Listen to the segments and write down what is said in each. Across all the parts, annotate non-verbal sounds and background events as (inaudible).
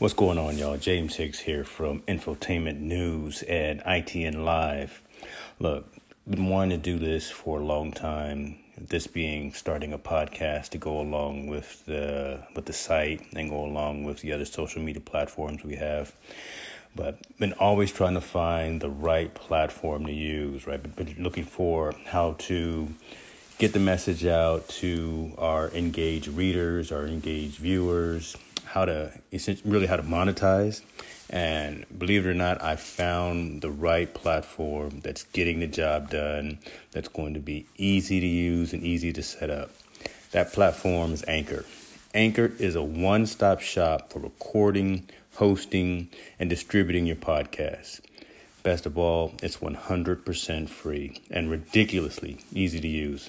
What's going on, y'all? James Hicks here from Infotainment News and ITN Live. Look, been wanting to do this for a long time. This being starting a podcast to go along with the with the site and go along with the other social media platforms we have. But been always trying to find the right platform to use. Right, been looking for how to get the message out to our engaged readers, our engaged viewers how to really how to monetize. And believe it or not, I found the right platform that's getting the job done, that's going to be easy to use and easy to set up. That platform is Anchor. Anchor is a one stop shop for recording, hosting, and distributing your podcast. Best of all, it's 100% free and ridiculously easy to use.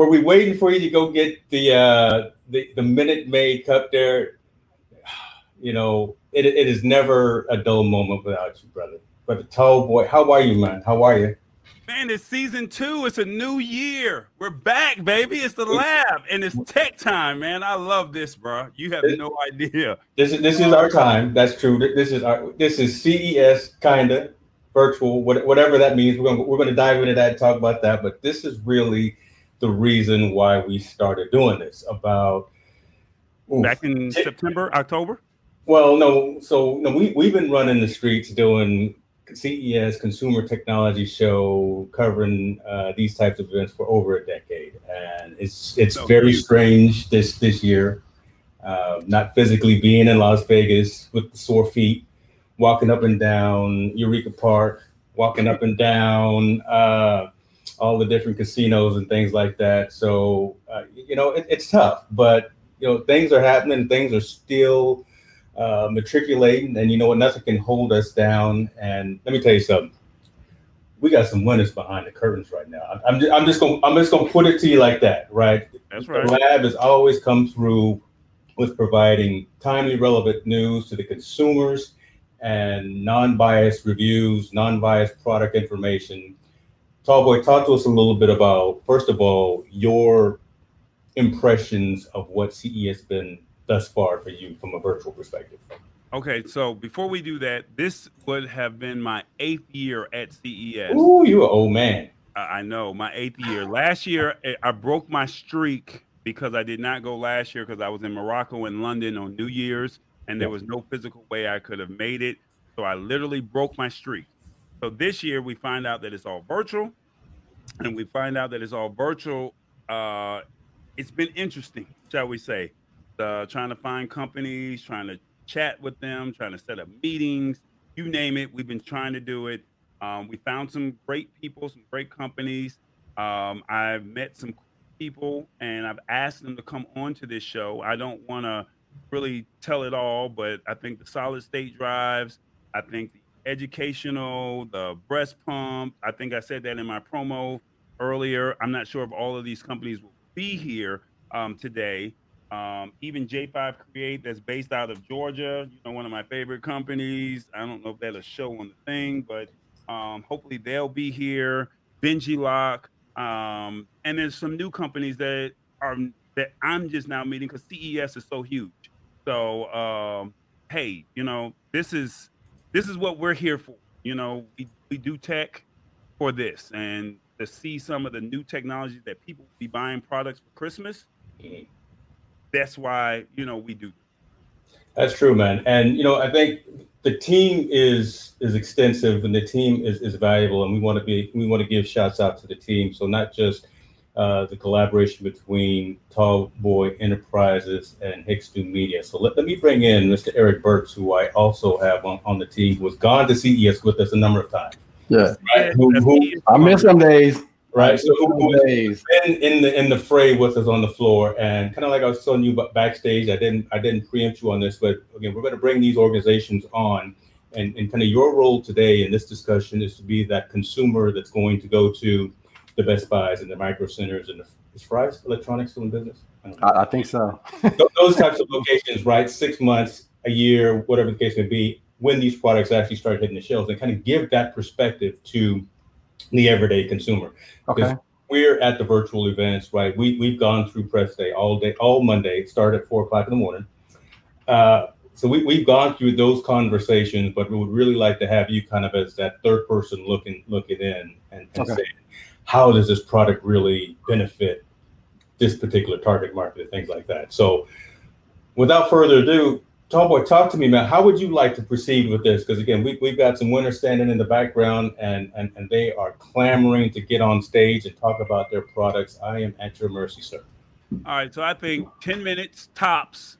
Were, we waiting for you to go get the uh, the, the Minute Maid cup there? (sighs) You know, it, it is never a dull moment without you, brother. But the tall boy, how are you, man? How are you? Man, it's season two. It's a new year. We're back, baby. It's the lab and it's tech time, man. I love this, bro. You have no idea. This is this is our time. That's true. This is our this is CES kinda virtual, whatever that means. We're gonna we're gonna dive into that and talk about that. But this is really the reason why we started doing this. About oof, back in t- September, October. Well, no. So no, we we've been running the streets doing CES Consumer Technology Show, covering uh, these types of events for over a decade, and it's it's so very cute. strange this this year. Uh, not physically being in Las Vegas with the sore feet, walking up and down Eureka Park, walking up and down uh, all the different casinos and things like that. So uh, you know it, it's tough, but you know things are happening. Things are still uh, matriculating, and you know what? Nothing can hold us down. And let me tell you something. We got some winners behind the curtains right now. I'm just, I'm just gonna I'm just gonna put it to you like that, right? That's right. The lab has always come through with providing timely, relevant news to the consumers and non-biased reviews, non-biased product information. Tallboy, talk to us a little bit about, first of all, your impressions of what CE has been thus far for you from a virtual perspective. Okay, so before we do that, this would have been my eighth year at CES. Ooh, you're an old man. I know my eighth year. Last year, eh, I broke my streak because I did not go last year because I was in Morocco and London on New Year's and there was no physical way I could have made it. So I literally broke my streak. So this year we find out that it's all virtual, and we find out that it's all virtual. Uh, it's been interesting, shall we say? Uh, trying to find companies, trying to chat with them, trying to set up meetings, you name it. We've been trying to do it. Um, we found some great people, some great companies. Um, I've met some people, and I've asked them to come on to this show. I don't want to really tell it all, but I think the solid state drives, I think the educational, the breast pump, I think I said that in my promo earlier. I'm not sure if all of these companies will be here um, today. Um, even J5 Create, that's based out of Georgia, you know, one of my favorite companies. I don't know if that'll show on the thing, but um, hopefully they'll be here. Benjilock, um, and there's some new companies that are that I'm just now meeting because CES is so huge. So um, hey, you know, this is this is what we're here for. You know, we, we do tech for this and to see some of the new technologies that people be buying products for Christmas. That's why, you know, we do. That's true, man. And you know, I think the team is is extensive and the team is, is valuable and we want to be we want to give shouts out to the team. So not just uh, the collaboration between Tall Boy Enterprises and Hicks New Media. So let, let me bring in Mr. Eric Burks, who I also have on, on the team, who has gone to CES with us a number of times. Yeah, right? who, who, I miss some days. Right, so who days. been in the in the fray with us on the floor, and kind of like I was telling you backstage, I didn't I didn't preempt you on this, but again, we're going to bring these organizations on, and and kind of your role today in this discussion is to be that consumer that's going to go to the Best Buys and the Micro Centers and the is Fry's Electronics still in business? I, I, think so. Those types of locations, right? Six months, a year, whatever the case may be, when these products actually start hitting the shelves, and kind of give that perspective to the everyday consumer. Okay. We're at the virtual events, right? We we've gone through press day all day, all Monday. Start at four o'clock in the morning. Uh, so we, we've gone through those conversations, but we would really like to have you kind of as that third person looking looking in and, and okay. saying, how does this product really benefit this particular target market and things like that. So without further ado, Tallboy, talk to me, man. How would you like to proceed with this? Because again, we, we've got some winners standing in the background and, and, and they are clamoring to get on stage and talk about their products. I am at your mercy, sir. All right. So I think 10 minutes tops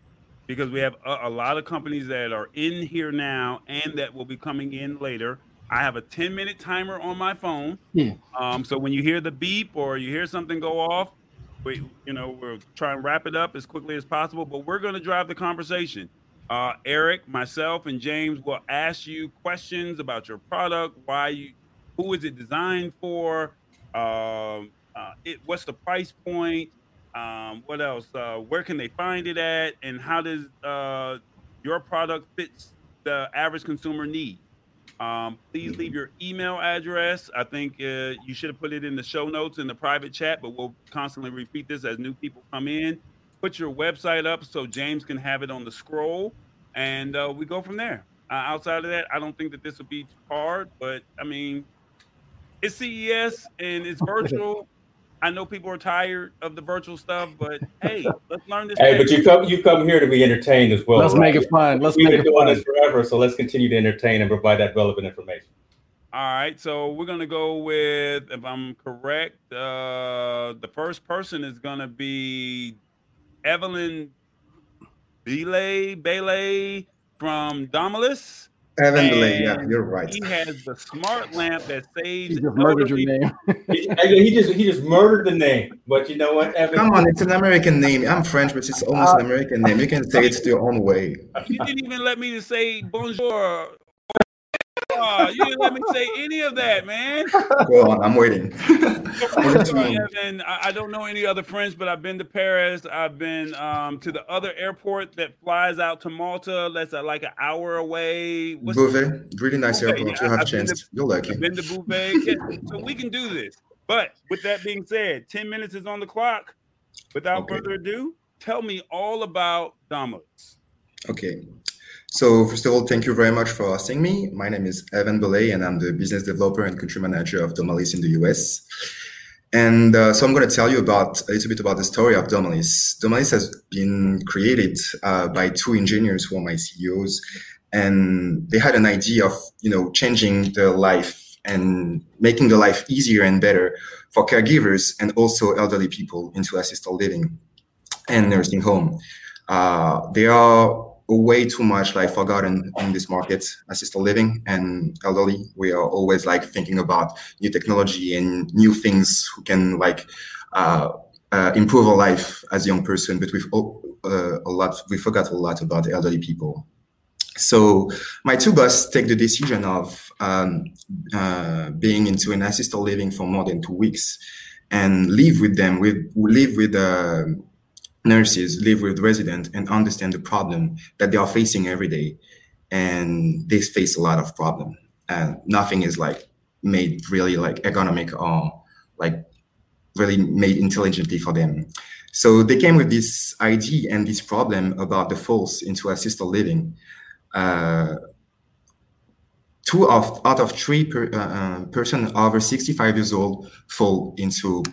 because we have a, a lot of companies that are in here now and that will be coming in later. I have a 10 minute timer on my phone. Yeah. Um, so when you hear the beep or you hear something go off, we, you know, we'll try and wrap it up as quickly as possible, but we're going to drive the conversation. Uh, Eric, myself, and James will ask you questions about your product, why you, who is it designed for, um, uh, it, what's the price point, um, what else, uh, where can they find it at, and how does uh, your product fits the average consumer need. Um, please leave your email address. I think uh, you should have put it in the show notes in the private chat, but we'll constantly repeat this as new people come in. Put your website up so James can have it on the scroll, and uh, we go from there. Uh, outside of that, I don't think that this will be hard, but I mean, it's CES and it's (laughs) virtual. I know people are tired of the virtual stuff, but hey, let's learn this. Hey, but you come you come here to be entertained as well. Let's right? make it fun. Let's We've make been it doing fun. this forever, so let's continue to entertain and provide that relevant information. All right, so we're gonna go with, if I'm correct, uh, the first person is gonna be Evelyn Belay Belay from Domalys. Evan Belay, yeah, you're right. He has the smart lamp that saves. He just murdered your name. (laughs) he, he, just he just murdered the name. But you know what, Evan? Come on, it's an American name. I'm French, but it's almost uh, an American name. You can say it your own way. You didn't even let me to say bonjour you didn't let me say any of that, man. Go on, I'm waiting. (laughs) and I don't know any other French, but I've been to Paris. I've been um, to the other airport that flies out to Malta. That's uh, like an hour away. What's Beauvais, really nice Beauvais. airport. Yeah, you have I've a chance. To, You're lucky. I've been to Beauvais, yeah, so we can do this. But with that being said, ten minutes is on the clock. Without okay. further ado, tell me all about Domalys. Okay. So first of all, thank you very much for hosting me. My name is Evan Belay, and I'm the business developer and country manager of Domalys in the US. And uh, so I'm going to tell you about a little bit about the story of Domalys. Domalys has been created uh, by two engineers who are my CEOs, and they had an idea of you know changing the life and making the life easier and better for caregivers and also elderly people into assisted living and nursing home. Uh, they are way too much like forgotten in this market assisted living. And elderly we are always like thinking about new technology and new things who can like uh, uh, improve our life as a young person. But we've uh, a lot we forgot a lot about elderly people. So my two boss take the decision of um, uh, being into an assisted living for more than two weeks and live with them, with live with uh, nurses, live with residents, and understand the problem that they are facing every day. And they face a lot of problem. And nothing is like made really like economic or like really made intelligently for them. So they came with this idea and this problem about the falls into assisted living. Uh, two of, out of three per, uh, uh person over 65 years old fall into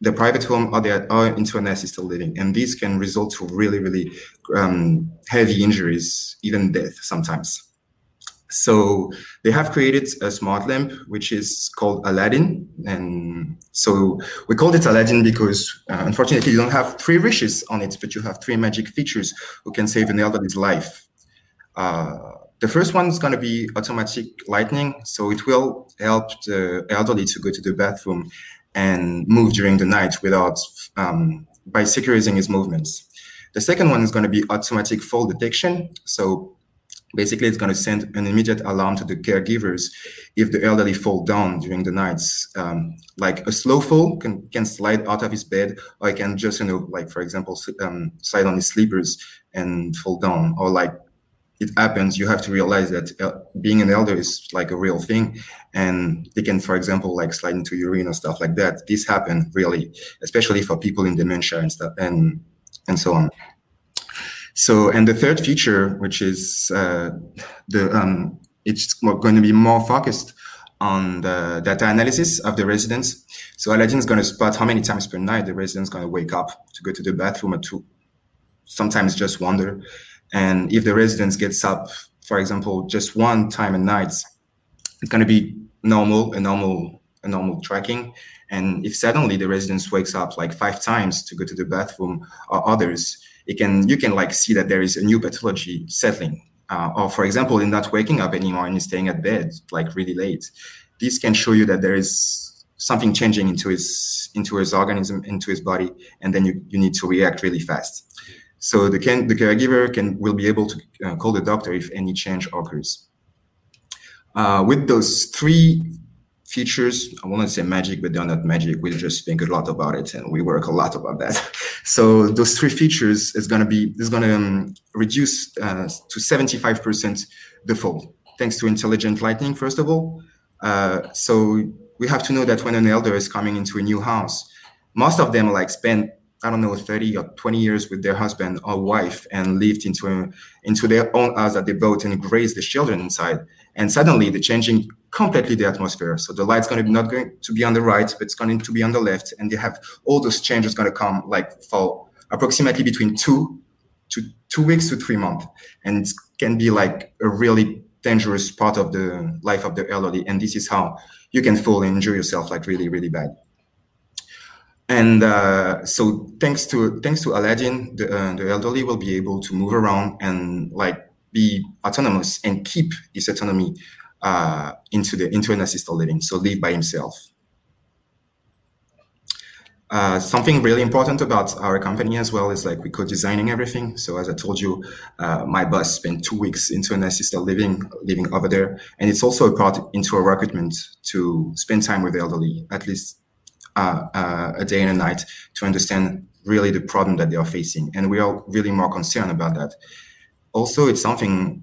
the private home or, the, or into an assisted living. And this can result to really, really um, heavy injuries, even death sometimes. So they have created a smart lamp, which is called Aladin. And so we called it Aladin because uh, unfortunately you don't have three wishes on it, but you have three magic features who can save an elderly's life. Uh, the first one is going to be automatic lighting. So it will help the elderly to go to the bathroom and move during the night without, um, by securing his movements. The second one is going to be automatic fall detection. So basically it's going to send an immediate alarm to the caregivers if the elderly fall down during the nights um, like a slow fall can, can slide out of his bed or he can just you know like for example um, slide on his sleepers and fall down or like it happens you have to realize that uh, being an elder is like a real thing and they can for example like slide into urine or stuff like that this happen really especially for people in dementia and stuff and and so on so, and the third feature, which is uh, the um, it's going to be more focused on the data analysis of the residents. So Aladin is going to spot how many times per night the resident's going to wake up to go to the bathroom or to sometimes just wander. And if the residents gets up, for example, just one time a night, it's going to be normal, a normal, a normal tracking. And if suddenly the residents wakes up like five times to go to the bathroom or others, you can you can like see that there is a new pathology settling. Uh, or for example, in not waking up anymore and staying at bed like really late. This can show you that there is something changing into his into his organism, into his body, and then you, you need to react really fast. So the can the caregiver can will be able to uh, call the doctor if any change occurs. Uh, with those three features. I want to say magic, but they're not magic. We just think a lot about it and we work a lot about that. (laughs) So those three features is going to be is going to um, reduce uh, to 75% the fall, thanks to intelligent lighting. First of all, uh, so we have to know that when an elder is coming into a new house, most of them like spend I don't know 30 or 20 years with their husband or wife and lived into into their own house that they built and raised the children inside and suddenly they're changing completely the atmosphere. So the light's going to be not going to be on the right, but it's going to be on the left, and they have all those changes going to come like for approximately between two to two weeks to three months, and it can be like a really dangerous part of the life of the elderly. And this is how you can fall and injure yourself like really really bad. And uh, so thanks to thanks to Aladin, the, uh, the elderly will be able to move around and like be autonomous and keep his autonomy uh, into the into an assisted living, so live by himself. Uh, something really important about our company as well is like we co-designing everything. So as I told you, uh, my boss spent two weeks into an assisted living, living over there, and it's also a part into our recruitment to spend time with the elderly, at least a day and a night, to understand really the problem that they are facing, and we are really more concerned about that. Also it's something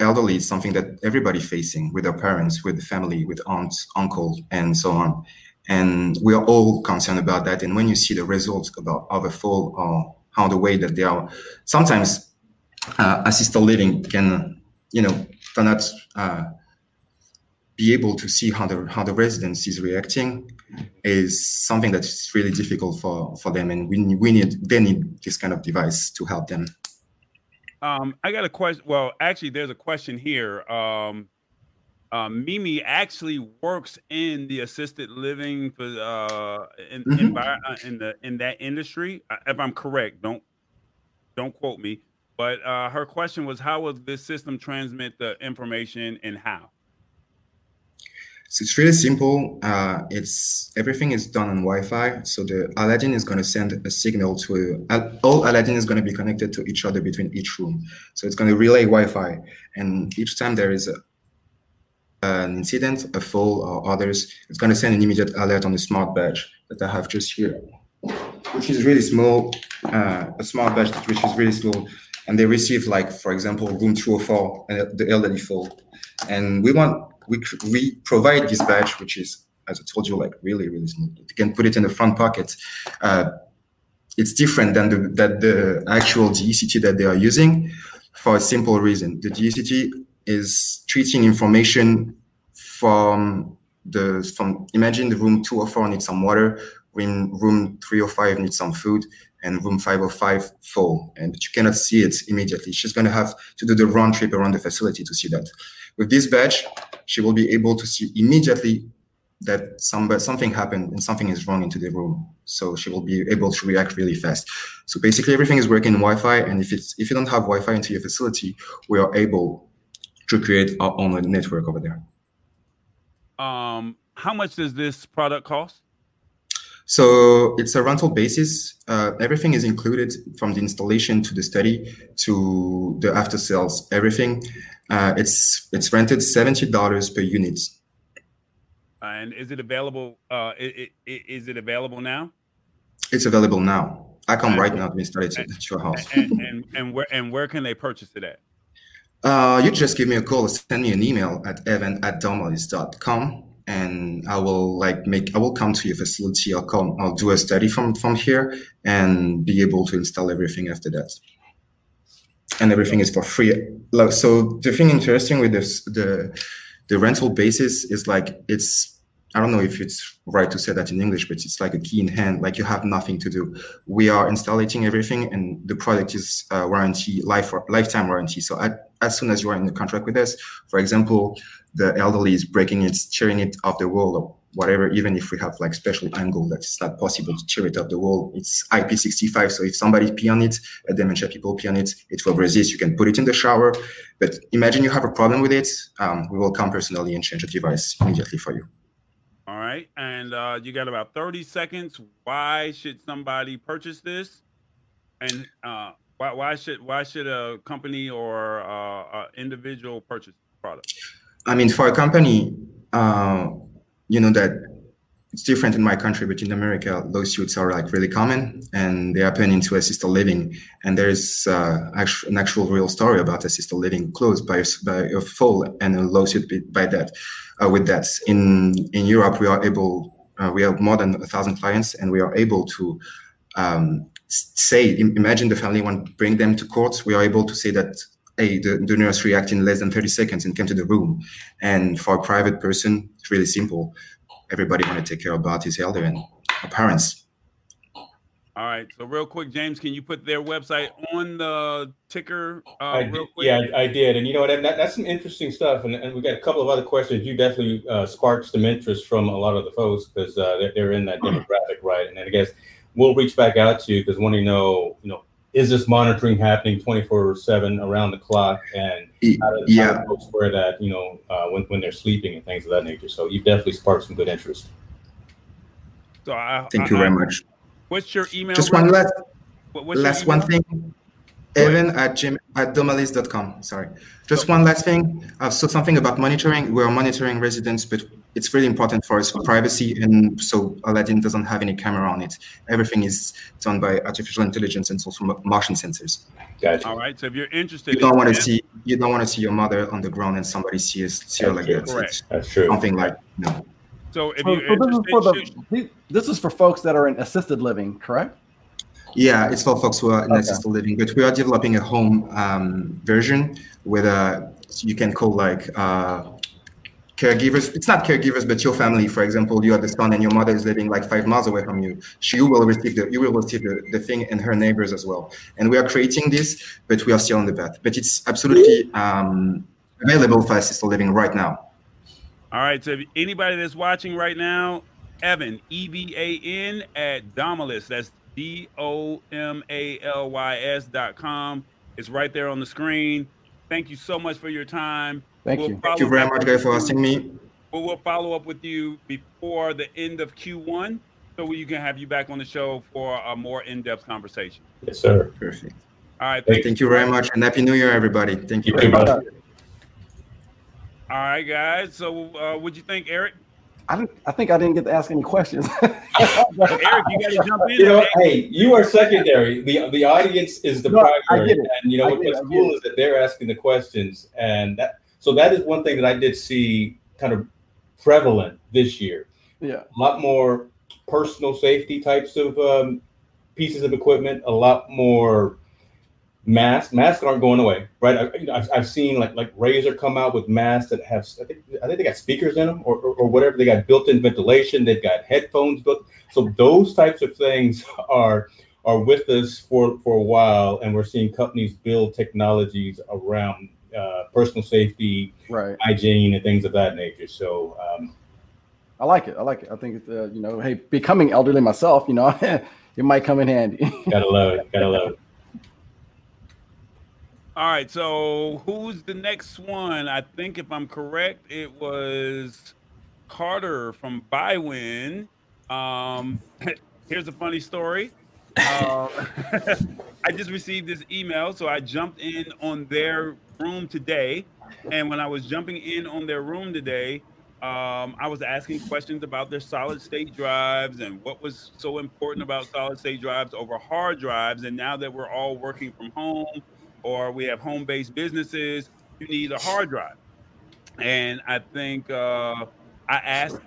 elderly it's something that everybody facing with their parents with the family with aunts uncle and so on. And we are all concerned about that. And when you see the results about of a fall or how the way that they are sometimes uh, assisted living can you know cannot uh, be able to see how the how the residents is reacting is something that's really difficult for for them and we, we need they need this kind of device to help them um, I got a question. Well, actually, there's a question here. Um, uh, Mimi actually works in the assisted living for uh, in, mm-hmm. Uh, in the in that industry. If I'm correct, don't don't quote me. But uh, her question was, how will this system transmit the information and how? So it's really simple. Uh, it's everything is done on Wi-Fi. So the Aladin is going to send a signal to all Aladin is going to be connected to each other between each room. So it's going to relay Wi-Fi, and each time there is a an incident, a fall, or others, it's going to send an immediate alert on the smart badge that I have just here, which is really small, uh, a smart badge which is really small. And they receive, like, for example, room 204 and the elderly fall. And we want, we, we provide this badge, which is, as I told you, like really, really small. You can put it in the front pocket. Uh, it's different than the, that the actual DECT that they are using for a simple reason. The DECT is treating information from the from imagine the room 204 needs some water, when room 305 needs some food, and room 505 full, and you cannot see it immediately. She's going to have to do the round trip around the facility to see that. With this badge, she will be able to see immediately that some, something happened and something is wrong into the room. So she will be able to react really fast. So basically everything is working in Wi-Fi. And if it's if you don't have Wi-Fi into your facility, we are able to create our own network over there. Um, how much does this product cost? So it's a rental basis. Uh, everything is included from the installation to the study to the after sales. Everything. Uh, it's it's rented seventy dollars per unit and is it available? Uh, it, it, is it available now? It's available now. I come and, right now to install it at your house. And, and, and, where and where can they purchase it at? Uh, you just give me a call or send me an email at evan at domalys.com and I will like make I will come to your facility. I'll come I'll do a study from from here and be able to install everything after that. And everything is for free. So the thing interesting with this the the rental basis is like it's I don't know if it's right to say that in English, but it's like a key in hand, like you have nothing to do. We are installing everything and the product is uh, warranty, life lifetime warranty. So at, as soon as you are in the contract with us, for example, the elderly is breaking it, tearing it off the wall whatever, even if we have like special angle that it's not possible to tear it up the wall, it's IP65. So if somebody pee on it, a dementia people pee on it, it will resist. You can put it in the shower. But imagine you have a problem with it. Um, we will come personally and change the device immediately for you. All right. And uh, you got about 30 seconds. Why should somebody purchase this? And uh, why, why should why should a company or uh, individual purchase the product? I mean, for a company, uh, you know that it's different in my country, but in America, lawsuits are like really common, and they happen into assisted living. And there's uh, an actual real story about assisted living closed by by a fall and a lawsuit by that. Uh, with that, in in Europe, we are able, uh, we have more than a thousand clients, and we are able to um, say, imagine the family want bring them to court. We are able to say that hey, the, the nurse reacted in less than 30 seconds and came to the room. And for a private person, it's really simple. Everybody want to take care about his elder and parents. All right. So real quick, James, can you put their website on the ticker? Uh, I did, yeah, I, I, did. And you know that, that, that's some interesting stuff. And, and we got a couple of other questions. You definitely uh, sparked some interest from a lot of the folks because uh, they're, they're, in that demographic, right? And then I guess we'll reach back out to you because want to know, you know, is this monitoring happening 24 7 around the clock and how do, yeah. how do folks wear that you know uh, when, when they're sleeping and things of that nature so you've definitely sparked some good interest so I, thank I, you very much what's your email just one last what, last one thing Evan at gym at domalys.com. Sorry. Just one last thing. Uh, so something about monitoring. We're monitoring residents, but it's really important for us for privacy. And so Aladin doesn't have any camera on it. Everything is done by artificial intelligence and also motion sensors. Gotcha. All right. So if you're interested, you don't want to see you don't want to see your mother on the ground and somebody sees see her like that. Correct. That's true. Something like no. So if so, you're so this, is for the, this is for folks that are in assisted living, correct? Yeah, it's for folks who are in okay. assisted living, but we are developing a home um, version with a you can call like uh, caregivers. It's not caregivers, but your family. For example, you are the son, and your mother is living like five miles away from you. She will receive the you will receive the, the thing, and her neighbors as well. And we are creating this, but we are still on the path. But it's absolutely um, available for assisted living right now. All right. So anybody that's watching right now, Evan E V A N at Domalys. That's D O M A L Y S dot com. It's right there on the screen. Thank you so much for your time. Thank we'll you. Thank you very much, guys, for asking me. But we'll follow up with you before the end of Q1 so we can have you back on the show for a more in depth conversation. Yes, sir. Perfect. All right. Thank, thank you very much. And Happy New Year, everybody. Thank you. Thank you. All right, guys. So, uh, what'd you think, Eric? I, didn't, I think I didn't get to ask any questions. (laughs) Eric, you got to jump in. You know, man. hey, you are secondary. the The audience is the No, I primary, get it. and you know I what- get it, what's cool is that they're asking the questions, and that so that is one thing that I did see kind of prevalent this year. yeah. A lot more personal safety types of um, pieces of equipment. A lot more masks. Masks aren't going away, right? I, you know, I've, I've seen like like Razer come out with masks that have I think, I think they got speakers in them or, or, or whatever. They got built-in ventilation. They've got headphones built. So those types of things (laughs) are are with us for for a while, and we're seeing companies build technologies around uh, personal safety, Right. hygiene, and things of that nature. So um, I like it. I like it. I think it's, uh, you know, hey, becoming elderly myself, you know, (laughs) it might come in handy. (laughs) gotta love it. Gotta love it. All right, so who's the next one? I think if I'm correct, it was Carter from Biwin. Um, (laughs) here's a funny story. Uh, (laughs) I just received this email, so I jumped in on their room today. And when I was jumping in on their room today, um, I was asking questions about their solid state drives and what was so important about solid state drives over hard drives. And now that we're all working from home or we have home based businesses, you need a hard drive. And I think uh, I asked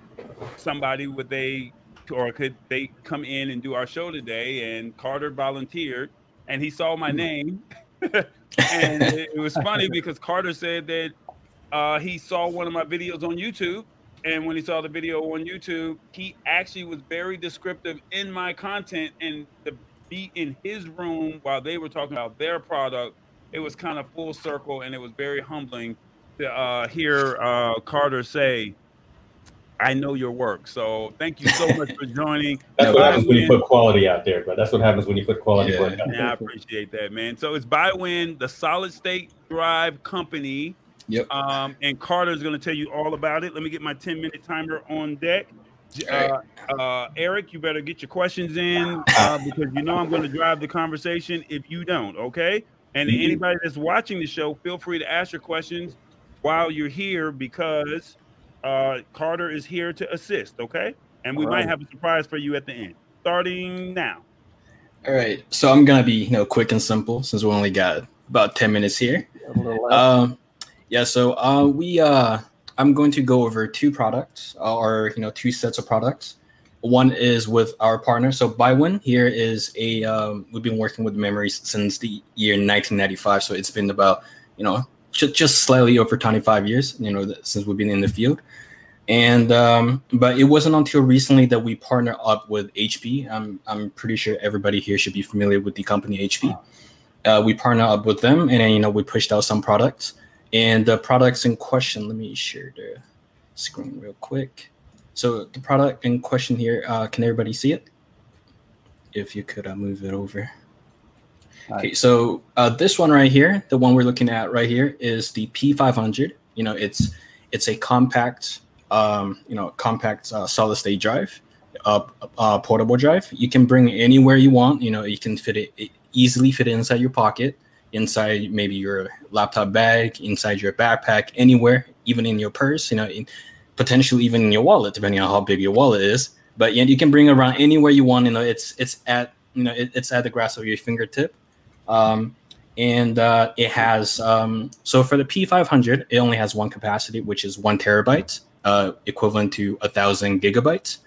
somebody would they or could they come in and do our show today? And Carter volunteered and he saw my name. (laughs) and it, it was funny because Carter said that uh, he saw one of my videos on YouTube. And when he saw the video on YouTube, he actually was very descriptive in my content and to be in his room while they were talking about their product. It was kind of full circle and it was very humbling to uh, hear uh, Carter say, I know your work. So thank you so much for joining. (laughs) That's what happens when you Biwin- put quality out there, but that's what happens when you put quality Yeah. work out. Yeah, I appreciate that, man. So it's Biwin, the solid state drive company. Yep. Um, and Carter's going to tell you all about it. Let me get my 10 minute timer on deck. Uh, uh, Eric, you better get your questions in (laughs) uh, because you know I'm going to drive the conversation if you don't, okay? And Mhm. anybody that's watching the show, feel free to ask your questions while you're here because uh, Carter is here to assist, okay? And we All might right. have a surprise for you at the end. Starting now. All right, so I'm gonna be you know quick and simple since we only got about ten minutes here. A little less. Um, yeah, so uh, we uh, I'm going to go over two products uh, or you know two sets of products. One is with our partner. So Biwin here is a um, we've been working with memories since the year 1995. So it's been about you know just, just slightly over 25 years. You know that- since we've been in the field. And um, but it wasn't until recently that we partnered up with HP. I'm I'm pretty sure everybody here should be familiar with the company HP. Uh, we partnered up with them, and then you know we pushed out some products. And the products in question, let me share the screen real quick. So the product in question here, uh, can everybody see it? If you could uh, move it over. Okay, so uh, this one right here, the one we're looking at right here, is the P500. You know, it's it's a compact, um, you know, compact uh, solid state drive, uh, uh, portable drive. You can bring it anywhere you want. You know, you can fit it, it easily fit it inside your pocket, inside maybe your laptop bag, inside your backpack, anywhere, even in your purse. You know, in, potentially even in your wallet, depending on how big your wallet is. But yeah, you can bring it around anywhere you want. You know, it's it's at you know it, it's at the grasp of your fingertip. Um, and uh, it has um, so for the P500, it only has one capacity, which is one terabyte, uh, equivalent to a thousand gigabytes,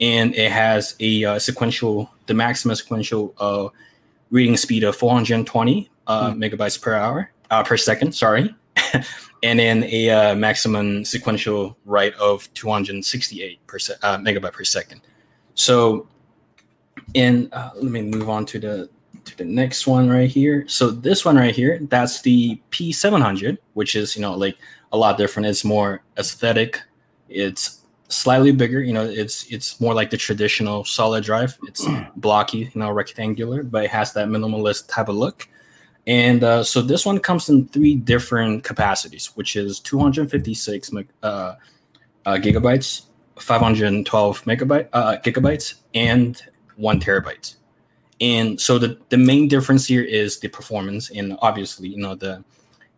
and it has a uh, sequential, the maximum sequential uh, reading speed of 420 uh, megabytes per hour, uh, per second. Sorry, (laughs) and then a uh, maximum sequential write of 268 per se- uh, megabyte per second. So, and uh, let me move on to the to the next one right here. So this one right here, that's the P700, which is you know like a lot different. It's more aesthetic. It's slightly bigger. You know, it's it's more like the traditional solid drive. It's (clears throat) blocky, you know, rectangular, but it has that minimalist type of look. And uh, so this one comes in three different capacities, which is 256 meg- uh, uh, gigabytes, 512 megabyte uh, gigabytes, and one terabyte. And so the, the main difference here is the performance, and obviously, you know, the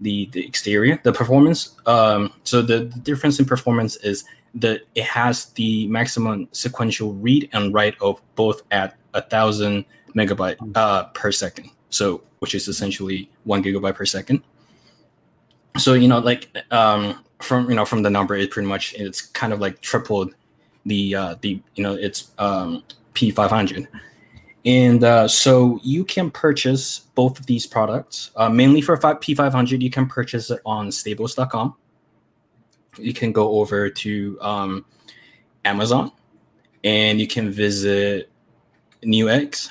the the exterior, the performance. Um, so the, the difference in performance is that it has the maximum sequential read and write of both at a thousand megabyte uh, per second. So which is essentially one gigabyte per second. So you know, like um, from you know from the number, it pretty much it's kind of like tripled the uh, the you know it's um, P500. And uh, so you can purchase both of these products. Uh, mainly for P500, you can purchase it on staples.com. You can go over to um, Amazon and you can visit Neweggs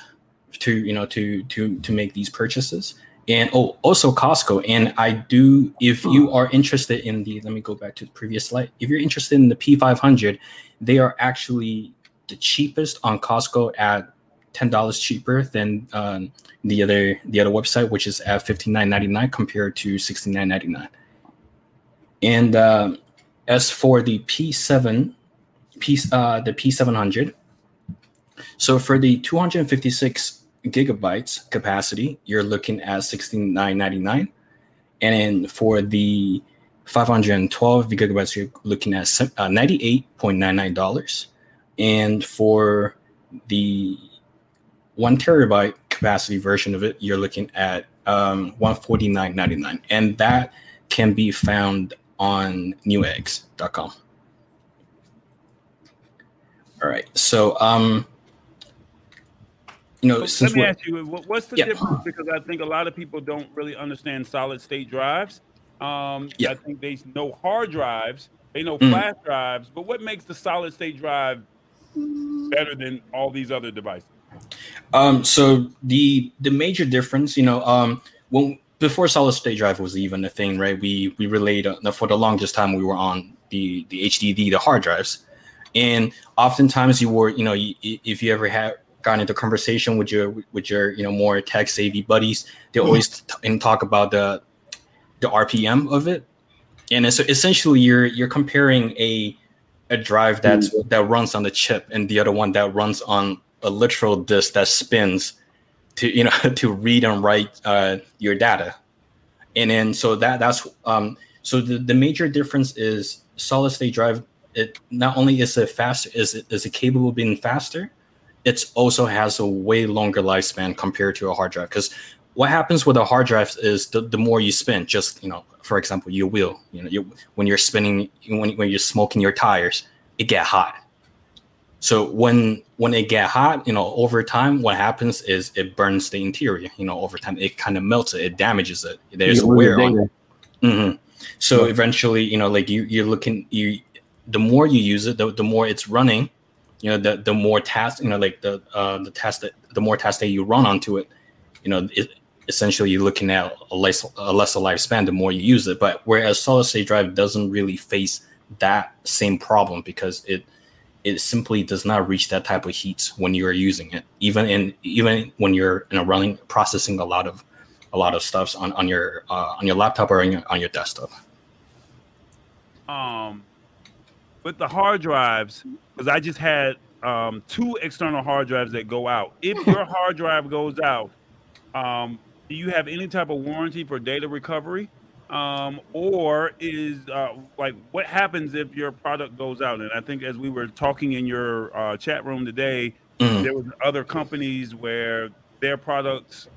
to you know to to to make these purchases and oh also costco and i do if you are interested in the let me go back to the previous slide if you're interested in the p500 they are actually the cheapest on costco at ten dollars cheaper than um, the other the other website, which is at fifty nine ninety nine compared to sixty nine ninety nine. And um, as for the P seven, P uh, the P seven hundred, so for the two hundred and fifty six gigabytes capacity, you're looking at sixty nine ninety nine, and then for the 512 gigabytes, you're looking at uh, $98.99. And for the one terabyte capacity version of it, you're looking at um, 149.99, and that can be found on neweggs.com. All right, so um, you know, let me ask you, what's the yeah. difference? Because I think a lot of people don't really understand solid state drives. Um, yeah. I think they know hard drives, they know mm. flash drives, but what makes the solid state drive better than all these other devices? Um, so the the major difference, you know, um, when before solid state drive was even a thing, right? We we relayed uh, for the longest time we were on the the HDD, the hard drives, and oftentimes you were, you know, you, if you ever had gotten into conversation with your with your you know more tech savvy buddies, they mm-hmm. always t- and talk about the the RPM of it, and so essentially you're you're comparing a a drive that's mm-hmm. that runs on the chip and the other one that runs on a literal disk that spins to you know (laughs) to read and write uh, your data. And then so that that's um, so the, the major difference is solid state drive it not only is it faster is it is it capable of being faster it also has a way longer lifespan compared to a hard drive. Because what happens with a hard drive is the, the more you spin just you know for example your wheel you know you, when you're spinning when, when you're smoking your tires it get hot so when when it get hot, you know, over time, what happens is it burns the interior. You know, over time, it kind of melts it, it damages it. There's wear on it. Mm-hmm. So yeah. eventually, you know, like you you're looking you the more you use it, the, the more it's running. You know, the the more tasks, you know, like the uh, the task that the more tasks that you run onto it, you know, it, essentially you're looking at a less a lesser lifespan the more you use it. But whereas solid state drive doesn't really face that same problem because it it simply does not reach that type of heat when you are using it. Even in even when you're you know running processing a lot of a lot of stuff on on your uh, on your laptop or on your, on your desktop. Um with the hard drives because i just had um, two external hard drives that go out. If your hard drive goes out um, do you have any type of warranty for data recovery um, or is uh, like what happens if your product goes out? And I think as we were talking in your uh, chat room today, mm. there was other companies where their products,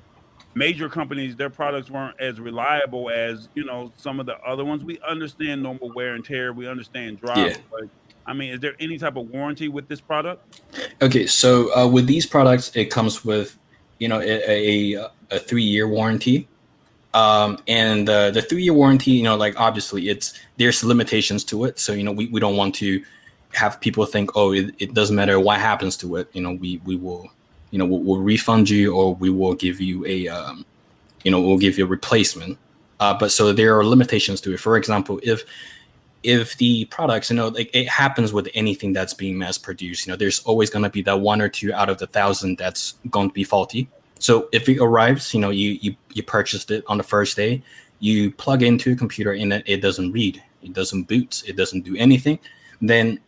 major companies, their products weren't as reliable as you know some of the other ones. We understand normal wear and tear, we understand drive, yeah. but I mean, is there any type of warranty with this product? Okay, so uh, with these products, it comes with you know a, a, a three year warranty um, and uh, the three year warranty, you know, like obviously it's there's limitations to it. So, you know, we, we don't want to have people think, oh, it, it doesn't matter what happens to it. You know, we, we will, you know, we'll, we'll refund you or we will give you a, um, you know, we'll give you a replacement. Uh, but so there are limitations to it. For example, if if the products, you know, like it happens with anything that's being mass produced, you know, there's always going to be that one or two out of the thousand that's going to be faulty. So if it arrives, you know, you you you purchased it on the first day, you plug into a computer and it, it doesn't read, it doesn't boot, it doesn't do anything, then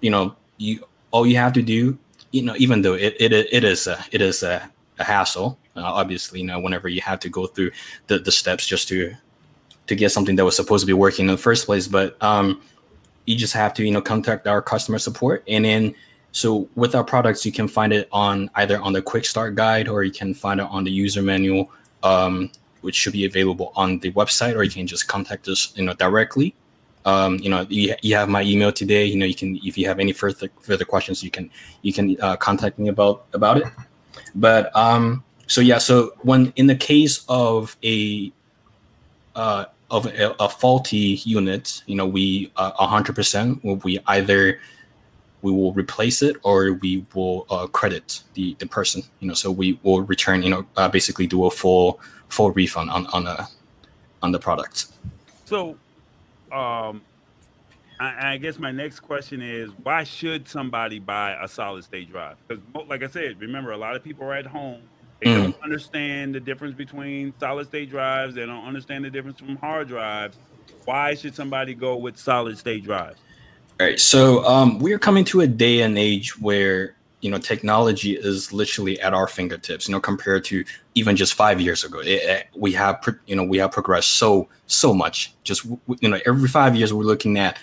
you know, you all you have to do, you know, even though it it, it is a it is a, a hassle, uh, obviously, you know, whenever you have to go through the, the steps just to to get something that was supposed to be working in the first place. But um, you just have to you know contact our customer support, and then so with our products, you can find it on either on the quick start guide or you can find it on the user manual, um, which should be available on the website, or you can just contact us you know directly. Um, you know, you, you have my email today. You know, you can if you have any further further questions, you can you can uh, contact me about about it. But um, so yeah, so when in the case of a uh, of a, a faulty unit, you know, we uh, hundred percent will we either we will replace it or we will uh, credit the, the person you know so we will return you know uh, basically do a full full refund on on the on the product. So um I, I guess my next question is why should somebody buy a solid state drive? Because like i said remember a lot of people are at home. They mm. don't understand the difference between solid state drives. They don't understand the difference from hard drives. Why should somebody go with solid state drives all right. So um, we are coming to a day and age where you know technology is literally at our fingertips. You know, compared to even just five years ago, it, it, we have you know we have progressed so so much. Just you know, every five years we're looking at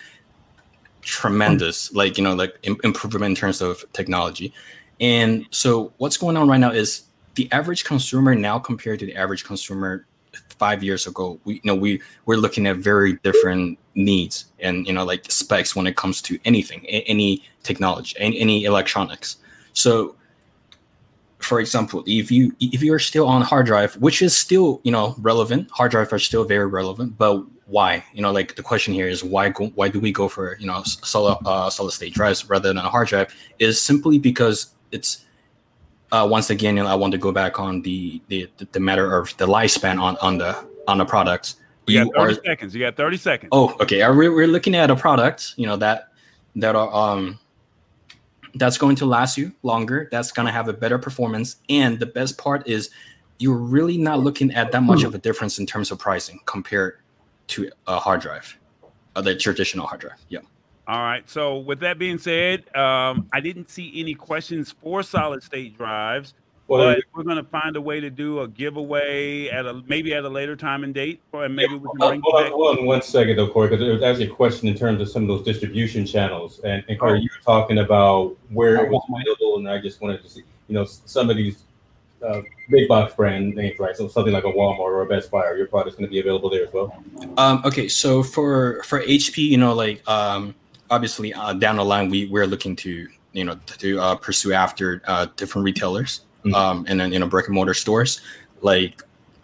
tremendous like you know like improvement in terms of technology. And so what's going on right now is the average consumer now compared to the average consumer five years ago, we you know we we're looking at very different needs and you know like specs when it comes to anything, any technology, any, electronics. So, for example, if you if you're still on hard drive, which is still you know relevant, hard drive are still very relevant, but why? You know, like the question here is why go, why do we go for you know solid uh, solid state drives rather than a hard drive? Is simply because it's uh, once again, you know, I want to go back on the, the the matter of the lifespan on on the on the products. You, you got 30 are, seconds. You got 30 seconds. Oh, okay. We're, we're looking at a product, you know, that that are um that's going to last you longer. That's going to have a better performance, and the best part is you're really not looking at that much of a difference in terms of pricing compared to a hard drive, uh, the traditional hard drive. Yeah. All right. So with that being said, um, I didn't see any questions for solid state drives, well, but we're going to find a way to do a giveaway at a maybe at a later time and date, or maybe we can bring. hold, on, hold on one second, though, Corey, because there was actually a question in terms of some of those distribution channels, and, and Corey, oh. you were talking about where it was available, and I just wanted to see, you know, some of these uh, big box brand names, right? So something like a Walmart or a Best Buy, or your product's going to be available there as well. Um, okay, so for for HP, you know, like um, obviously uh, down the line we we're looking to you know to uh, pursue after uh, different retailers mm-hmm. um, and then you know brick and mortar stores like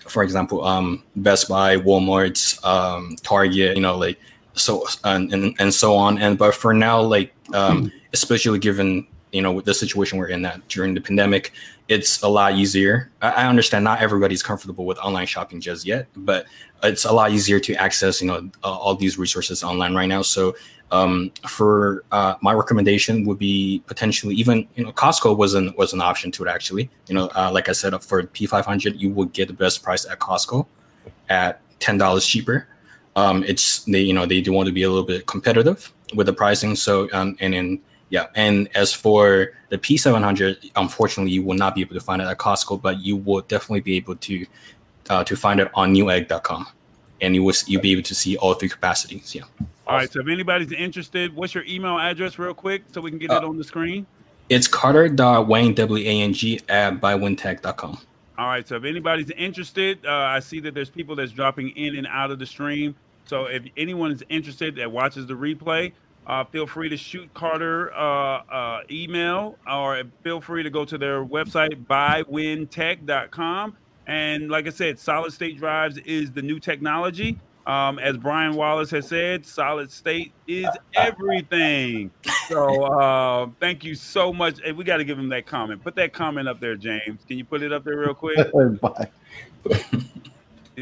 for example um, Best Buy, Walmart's, um, Target, you know like so and, and and so on and but for now like um, mm-hmm. especially given you know with the situation we're in that during the pandemic it's a lot easier I, I understand not everybody's comfortable with online shopping just yet but it's a lot easier to access you know uh, all these resources online right now so um, for uh, my recommendation would be potentially even you know Costco was an was an option to it actually. You know, uh, like I said, for P500 you would get the best price at Costco at ten dollars cheaper. Um, it's they you know they do want to be a little bit competitive with the pricing. So um, and then yeah, and as for the P700, unfortunately you will not be able to find it at Costco, but you will definitely be able to uh, to find it on newegg.com, and you will you'll be able to see all three capacities. Yeah. All right. So if anybody's interested, what's your email address, real quick, so we can get uh, it on the screen? It's carter.wang, W-A-N-G, at biwintech.com. All right. So if anybody's interested, uh, I see that there's people that's dropping in and out of the stream. So if anyone is interested that watches the replay, uh, feel free to shoot Carter uh, uh, email or feel free to go to their website, biwintech.com. And like I said, solid state drives is the new technology. Um, as Brian Wallace has said, solid state is everything. So uh, thank you so much. Hey, we got to give him that comment. Put that comment up there, James. Can you put it up there real quick? (laughs) (laughs)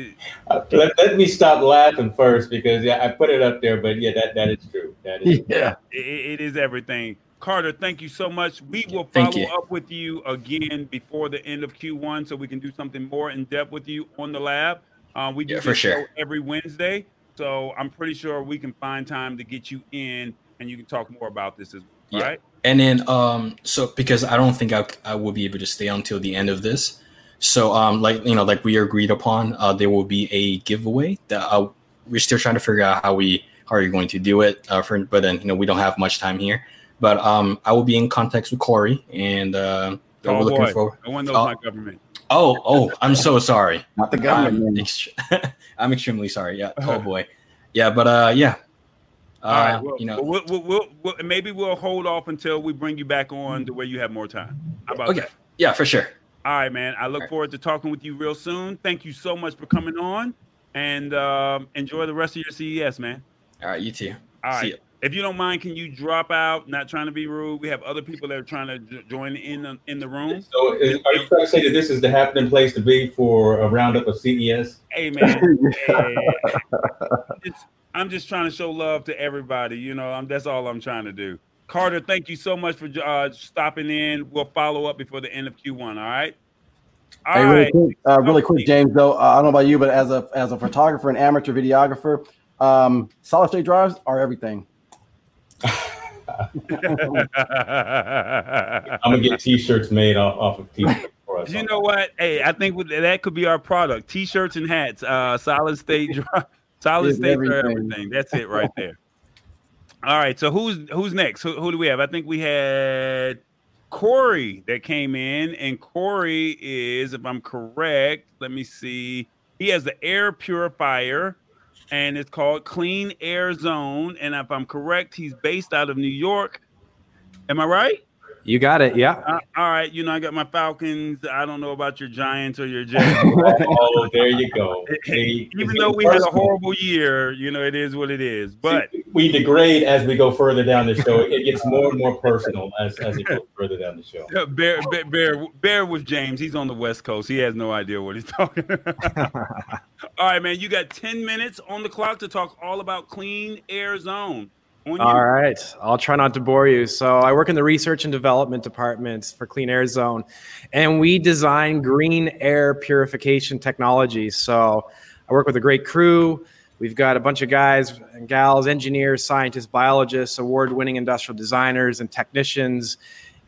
let, let, me stop laughing first because yeah, I put it up there, but yeah, that, that is true. That is (laughs) yeah, it, it is everything. Carter, thank you so much. We will follow up with you again before the end of Q1 so we can do something more in depth with you on the lab. Uh, we do yeah, for sure. every Wednesday, so I'm pretty sure we can find time to get you in, and you can talk more about this as well. Yeah. Right? And then, um, so because I don't think I, I will be able to stay until the end of this, so um, like you know, like we agreed upon, uh, there will be a giveaway that I, we're still trying to figure out how we how are you going to do it. Uh, for but then you know we don't have much time here. But um, I will be in contact with Corey, and uh, Oh, we're looking boy. forward. No one knows Oh. my government. Oh, oh, I'm so sorry. (laughs) Not the government. I'm, man. ext- (laughs) I'm extremely sorry. Yeah, (laughs) oh boy. Yeah, but uh, yeah. Uh, All right. Well, you know, we'll, we'll, we'll, we'll, maybe we'll hold off until we bring you back on to where you have more time. How about okay. that? Yeah, for sure. All right, man. I look right. forward to talking with you real soon. Thank you so much for coming on, and um, enjoy the rest of your CES, man. All right, you too. All See right. Ya. If you don't mind, can you drop out? Not trying to be rude. We have other people that are trying to j- join in the, in the room. So, is, are you trying to say that this is the happening place to be for a roundup of CES? Hey, man. (laughs) hey. It's- I'm just trying to show love to everybody. You know, I'm, that's all I'm trying to do. Carter, thank you so much for uh, stopping in. We'll follow up before the end of Q1. All right. All Hey, right. really quick, uh, really quick, James. Though uh, I don't know about you, but as a as a photographer and amateur videographer, um, solid state drives are everything. (laughs) I'm gonna get T-shirts made off, off of T-shirts. You know what? Hey, I think that could be our product: t-shirts and hats. Uh, solid state, (laughs) solid Is state for everything. everything. That's it right there. All right. So who's who's next? Who, who do we have? I think we had Corey that came in, and Corey is, if I'm correct, let me see. He has the air purifier, and it's called Clean Air Zone. And if I'm correct, he's based out of New York. Am I right? You got it. Yeah. Uh, all right, you know I got my Falcons. I don't know about your Giants or your Jets. (laughs) Oh, there you go. Hey, Even though we had a personal. horrible year, you know it is what it is. But we degrade as we go further down the show. It gets more and more personal as, as it goes further down the show. bear, bear, bear, bear with James. He's on the West Coast. He has no idea what he's (laughs) talking. about. (laughs) all right, man. You got ten minutes on the clock to talk all about Clean Air Zone. All right. I'll try not to bore you. So, I work in the research and development department for Clean Air Zone, and we design green air purification technologies. So, I work with a great crew. We've got a bunch of guys and gals, engineers, scientists, biologists, award winning industrial designers, and technicians.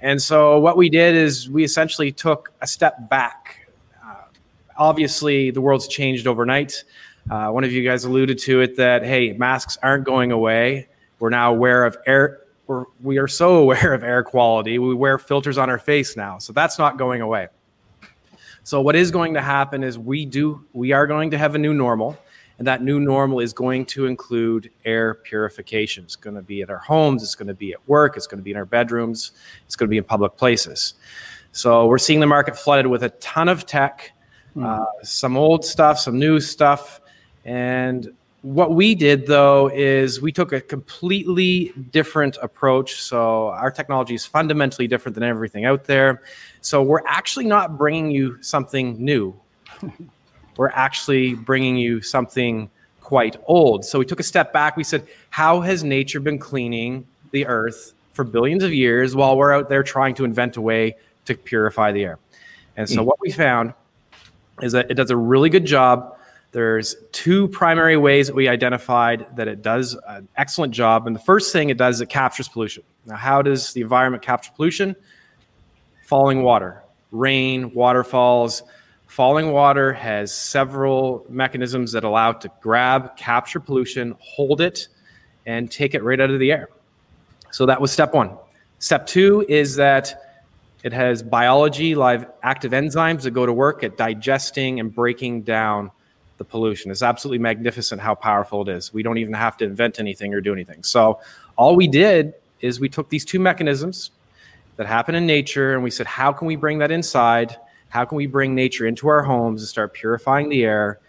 And so, what we did is we essentially took a step back. Uh, obviously, the world's changed overnight. Uh, one of you guys alluded to it that, hey, masks aren't going away. We're now aware of air. We're, we are so (laughs) aware of air quality. We wear filters on our face now. So that's not going away. So what is going to happen is we do we are going to have a new normal, and that new normal is going to include air purification. It's going to be at our homes. It's going to be at work. It's going to be in our bedrooms. It's going to be in public places. So we're seeing the market flooded with a ton of tech, uh, some old stuff, some new stuff, and what we did though is we took a completely different approach. So our technology is fundamentally different than everything out there. So we're actually not bringing you something new. (laughs) we're actually bringing you something quite old. So we took a step back. We said, how has nature been cleaning the earth for billions of years while we're out there trying to invent a way to purify the air? And so hmm. what we found is that it does a really good job. There's two primary ways that we identified that it does an excellent job. And the first thing it does is it captures pollution. Now, how does the environment capture pollution? Falling water, rain, waterfalls. Falling water has several mechanisms that allow it to grab, capture pollution, hold it, and take it right out of the air. So that was step one. Step two is that it has biology, live active enzymes that go to work at digesting and breaking down the pollution. It's absolutely magnificent how powerful it is. We don't even have to invent anything or do anything. So all we did is we took these two mechanisms that happen in nature and we said, how can we bring that inside? How can we bring nature into our homes and start purifying the air?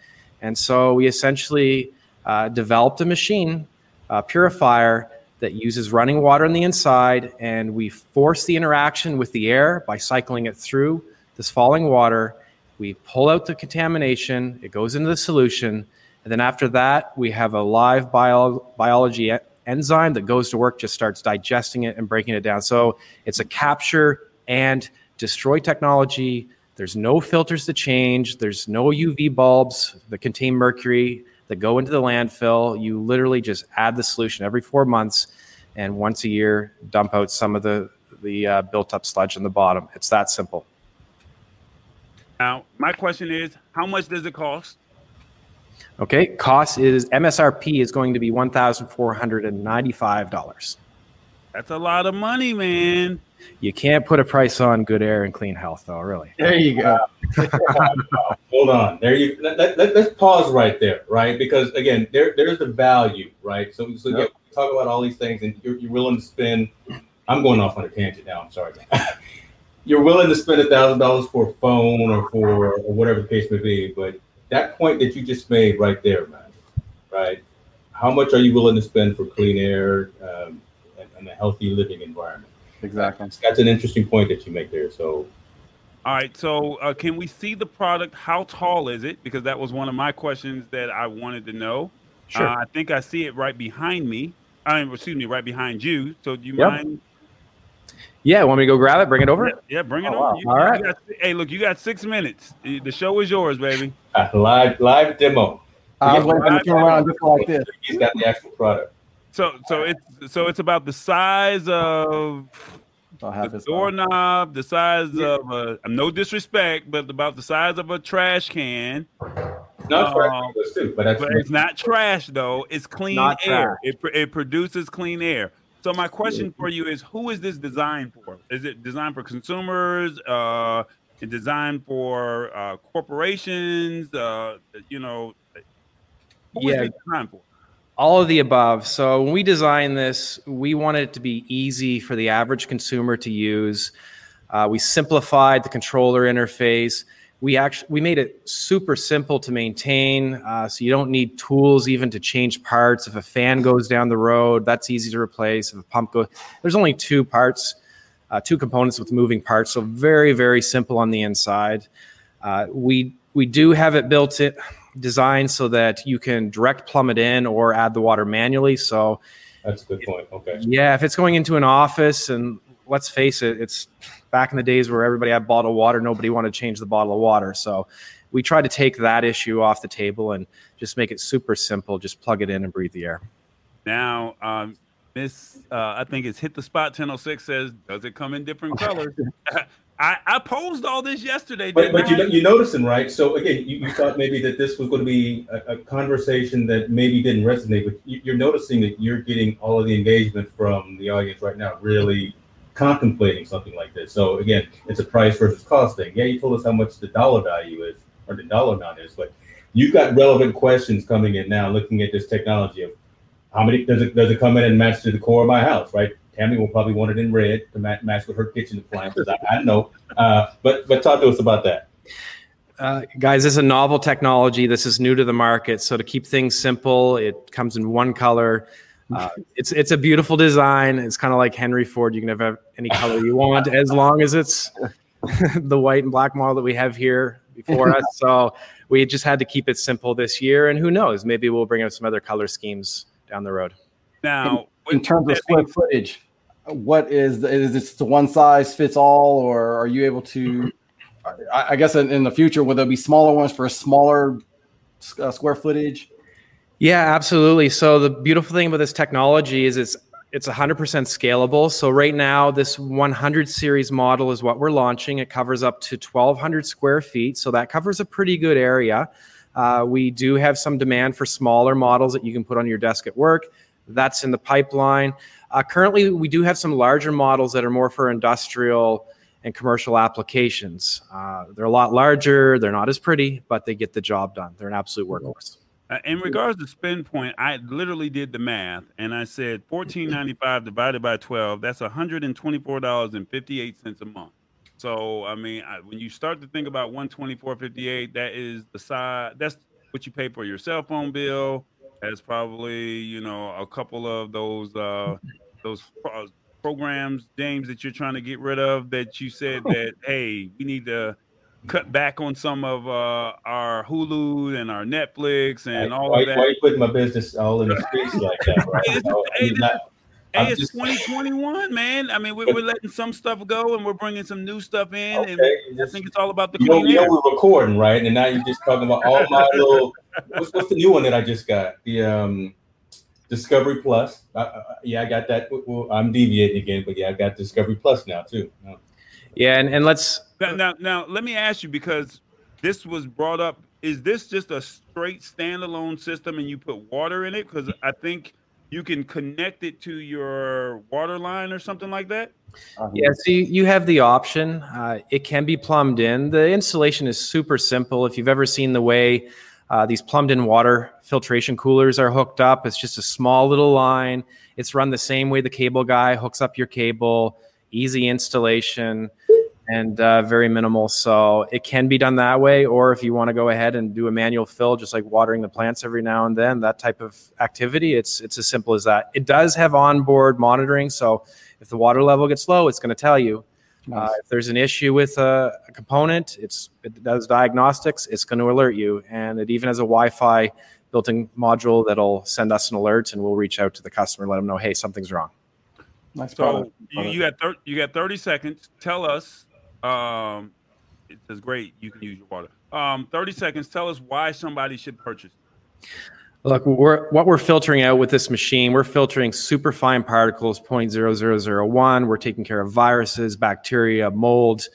And so we essentially uh, developed a machine, a purifier that uses running water on the inside, and we force the interaction with the air by cycling it through this falling water. We pull out the contamination, it goes into the solution, and then after that, we have a live bio- biology e- enzyme that goes to work, just starts digesting it and breaking it down. So it's a capture and destroy technology. There's no filters to change, there's no UV bulbs that contain mercury that go into the landfill. You literally just add the solution every four months, and once a year, dump out some of the the uh, built up sludge in the bottom. It's that simple. Now, my question is, how much does it cost? Okay, cost is MSRP is going to be one thousand four hundred and ninety-five dollars. That's a lot of money, man. You can't put a price on good air and clean health, though. Really. There you go. (laughs) Hold on. There you let, let, let, us pause right there, right? Because again, there there's the value, right? So so yeah, we talk about all these things and you're, you're willing to spend I'm going off on a tangent now, I'm sorry. (laughs) you're willing to spend a thousand dollars for a phone or for or whatever the case may be, but that point that you just made right there, man, right? How much are you willing to spend for clean air um, and, and a healthy living environment? Exactly. That's an interesting point that you make there. So All right, so uh, can we see the product? How tall is it? Because that was one of my questions that I wanted to know. Sure. Uh, I think I see it right behind me. I mean, excuse me, right behind you. So do you Yep. mind? Yeah, want me to go grab it? Bring it over? Yeah, yeah, bring it Oh, on. wow. You- All you right. got- hey, look, you got six minutes. The show is yours, baby. uh, live live demo. I was waiting to turn around just like this. He's got the actual product. So, so it's so it's about the size of the his doorknob, the size of a no disrespect, but about the size of a trash can. Not Um, us too, but that's But it's not trash though. It's clean Not air. It, it produces clean air. So my question for you is, who is this designed for? Is it designed for consumers? Uh, designed for uh, corporations? Uh, you know, Yeah. it designed for? All of the above. So when we designed this, we wanted it to be easy for the average consumer to use. Uh, we simplified the controller interface. We actually we made it super simple to maintain, uh, so you don't need tools even to change parts. If a fan goes down the road, that's easy to replace. If a pump goes, there's only two parts, uh, two components with moving parts, so very very simple on the inside. Uh, we we do have it built it designed so that you can direct plumb it in or add the water manually. So that's a good point. Okay. yeah, if it's going into an office, and let's face it, it's back in the days where everybody had bottled water, nobody wanted to change the bottle of water. So we try to take that issue off the table and just make it super simple. Just plug it in and breathe the air. Now, um, Miss, uh, I think it's hit the spot. Ten oh six says, does it come in different colors? (laughs) I, I posed all this yesterday. But, but you, you're noticing, right? So again, you, you thought maybe that this was going to be a, a conversation that maybe didn't resonate, but you, you're noticing that you're getting all of the engagement from the audience right now, really contemplating something like this. So again, it's a price versus cost thing. Yeah, you told us how much the dollar value is or the dollar amount is, but you've got relevant questions coming in now, looking at this technology of how many does it does it come in and match to the core of my house, right? Tammy will probably want it in red to match, with her kitchen appliances. I, I know, uh, but but talk to us about that. Uh, guys, this is a novel technology. This is new to the market. So to keep things simple, it comes in one color. Uh, it's it's a beautiful design. It's kind of like Henry Ford. You can have any color you want as long as it's (laughs) the white and black model that we have here before us. So we just had to keep it simple this year. And who knows? Maybe we'll bring out some other color schemes down the road. now, in with terms of square footage, what is the, is this the one size fits all, or are you able to? I, I guess in, in the future, will there be smaller ones for a smaller uh, square footage? Yeah, absolutely. So the beautiful thing about this technology is it's it's 100% scalable. So right now, this 100 series model is what we're launching. It covers up to 1,200 square feet, so that covers a pretty good area. Uh, we do have some demand for smaller models that you can put on your desk at work. That's in the pipeline. Uh, currently, we do have some larger models that are more for industrial and commercial applications. Uh, they're a lot larger. They're not as pretty, but they get the job done. They're an absolute workhorse. Uh, in regards to spend point, I literally did the math and I said fourteen (laughs) ninety five divided by twelve. That's one hundred and twenty four dollars and fifty eight cents a month. So I mean, I, when you start to think about one twenty four fifty eight, that is the side. That's what you pay for your cell phone bill. That's probably you know a couple of those uh, those pro- programs, James, that you're trying to get rid of. That you said (laughs) that hey, we need to cut back on some of uh, our Hulu and our Netflix and all why, of that. why you putting my business all in the (laughs) space like that? Right? Hey, this- You know, hey, I'm this- not- Hey, I'm it's just- 2021, man. I mean, we're, we're letting some stuff go and we're bringing some new stuff in. Okay, And I just- think it's all about the you know, you know we're recording, right? And now you're just talking about all my little. What's, what's the new one that I just got? The um, Discovery Plus. I, I, yeah, I got that. Well, I'm deviating again, but yeah, I got Discovery Plus now too. Yeah, and, and let's Now, now, now, let me ask you because this was brought up. Is this just a straight standalone system and you put water in it? Because I think you can connect it to your water line or something like that. Yeah, so you, you have the option. Uh, it can be plumbed in. The installation is super simple. If you've ever seen the way uh, these plumbed in water filtration coolers are hooked up, it's just a small little line. It's run the same way the cable guy hooks up your cable, easy installation and uh, very minimal. So it can be done that way. Or if you want to go ahead and do a manual fill, just like watering the plants every now and then, that type of activity, it's it's as simple as that. It does have onboard monitoring, so if the water level gets low, it's going to tell you. Uh, if there's an issue with a, a, component, it's it does diagnostics. It's going to alert you, and it even has a Wi-Fi built-in module that'll send us an alert, and we'll reach out to the customer, let them know, hey, something's wrong. Nice so you, you got thir- you got 30 seconds. Tell us um, it says great. You can use your water. Um, 30 seconds. Tell us why somebody should purchase. Look, we're, what we're filtering out with this machine, we're filtering superfine particles 0.0001. We're taking care of viruses, bacteria, mold,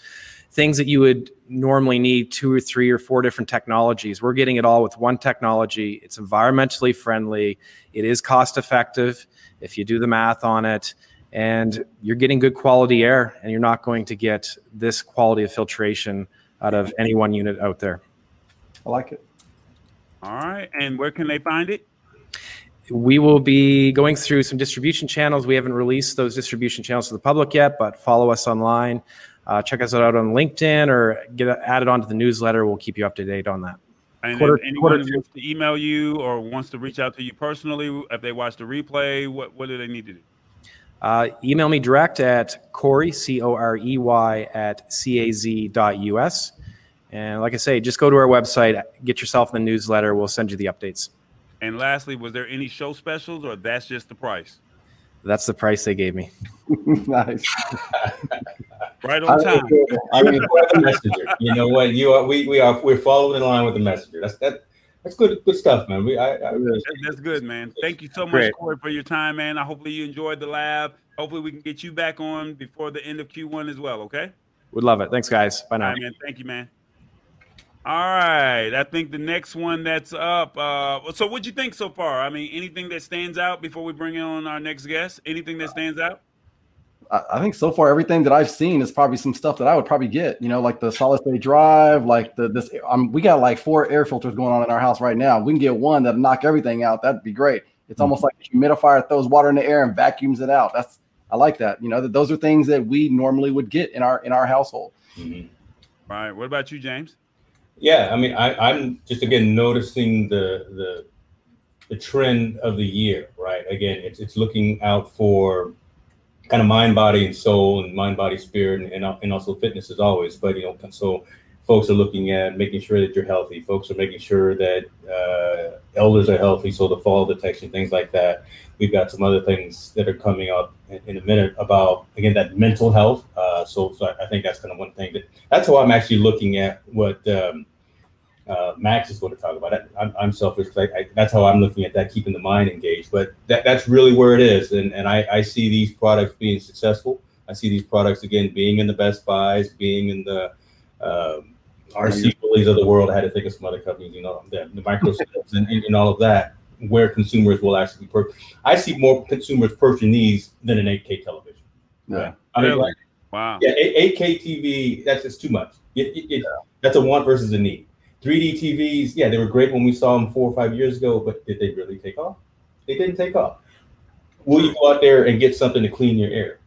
things that you would normally need two or three or four different technologies. We're getting it all with one technology. It's environmentally friendly. It is cost effective if you do the math on it and you're getting good quality air and you're not going to get this quality of filtration out of any one unit out there. I like it. All right. And where can they find it? We will be going through some distribution channels. We haven't released those distribution channels to the public yet, but follow us online. Uh, check us out on LinkedIn or get added onto the newsletter. We'll keep you up to date on that. And quarter, anyone quarter, wants to email you or wants to reach out to you personally, if they watch the replay, what, what do they need to do? Uh, email me direct at Corey, C O R E Y, at caz.us. And like I say, just go to our website, get yourself the newsletter. We'll send you the updates. And lastly, was there any show specials or that's just the price? That's the price they gave me. (laughs) nice. right on time. (laughs) I mean, the messenger. You know what? You are we we are we're following in line with the messenger. That's that that's good, good stuff, man. We, I, I really that's good, man. Thank you so much, Great. Corey, for your time, man. I hopefully you enjoyed the lab. Hopefully we can get you back on before the end of Q1 as well. Okay. Would love it. Thanks, guys. Bye now. Right, man. Thank you, man. All right. I think the next one that's up. Uh, so, what'd you think so far? I mean, anything that stands out before we bring on our next guest? Anything that stands out? I think so far everything that I've seen is probably some stuff that I would probably get. You know, like the solid state drive, like the this. Um, we got like four air filters going on in our house right now. We can get one that'll knock everything out. That'd be great. It's mm-hmm. almost like a humidifier throws water in the air and vacuums it out. That's I like that. You know, that those are things that we normally would get in our in our household. Mm-hmm. Right. What about you, James? Yeah, I mean, I, I'm just again noticing the the the trend of the year. Right. Again, it's it's looking out for kind of mind, body, and soul, and mind, body, spirit, and, and also fitness as always. But you know, so folks are looking at making sure that you're healthy. Folks are making sure that uh, elders are healthy, so the fall detection, things like that. We've got some other things that are coming up in, in a minute about again that mental health. Uh, so, so I think that's kind of one thing that that's how I'm actually looking at what. Um, uh, Max is going to talk about it. I'm, I'm selfish because I, I, that's how I'm looking at that, keeping the mind engaged. But that, that's really where it is. And, and I, I see these products being successful. I see these products, again, being in the Best Buys, being in the um, RC Willeys of the world. I had to think of some other companies, you know, the, the Microsofts and, and, and, all of that, where consumers will actually purchase. I see more consumers purchasing these than an 8K television. Yeah. I mean, like, wow. Yeah, 8K TV, that's just too much. It, it, it, yeah. That's a want versus a need. 3D TVs, yeah, they were great when we saw them four or five years ago, but did they really take off? They didn't take off. Will you go out there and get something to clean your air?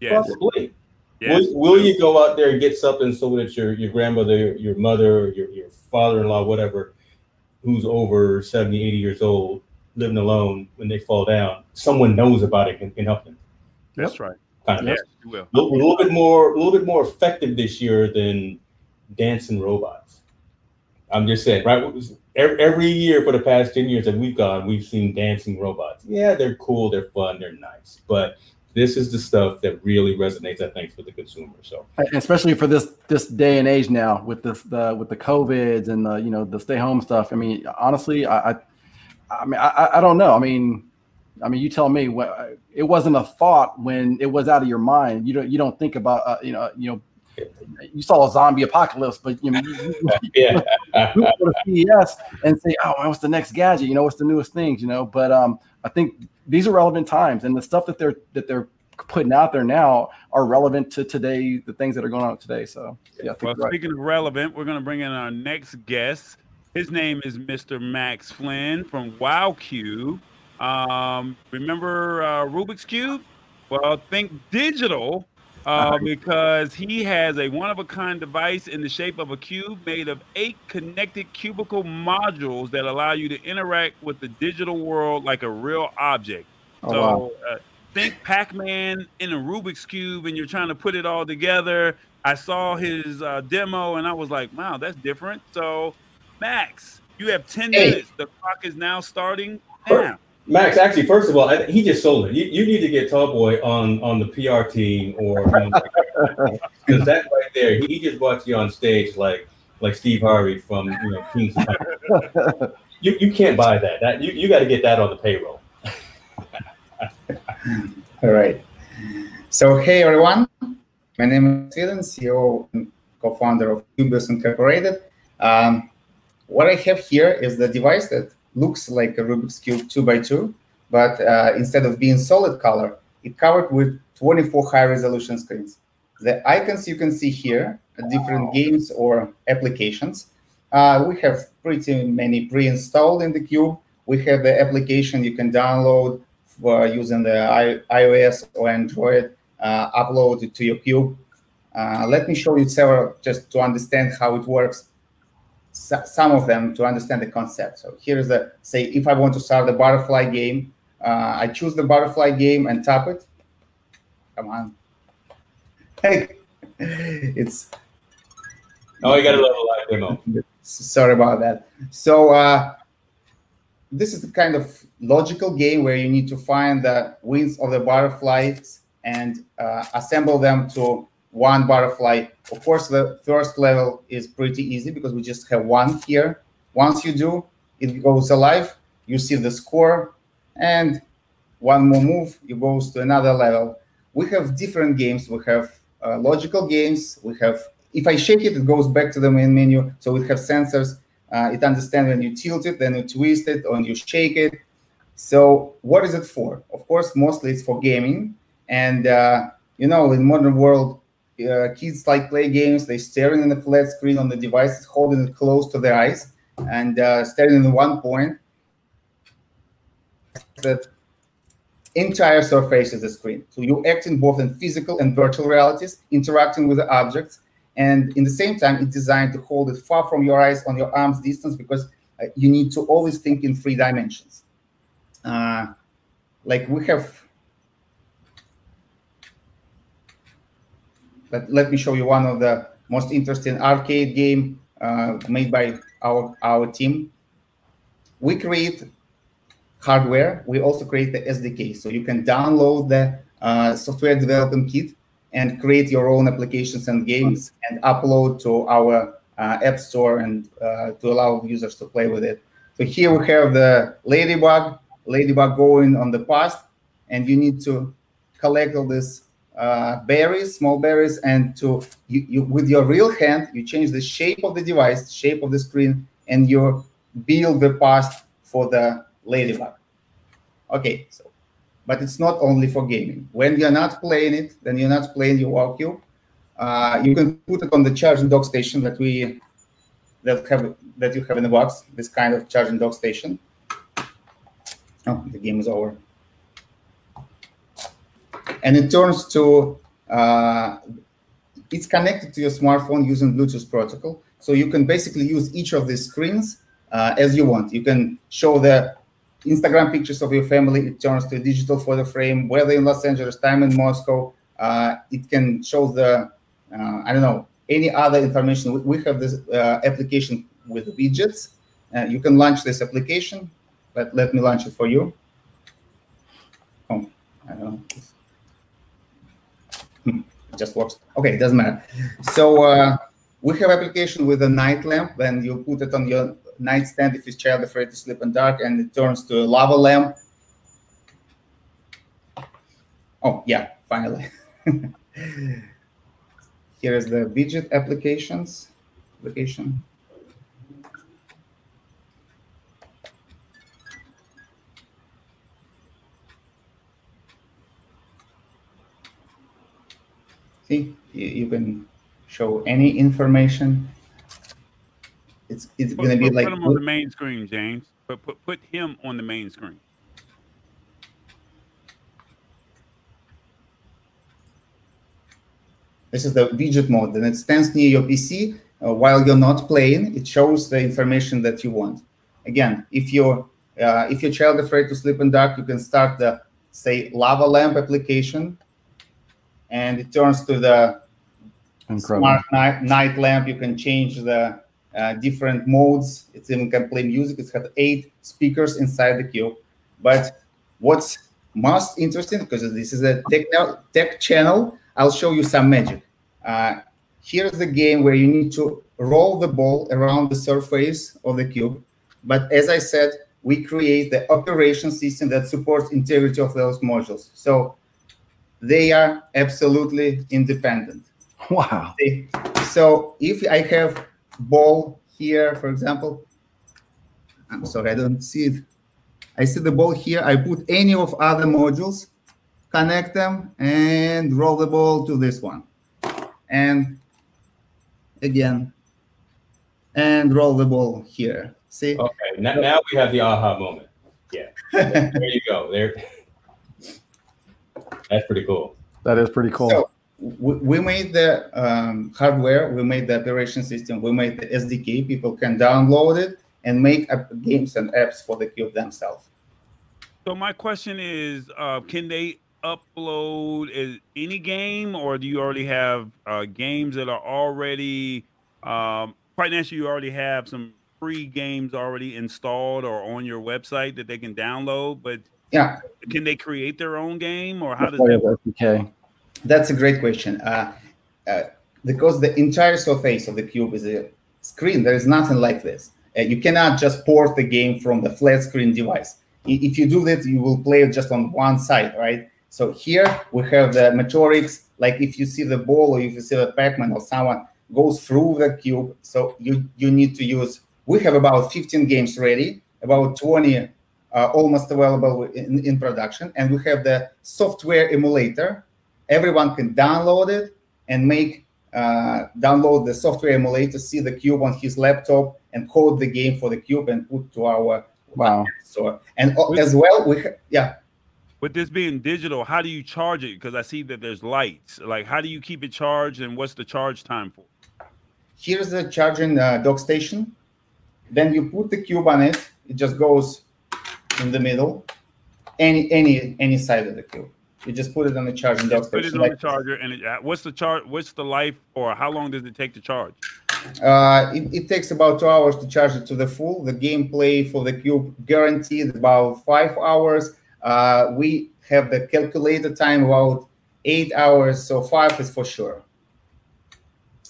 Yes. Possibly. Yes. Will, will, you go out there and get something so that your, your grandmother, your mother, your, your father-in-law, whatever, who's over 70, 80 years old, living alone, when they fall down, someone knows about it and can help them. That's right. Kind of yes, you will. A little, little bit more, a little bit more effective this year than dancing robots. I'm just saying, right? Every year for the past 10 years that we've gone, we've seen dancing robots. Yeah, they're cool, they're fun, they're nice. But this is the stuff that really resonates, I think, with the consumer. So especially for this this day and age now with this the with the COVIDs and the you know the stay home stuff. I mean, honestly, I I, I mean I, I don't know. I mean, I mean, you tell me. What, it wasn't a thought when it was out of your mind. You don't you don't think about uh, you know you know you saw a zombie apocalypse, but you know, you, (laughs) yeah. you go to CES and say, "Oh, what's the next gadget? You know, what's the newest things?" You know, but um, I think these are relevant times, and the stuff that they're that they're putting out there now are relevant to today, the things that are going on today. So, yeah. Well, right. speaking of relevant, we're going to bring in our next guest. His name is Mr. Max Filin from WowCube. Um, remember uh, Rubik's Cube? Well, think digital uh, because he has a one of a kind device in the shape of a cube made of eight connected cubicle modules that allow you to interact with the digital world like a real object. Oh, so, wow. uh, think Pac Man in a Rubik's Cube and you're trying to put it all together. I saw his uh, demo and I was like, wow, that's different. So, Max, you have 10 Hey. minutes. The clock is now starting now. Max, actually, first of all, I, he just sold it. You, you need to get Tallboy on on the PR team or because (laughs) that right there, he, he just brought you on stage like like Steve Harvey from you know Kings. you you can't buy that. That you, you got to get that on the payroll. (laughs) All right. So, hey everyone, my name is Steven, CEO and co-founder of Cubios Incorporated. Um, what I have here is the device that looks like a Rubik's Cube 2 by 2 but uh, instead of being solid color, it covered with 24 high resolution screens. The icons you can see here are different games or applications. Uh, we have pretty many pre-installed in the Cube. We have the application you can download for using the I- iOS or Android, uh, upload it to your Cube. Uh, let me show you several just to understand how it works. So- some of them to understand the concept. So here's the say if I want to start the butterfly game, uh, I choose the butterfly game and tap it. Come on. Hey, (laughs) it's Oh, you got a live demo. (laughs) sorry about that. So uh, this is the kind of logical game where you need to find the wings of the butterflies and uh, assemble them to one butterfly. Of course, the first level is pretty easy because we just have one here. Once you do, it goes alive. You see the score, and one more move, it goes to another level. We have different games. We have uh, logical games. We have if I shake it, it goes back to the main menu. So we have sensors. Uh, it understands when you tilt it, then you twist it, or you shake it. So what is it for? Of course, mostly it's for gaming. And uh, you know, in modern world, uh, kids like play games. They're staring in the flat screen on the device, holding it close to their eyes, and uh, staring in one point. That entire surface is the screen. So you act in both in physical and virtual realities, interacting with the objects, and in the same time, it's designed to hold it far from your eyes on your arm's distance because uh, you need to always think in three dimensions. Uh, like we have, let, let me show you one of the most interesting arcade game uh, made by our, our team. We create hardware, we also create the SDK. So you can download the uh, software development kit and create your own applications and games and upload to our uh, app store and uh, to allow users to play with it. So here we have the ladybug, ladybug going on the past, and you need to collect all these uh, berries, small berries, and to you, you with your real hand, you change the shape of the device, shape of the screen, and you build the past for the ladybug. Okay, so but it's not only for gaming. When you're not playing it, then you're not playing your WowCube. Uh, you can put it on the charging dock station that we that have that you have in the box. This kind of charging dock station. Oh, the game is over. And it turns to uh, it's connected to your smartphone using Bluetooth protocol. So you can basically use each of these screens uh, as you want. You can show the Instagram pictures of your family, it turns to a digital photo frame, weather in Los Angeles, time in Moscow. Uh, it can show the, uh, I don't know, any other information. We, have this uh, application with widgets. Uh, you can launch this application, but let me launch it for you. Oh, I don't know. Just works. Okay, it doesn't matter. So uh, we have application with a night lamp, then you put it on your nightstand if your child afraid to sleep in dark and it turns to a lava lamp. Oh yeah, finally. (laughs) here is the widget applications application. See, you, you can show any information. It's it's Put, gonna be put, like put him on the main screen, James. But put put him on the main screen. This is the widget mode, and it stands near your PC uh, while you're not playing. It shows the information that you want. Again, if you're uh, if your child is afraid to sleep in dark, you can start the say lava lamp application, and it turns to the Incredible. smart night, night lamp. You can change the uh, different modes. It even can play music. It's got eight speakers inside the cube. But what's most interesting, because this is a tech, tech channel, I'll show you some magic. Uh, here's the game where you need to roll the ball around the surface of the cube. But as I said, we create the operation system that supports integrity of those modules. So they are absolutely independent. (laughs) Wow. They- So if I have ball here, for example, I'm sorry, I don't see it. I see the ball here. I put any of other modules, connect them, and roll the ball to this one. And again, and roll the ball here. See? Okay, now, now we have the aha moment. Yeah, (laughs) there you go. There, that's pretty cool. That is pretty cool. So we, we made the um, hardware, we made the operation system, we made the SDK. People can download it and make app- games and apps for the cube themselves. So my question is, uh, can they upload any game, or do you already have uh, games that are already um, financially? You already have some free games already installed or on your website that they can download. But Yeah, can they create their own game, or how does that? with SDK. that's a great question. Uh, uh, because the entire surface of the cube is a screen, there is nothing like this. Uh, you cannot just port the game from the flat screen device. If you do that, you will play it just on one side, right? So here we have the metrics, like if you see the ball or if you see the Pac-Man or someone goes through the cube. So you, you need to use, we have about 15 games ready, about 20 uh, almost available in, in production. And we have the software emulator. Everyone can download it and make uh, download the software emulator, see the cube on his laptop, and code the game for the cube and put to our Wow. store. And uh, as well, we ha- yeah. With this being digital, how do you charge it? Because I see that there's lights. Like, how do you keep it charged, and what's the charge time for? Here's the charging uh, dock station. Then you put the cube on it. It just goes in the middle, any any any side of the cube. You just put it on the charging dock Just put it station. on the charger, and it, uh, what's the charge? What's the life, or how long does it take to charge? Uh, it, it takes about two hours to charge it to the full. The gameplay for the cube guaranteed about five hours. Uh, we have the calculated time about eight hours, so five is for sure.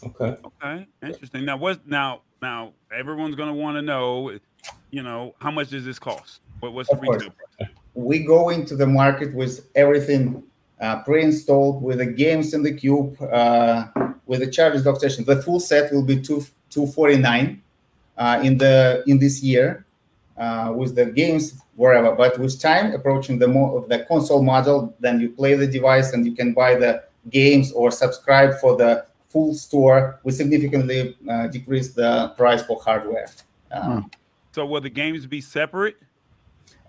Okay. Okay, interesting. Now, what? Now, now, everyone's gonna want to know, you know, how much does this cost? What, what's the Of course. retail price? We go into the market with everything uh, pre-installed, with the games in the cube, uh, with the charges dock station. The full set will be two two forty nine uh, in the in this year uh, with the games wherever. But with time approaching the mo- the console model, then you play the device and you can buy the games or subscribe for the full store. We significantly uh, decrease the price for hardware. Um, So, will the games be separate?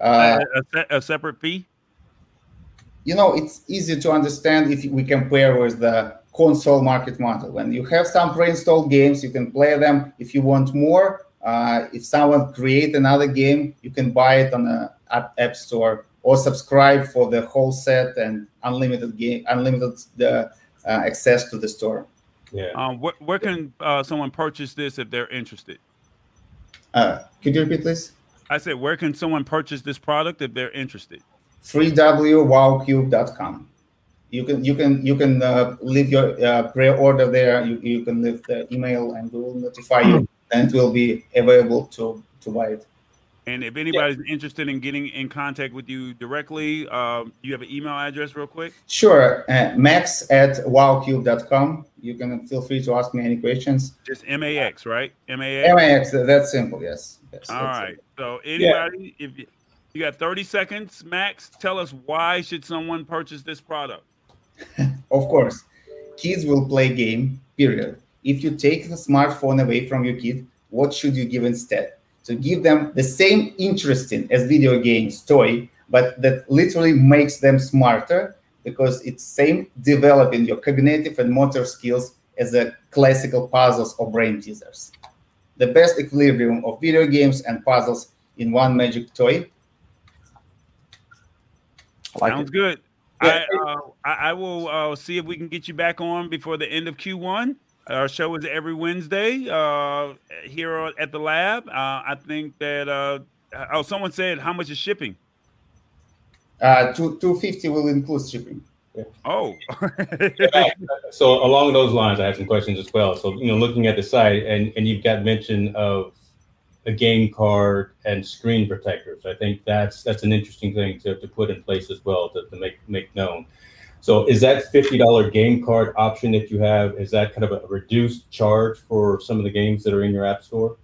Uh, a, a, se- a separate fee? you know, it's easy to understand if we compare with the console market model. When you have some pre-installed games, you can play them. If you want more, uh, if someone create another game, you can buy it on the app, app store or subscribe for the whole set and unlimited game, unlimited the uh, access to the store. Yeah. Um, where, where can uh, someone purchase this if they're interested? Uh, could you repeat, please? I said, where can someone purchase this product if they're interested? freewowcube.com. You can you can you can uh, leave your uh, pre-order there. You, you can leave the email and we will notify you, and it will be available to to buy it. And if anybody's yeah. interested in getting in contact with you directly, um, you have an email address real quick? Sure. Uh, max at wowcube.com. You can feel free to ask me any questions. Just MAX, right? MAX? MAX, that's simple, yes. yes All right. Simple. So anybody, yeah. if you, you got 30 seconds, Max, tell us why should someone purchase this product? (laughs) of course. Kids will play game, period. If you take the smartphone away from your kid, what should you give instead? to give them the same interesting as video games toy, but that literally makes them smarter because it's same developing your cognitive and motor skills as the classical puzzles or brain teasers. The best equilibrium of video games and puzzles in one magic toy. Like Sounds it. good. I, uh, I, will uh, see if we can get you back on before the end of Q1. Our show is every Wednesday uh, here at the lab. Uh, I think that uh, oh, someone said how much is shipping? Uh, two two fifty will include shipping. Yeah. Oh, (laughs) so along those lines, I have some questions as well. So you know, looking at the site, and and you've got mention of a game card and screen protectors. I think that's that's an interesting thing to, to put in place as well to, to make make known. So is that $50 game card option that you have, is that kind of a reduced charge for some of the games that are in your app store?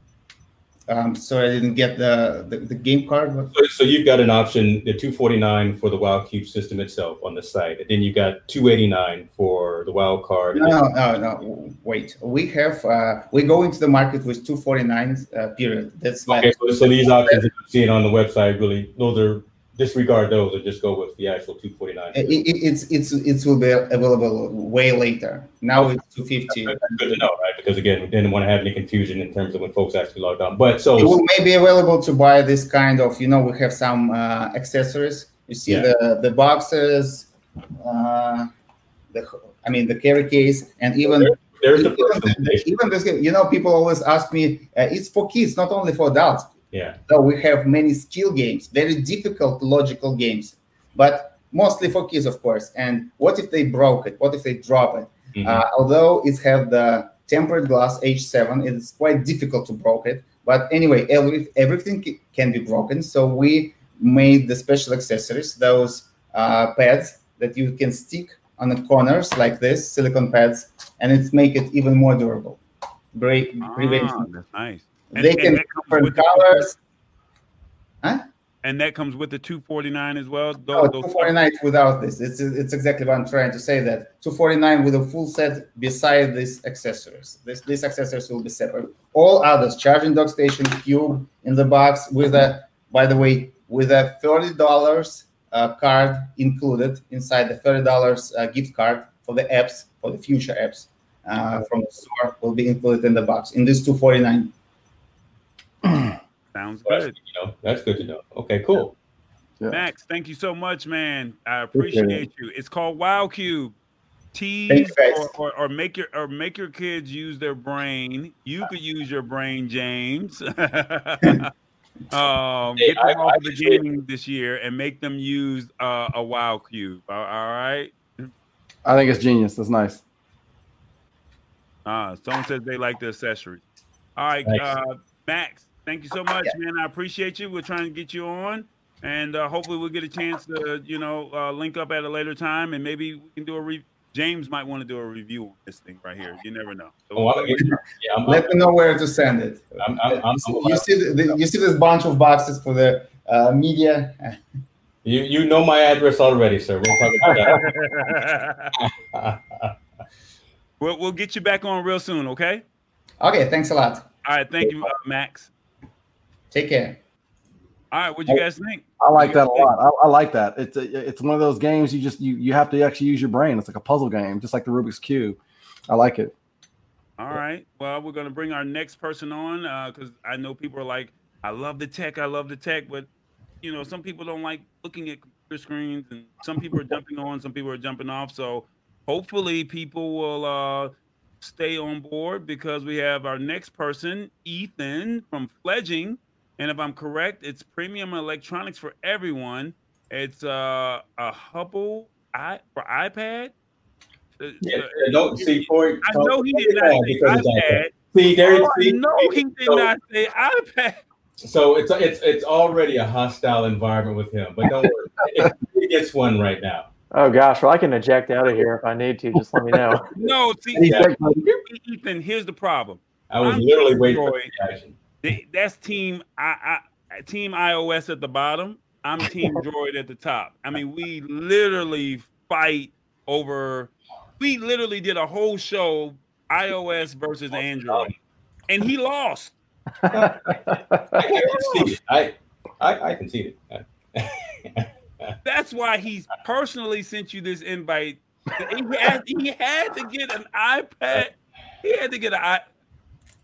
Um, so I didn't get the, the, the game card. So, so, you've got an option, the 249 for the WOWCube system itself on the site, and then you got 289 for the WoW card. No, no, no. Wait, we have uh, we go into the market with 249 uh, period. That's like okay. So, so these options that you see it on the website, really, those are disregard those and just go with the actual 249 it, it, it's it's it will be available way later. Now it's 250 That's good to know right? Because again we didn't want to have any confusion in terms of when folks actually logged on. But so it will may be available to buy this kind of you know we have some uh, accessories. You see yeah. the the boxes uh, the i mean the carry case and even there's even, the, even this you know people always ask me uh, it's for kids not only for adults yeah. So we have many skill games, very difficult logical games, but mostly for kids, of course. And what if they broke it? What if they drop it? Mm-hmm. Uh, although it have the tempered glass H7, it's quite difficult to broke it. But anyway, every, everything can be broken. So we made the special accessories, those uh, pads that you can stick on the corners like this, silicone pads, and it's make it even more durable. Break, ah, prevention. nice. And, they can different colors. Huh? And that comes with the 249 as well. Those, no, 249 without this. It's it's exactly what I'm trying to say. That 249 with a full set beside these accessories. This these accessories will be separate. All others, charging dock station, cube in the box with a. By the way, with a thirty dollars uh, card included inside the thirty dollars uh, gift card for the apps for the future apps uh, from the store will be included in the box in this 249 (clears throat) Sounds good. You know, that's good to know. Okay, cool. Yeah. Max, thank you so much, man. I appreciate you. It's called WOWCube. Tease or, or, or, make your or make your kids use their brain. You could use your brain, James. (laughs) um, hey, get them I, off I, the gaming this year and make them use uh, a WOWCube. All, all right. I think it's genius. That's nice. Uh, someone says they like the accessories. All right, uh, Max. Thank you so much, yeah. man. I appreciate you. We're trying to get you on, and uh, hopefully we'll get a chance to, you know, uh, link up at a later time, and maybe we can do a re- James might want to do a review on this thing right here. You never know. So, oh, yeah, Let me know where to send it. I'm, I'm, I'm, you see, the, you see this bunch of boxes for the uh, media. You you know my address already, sir. We'll talk about that. (laughs) we'll we'll get you back on real soon. Okay. Okay. Thanks a lot. All right. Thank you, uh, Max. Take care. All right, what do you guys think? I like that a lot. I, I, like that. It's a, it's one of those games you just you you have to actually use your brain. It's like a puzzle game, just like the Rubik's cube. I like it. All right. Well, we're gonna bring our next person on because uh, I know people are like, I love the tech, I love the tech, but you know, some people don't like looking at computer screens, and some people are jumping on, some people are jumping off. So hopefully, people will uh, stay on board because we have our next person, Ethan from Fledging and if I'm correct, it's premium electronics for everyone. It's uh, a Hubble i for iPad. Uh, yeah, uh, don't see for I know he did not say iPad. See, there oh, see, no, he did so, not say iPad. so it's it's it's already a hostile environment with him. But don't worry, (laughs) he gets one right now. Oh gosh, well I can eject out of here if I need to. Just let me know. (laughs) no, see, Ethan, here's the problem. I was I'm literally waiting for Android. the action. They- That's team I, I team iOS at the bottom. I'm team (laughs) Droid at the top. I mean, we literally fight over. We literally did a whole show iOS versus Android, and he lost. I can see it. I I, I can see it. (laughs) That's why he's personally sent you this invite. He had, he had to get an iPad. He had to get an i.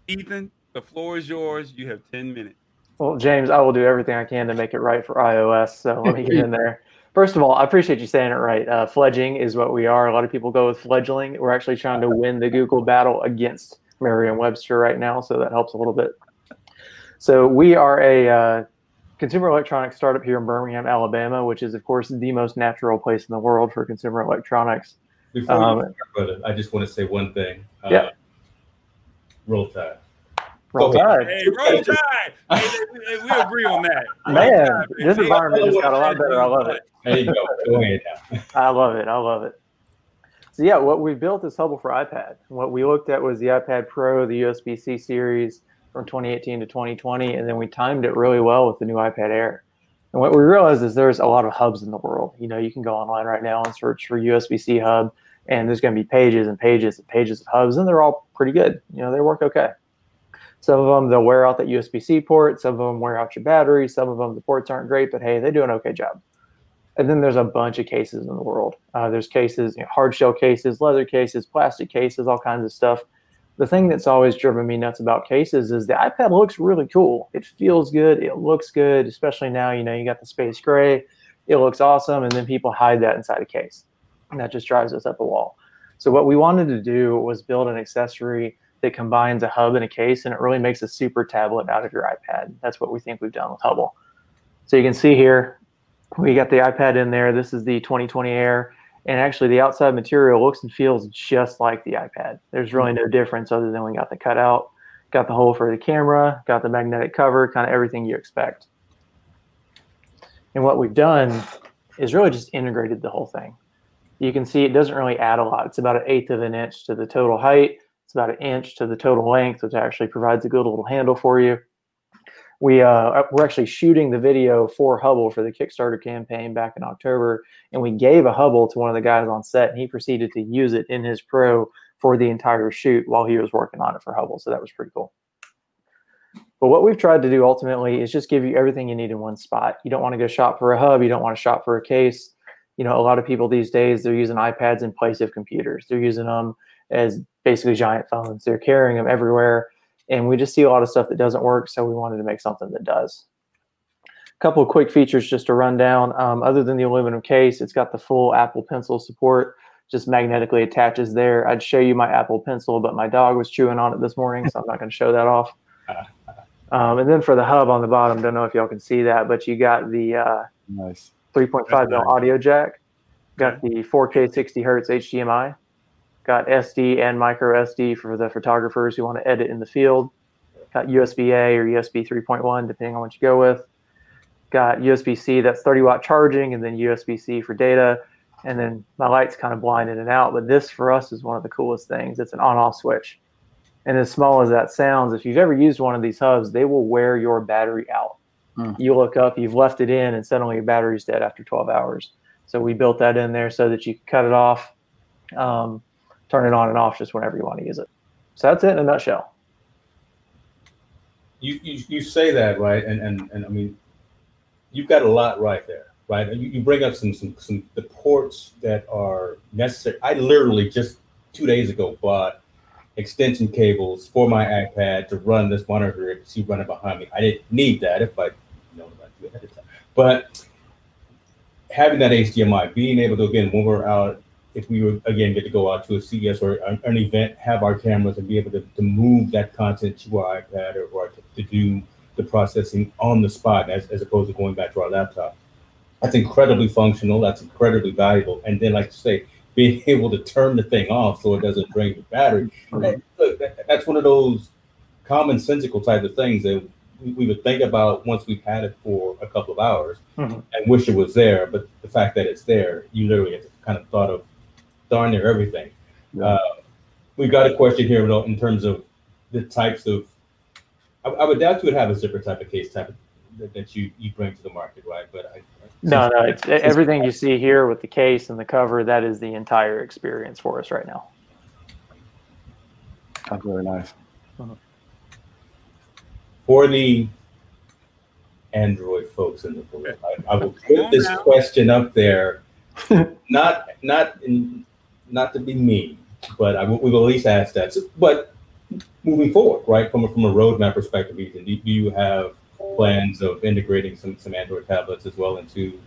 Ethan, the floor is yours. You have ten minutes. Well, James, I will do everything I can to make it right for iOS. So let me get in there. (laughs) First of all, I appreciate you saying it right. Uh, fledging is what we are. A lot of people go with fledgling. We're actually trying to win the Google battle against Merriam-Webster right now, so that helps a little bit. So we are a uh, consumer electronics startup here in Birmingham, Alabama, which is, of course, the most natural place in the world for consumer electronics. Before Um, you start, brother, I just want to say one thing. Uh, Yeah. Roll Tide. Roll Go. Tide. Hey, roll tide. Hey, we- we agree on that. (laughs) Man, Roll Tide, this baby. environment just got a lot better. I love it. There you go. Go ahead. (laughs) I love it. I love it. So yeah, what we built is Hubble for iPad. What we looked at was the iPad Pro, the USB-C series from 2018 to 2020, and then we timed it really well with the new iPad Air. And what we realized is there's a lot of hubs in the world. You know, you can go online right now and search for USB-C hub, and there's going to be pages and pages and pages of hubs, and they're all pretty good. You know, they work okay. Some of them they'll wear out that USB-C port. Some of them wear out your battery. Some of them the ports aren't great, but hey, they do an okay job. And then there's a bunch of cases in the world. Uh, there's cases, you know, hard shell cases, leather cases, plastic cases, all kinds of stuff. The thing that's always driven me nuts about cases is the iPad looks really cool. It feels good. It looks good, especially now, you know, you got the space gray. It looks awesome. And then people hide that inside a case. And that just drives us up the wall. So what we wanted to do was build an accessory that combines a hub and a case, and it really makes a super tablet out of your iPad. That's what we think we've done with Hubble. So you can see here, we got the iPad in there. This is the 2020 Air, and actually the outside material looks and feels just like the iPad. There's really no difference other than we got the cutout, got the hole for the camera, got the magnetic cover, kind of everything you expect. And what we've done is really just integrated the whole thing. You can see it doesn't really add a lot. It's about an eighth of an inch to the total height. About an inch to the total length, which actually provides a good little handle for you. We uh, we're actually shooting the video for Hubble for the Kickstarter campaign back in October, and we gave a Hubble to one of the guys on set, and he proceeded to use it in his Pro for the entire shoot while he was working on it for Hubble. So that was pretty cool. But what we've tried to do ultimately is just give you everything you need in one spot. You don't want to go shop for a hub. You don't want to shop for a case. You know, a lot of people these days they're using iPads in place of computers. They're using them as basically giant phones. They're carrying them everywhere, and we just see a lot of stuff that doesn't work. So we wanted to make something that does. A couple of quick features just to run down. Um, other than the aluminum case, it's got the full Apple Pencil support. Just magnetically attaches there. I'd show you my Apple Pencil, but my dog was chewing on it this morning, so I'm not going to show that off. (laughs) Um, and then for the hub on the bottom, don't know if y'all can see that, but you got the uh, Nice. 3.5 mil audio jack, got the 4K 60 hertz HDMI, got SD and micro SD for the photographers who want to edit in the field, got USB A or USB 3.1, depending on what you go with. Got USB C, that's 30 watt charging, and then USB C for data. And then my light's kind of blind in and out, but this for us is one of the coolest things. It's an on off switch. And as small as that sounds, if you've ever used one of these hubs, they will wear your battery out. Hmm. You look up, you've left it in, and suddenly your battery's dead after 12 hours. So we built that in there so that you can cut it off, um, turn it on and off just whenever you want to use it. So that's it in a nutshell. you, you you say that right, and and and I mean, you've got a lot right there, right? You, you bring up some some some the ports that are necessary. I literally just two days ago bought extension cables for my iPad to run this monitor you see running behind me. I didn't need that if I know about it ahead of time, but having that HDMI, being able to again when we're out, if we were again get to go out to a CES or an, an event, have our cameras and be able to, to move that content to our iPad or, or to, to do the processing on the spot as, as opposed to going back to our laptop. That's incredibly functional. That's incredibly valuable. And then, like you say, being (laughs) able to turn the thing off so it doesn't drain the battery. And look, that- that's one of those commonsensical type of things that we would think about once we've had it for a couple of hours Mhm. and wish it was there. But the fact that it's there, you literally have kind of thought of darn near everything. Yeah. Uh, we've got a question here though, in terms of the types of. I, I would doubt you would have a zipper type of case type of, that, that you you bring to the market, right? But I, No, no, it's everything you see here with the case and the cover. That is the entire experience for us right now. That's very nice. for the Android folks in the room, I, I will put this question up there, (laughs) not not in, not to be mean, but I we will at least ask that. So, but moving forward, right from a, from a roadmap perspective, Ethan, do, do you have plans of integrating some some Android tablets as well into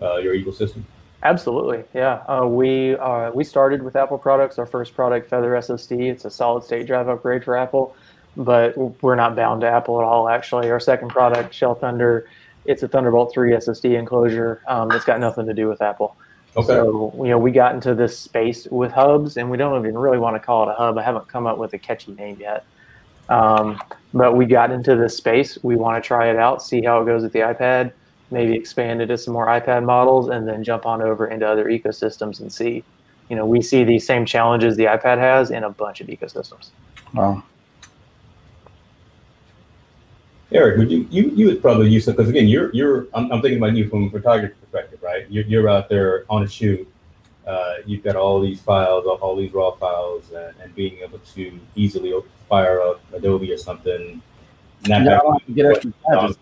uh, your ecosystem? Absolutely, yeah. Uh, we uh, we started with Apple products. Our first product, Feather SSD, it's a solid state drive upgrade for Apple, but we're not bound to Apple at all. Actually, our second product, Shell Thunder, it's a Thunderbolt 3 SSD enclosure. Um, it's got nothing to do with Apple. Okay. So you know, we got into this space with hubs, and we don't even really want to call it a hub. I haven't come up with a catchy name yet. Um, but we got into this space. We want to try it out, see how it goes with the iPad, maybe expand it to some more iPad models, and then jump on over into other ecosystems and see. You know, we see these same challenges the iPad has in a bunch of ecosystems. Wow. Eric, would you you you would probably use it because again, you're you're I'm, I'm thinking about you from a photography perspective, right? You're you're out there on a shoot. Uh, you've got all these files, all, these raw files, and, and being able to easily fire up Adobe or something. Not Yeah, I have don't have to get extra (laughs) badges.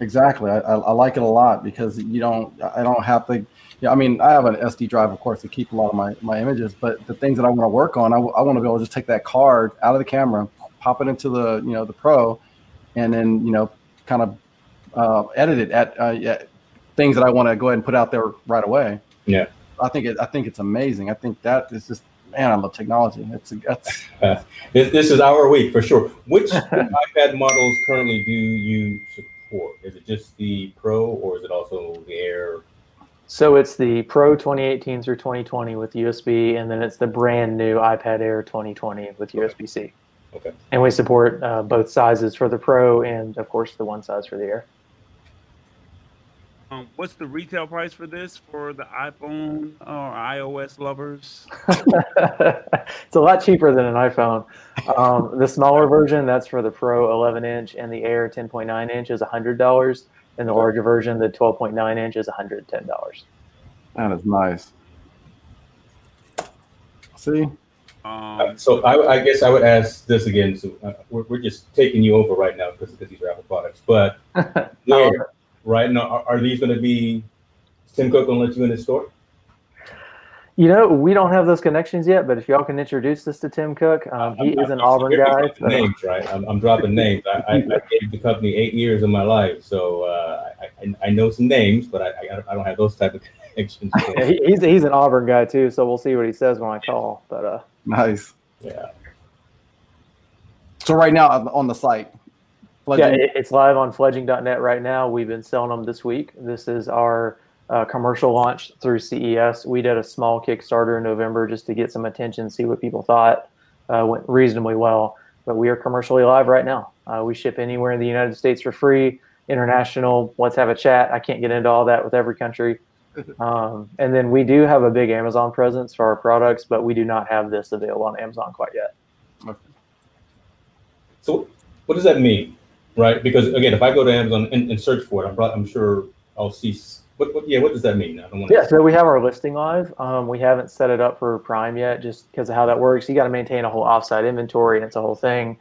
Exactly. I, I, I like it a lot because you don't, I don't have to, yeah, I mean, I have an SD drive, of course, to keep a lot of my, my images, but the things that I want to work on, I, want to be able to just take that card out of the camera, pop it into the, you know, the pro, and then, you know, kind of uh, edit it at uh, yeah, things that I want to go ahead and put out there right away. Yeah. I think it, I think it's amazing. I think that is just, man, I love technology. It's, it's (laughs) This, this is our week for sure. Which (laughs) iPad models currently do you support? Is it just the Pro or is it also the Air? So it's the Pro 2018 through 2020 with USB, and then it's the brand new iPad Air 2020 with USB-C. Okay. And we support uh, both sizes for the Pro and, of course, the one size for the Air. Um, what's the retail price for this for the iPhone or iOS lovers? (laughs) it's a lot cheaper than an iPhone. Um, the smaller version, that's for the Pro 11 inch, and the Air 10.9 inch is $100. And the larger version, the 12.9 inch, is $110. that is nice. See, Um, So I, I guess I would ask this again. So uh, we're, we're just taking you over right now because these are Apple products. But (laughs) where, right now, are, are these going to be Tim Cook going to let you in his store? You know, we don't have those connections yet, but if y'all can introduce this to Tim Cook, um, he I'm- is an I'm- Auburn guy. dropping Names, right? I'm, I'm dropping names. I, I, I gave the company eight years of my life, so uh, I, I, I know some names, but I, I, I don't have those type of connections. (laughs) Yeah, he, he's he's an Auburn guy too, so we'll see what he says when I call. But uh, nice. yeah. So right now on on the site, yeah, Fledging- it, it's live on fledging.net right now. We've been selling them this week. This is our uh, commercial launch through CES. We did a small Kickstarter in November just to get some attention, see what people thought. Uh, went reasonably well, but we are commercially live right now. Uh, we ship anywhere in the United States for free. International, let's have a chat. I can't get into all that with every country. Um, and then we do have a big Amazon presence for our products, but we do not have this available on Amazon quite yet. Okay. So what does that mean, right? Because again, if I go to Amazon and, and search for it, I'm, probably, I'm sure I'll see. What, what, yeah, what does that mean? I don't want Yeah, so we have our listing live. Um, we haven't set it up for Prime yet, just because of how that works. You got to maintain a whole offsite inventory, and it's a whole thing.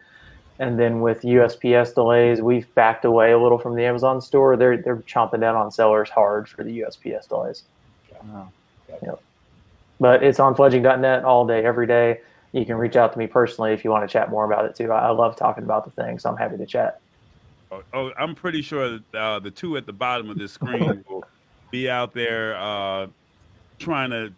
And then with USPS delays, we've backed away a little from the Amazon store. They're they're chomping down on sellers hard for the USPS delays. Wow. Yep. But it's on fledging.net all day, every day. You can reach out to me personally if you want to chat more about it too. I, I love talking about the thing, so I'm happy to chat. oh, oh, I'm pretty sure that uh, the two at the bottom of this screen (laughs) will be out there uh, trying to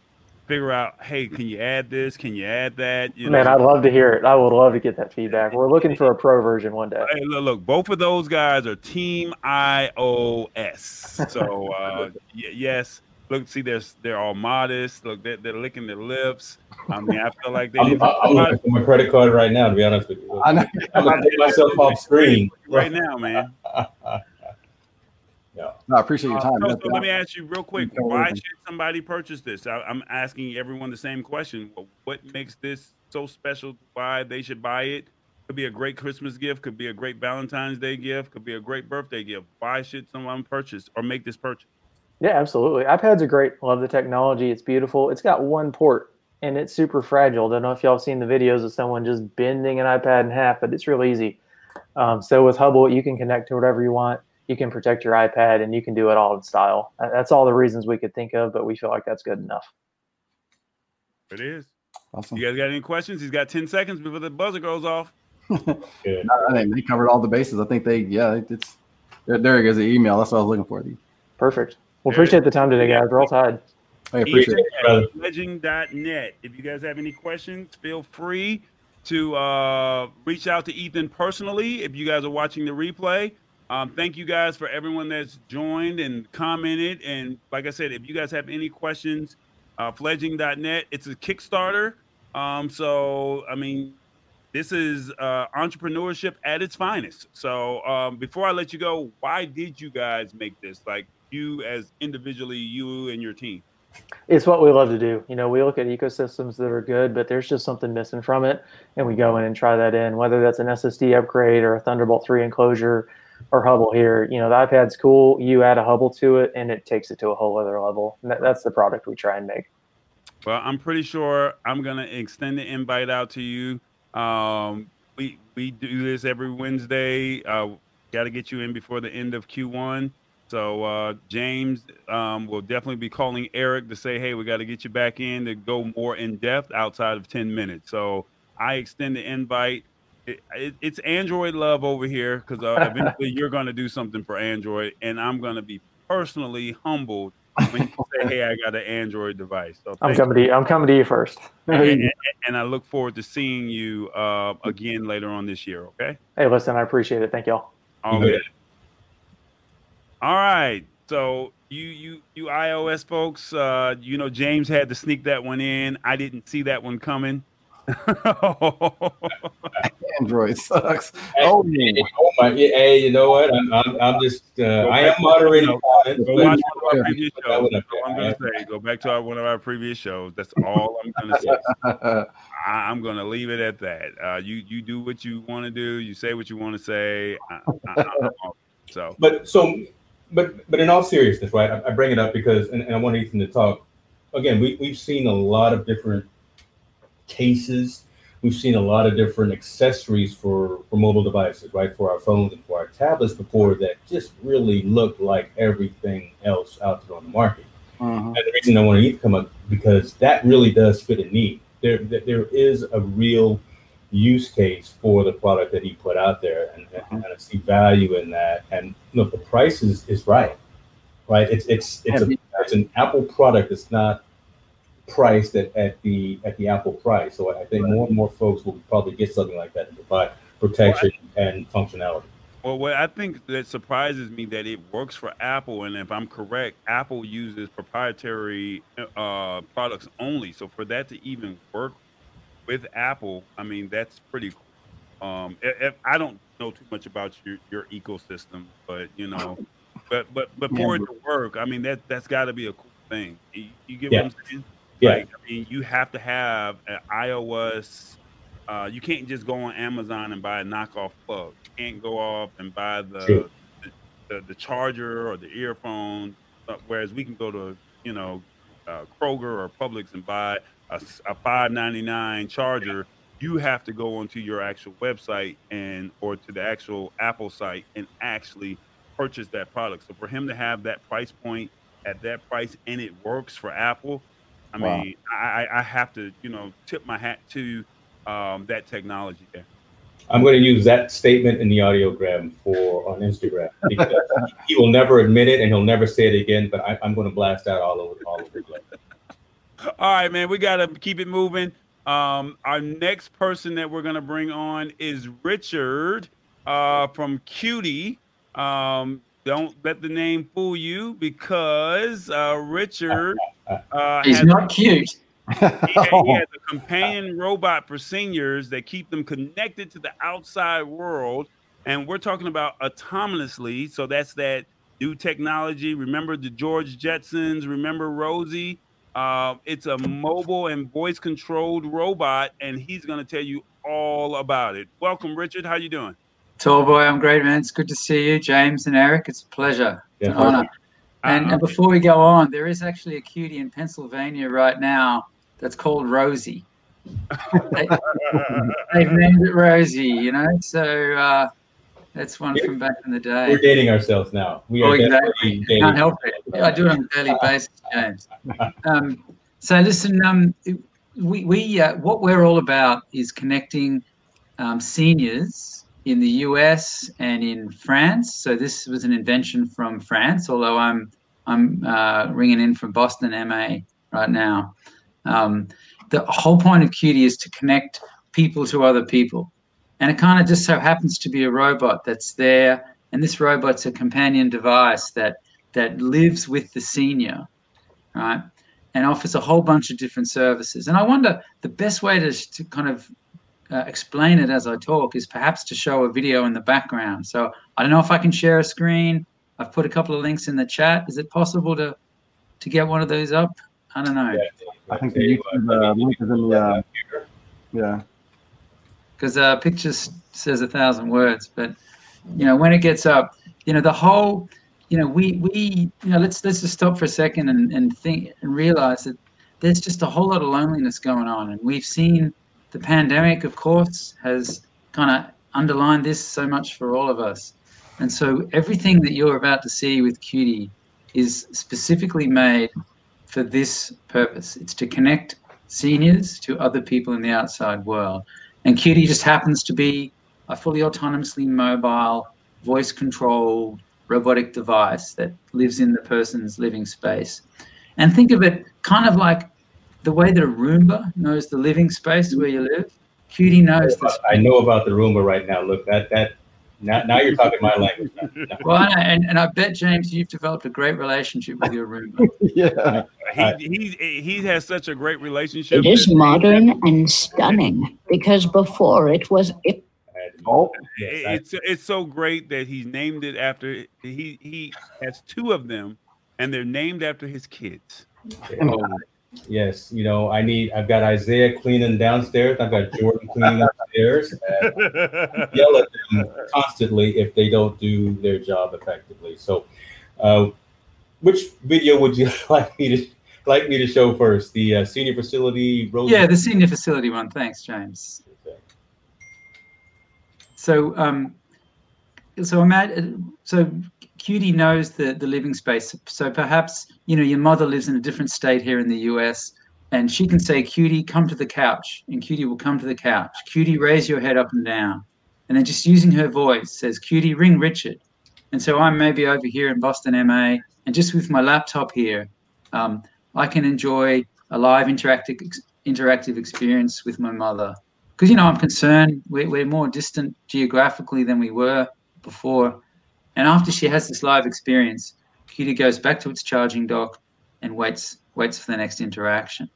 figure out, hey, can you add this? Can you add that? You Man, know, I'd love to hear it. I would love to get that feedback. We're looking for a pro version one day. Hey, look, look, both of those guys are Team iOS. So uh, (laughs) y- yes, look, see, they're they're all modest. Look, they're, they're licking their lips. I mean, I feel like they. I'm, I'm looking for my credit card right now. To be honest with you, I know. I'm gonna take myself off screen. right now, man. (laughs) Yeah. No, I appreciate your Uh, time. so, so let me ask you real quick: Why should somebody purchase this? I, I'm asking everyone the same question. What makes this so special? Why they should buy it? Could be a great Christmas gift. Could be a great Valentine's Day gift. Could be a great birthday gift. Why should someone purchase or make this purchase? Yeah, absolutely. iPads are great. Love the technology. It's beautiful. It's got one port and it's super fragile. I Don't know if y'all have seen the videos of someone just bending an iPad in half, but it's real easy. Um, so with Hubble, you can connect to whatever you want. You can protect your iPad and you can do it all in style. That's all the reasons we could think of, but we feel like that's good enough. It is. Awesome. You guys got any questions? He's got 10 seconds before the buzzer goes off. (laughs) Good. I think they covered all the bases. I think they, yeah, it's there. There it goes. The email. That's what I was looking for. Perfect. Well, There appreciate the time today, guys. We're all tied. I appreciate it. brother. fledging.net. If you guys have any questions, feel free to uh, reach out to Ethan personally if you guys are watching the replay. Um, thank you guys for everyone that's joined and commented. And like I said, if you guys have any questions, uh, fledging.net, it's a Kickstarter. Um, so, I mean, this is uh, entrepreneurship at its finest. So, um, before I let you go, why did you guys make this? Like, you as individually, you and your team. It's what we love to do. You know, we look at ecosystems that are good, but there's just something missing from it, and we go in and try that in. Whether that's an SSD upgrade or a Thunderbolt three enclosure or Hubble here, you know, the iPad's cool. You add a Hubble to it, and it takes it to a whole other level. That, that's the product we try and make. Well, I'm pretty sure I'm gonna extend the invite out to you. Um, we we do this every Wednesday. Uh, Got to get you in before the end of Q1. So uh, James um, will definitely be calling Eric to say, "Hey, we got to get you back in to go more in depth outside of 10 minutes." So I extend the invite. It, it, it's Android love over here because uh, eventually you're going to do something for Android, and I'm going to be personally humbled when you say, "Hey, I got an Android device." So I'm thank coming to you. I'm coming to you first. (laughs) and, and- (laughs) and I look forward to seeing you uh, again later on this year. Okay. Hey, listen, I appreciate it. Thank y'all. All You good. All right. So you you you iOS folks, uh, you know James had to sneak that one in. I didn't see that one coming. (laughs) Android sucks. Oh, Oh, oh my! Hey, you know what? I'm, I'm, I'm just. Uh, I am moderating comments. Go but- watch one of our previous shows. That's all I'm gonna say. Go back to our, one of our previous shows. That's all I'm gonna say. (laughs) I, I'm gonna leave it at that. Uh, you you do what you want to do. You say what you want to say. I, I, I, so But so, but but in all seriousness, right? I, I bring it up because, and, and I want Ethan to talk. Again, we we've seen a lot of different cases. We've seen a lot of different accessories for for mobile devices, right? For our phones and for our tablets before that just really looked like everything else out there on the market. Mhm. And the reason I want to come up because that really does fit a need. There, there is a real use case for the product that he put out there, and, and, and I see value in that. And look, the price is, is right, right? It's it's it's a it's an Apple product. It's not priced at, at the at the Apple price. So I think more and more folks will probably get something like that to provide protection and functionality. Well, what I think that surprises me that it works for Apple, and if I'm correct, Apple uses proprietary uh, products only. So for that to even work with Apple, I mean that's pretty cool. Um, if, if- I don't know too much about your, your ecosystem, but you know, but but but for it to work, I mean that that's got to be a cool thing. You, you get Yeah. what I'm saying? Yeah. Like, I mean, you have to have an iOS. Uh, you can't just go on Amazon and buy a knockoff plug. You can't go off and buy the the, the, the charger or the earphone. Uh, whereas we can go to you know uh, Kroger or Publix and buy a, a five ninety nine charger. You have to go onto your actual website and or to the actual Apple site and actually purchase that product. So for him to have that price point at that price and it works for Apple, I Wow. mean, I, I- have to, you know, tip my hat to um, that technology there. I'm going to use that statement in the audiogram for on Instagram because (laughs) he will never admit it and he'll never say it again. But I, I'm going to blast that all over all over the place. All right, man, we got to keep it moving. Um, our next person that we're going to bring on is Richard uh, from Cutii. Um, don't let the name fool you because uh, Richard (laughs) uh, He's not cute. he, he has a (laughs) companion robot for seniors that keep them connected to the outside world. And we're talking about autonomously. So that's that new technology. Remember the George Jetsons? Remember Rosie? Uh, it's a mobile and voice controlled robot, and he's going to tell you all about it. Welcome, Richard. How you doing? Tall boy, I'm great, man. It's good to see you, James and Eric. It's a pleasure. It's an Yeah, honor. And, Uh-uh. and before we go on, there is actually a Cutii in Pennsylvania right now that's called Rosie. they, (laughs) have named it Rosie, you know. So uh, that's one from back in the day. We're dating ourselves now. We Oh, are exactly. dating. Can't help it. I do it on a daily basis, James. Um, so listen, um, we, we uh, what we're all about is connecting um, seniors in the US and in France. So this was an invention from France, although I'm I'm uh, ringing in from Boston, MA, right now. Um, the whole point of Cutii is to connect people to other people, and it kind of just so happens to be a robot that's there, and this robot's a companion device that that lives with the senior, right? and offers a whole bunch of different services. And I wonder the best way to, to kind of uh, explain it as I talk is perhaps to show a video in the background. So I don't know if I can share a screen. I've put a couple of links in the chat. Is it possible to to get one of those up? I don't know I think the YouTube uh, link is in the. Uh, yeah. because uh, pictures says a thousand words. But you know when it gets up, you know the whole, you know we we you know let's let's just stop for a second and, and think and realize that there's just a whole lot of loneliness going on, and we've seen the pandemic, of course, has kind of underlined this so much for all of us. And so everything that you're about to see with Cutii is specifically made for this purpose. It's to connect seniors to other people in the outside world. And Cutii just happens to be a fully autonomously mobile, voice controlled robotic device that lives in the person's living space. And think of it kind of like the way that a Roomba knows the living space where you live. Cutii knows this. I know about the Roomba right now. Look, that that now, now you're talking my language. (laughs) Well, and, and I bet, James, you've developed a great relationship with your Roomba. (laughs) yeah. He, he he has such a great relationship. It is modern and stunning because before it was it, Oh, It- it's it's so great that he's named it after he he has two of them, and they're named after his kids. Oh, yes, you know, I need. I've got Isaiah cleaning downstairs. I've got Jordan cleaning upstairs. (laughs) Yell at them constantly if they don't do their job effectively. So, uh, which video would you (laughs) like me to like me to show first? The uh, senior facility. Road Yeah, the senior facility one. Thanks, James. So, um, so imagine, so Cutii knows the the living space. So perhaps you know your mother lives in a different state here in the U.S. and she can say, "Cutii, come to the couch," and Cutii will come to the couch. Cutii, raise your head up and down, and then just using her voice says, "Cutii, ring Richard." And so I'm maybe over here in Boston, MA, and just with my laptop here, um, I can enjoy a live interactive ex- interactive experience with my mother. Because you know I'm concerned we're, we're more distant geographically than we were before, and after she has this live experience, Cutii goes back to its charging dock and waits waits for the next interaction.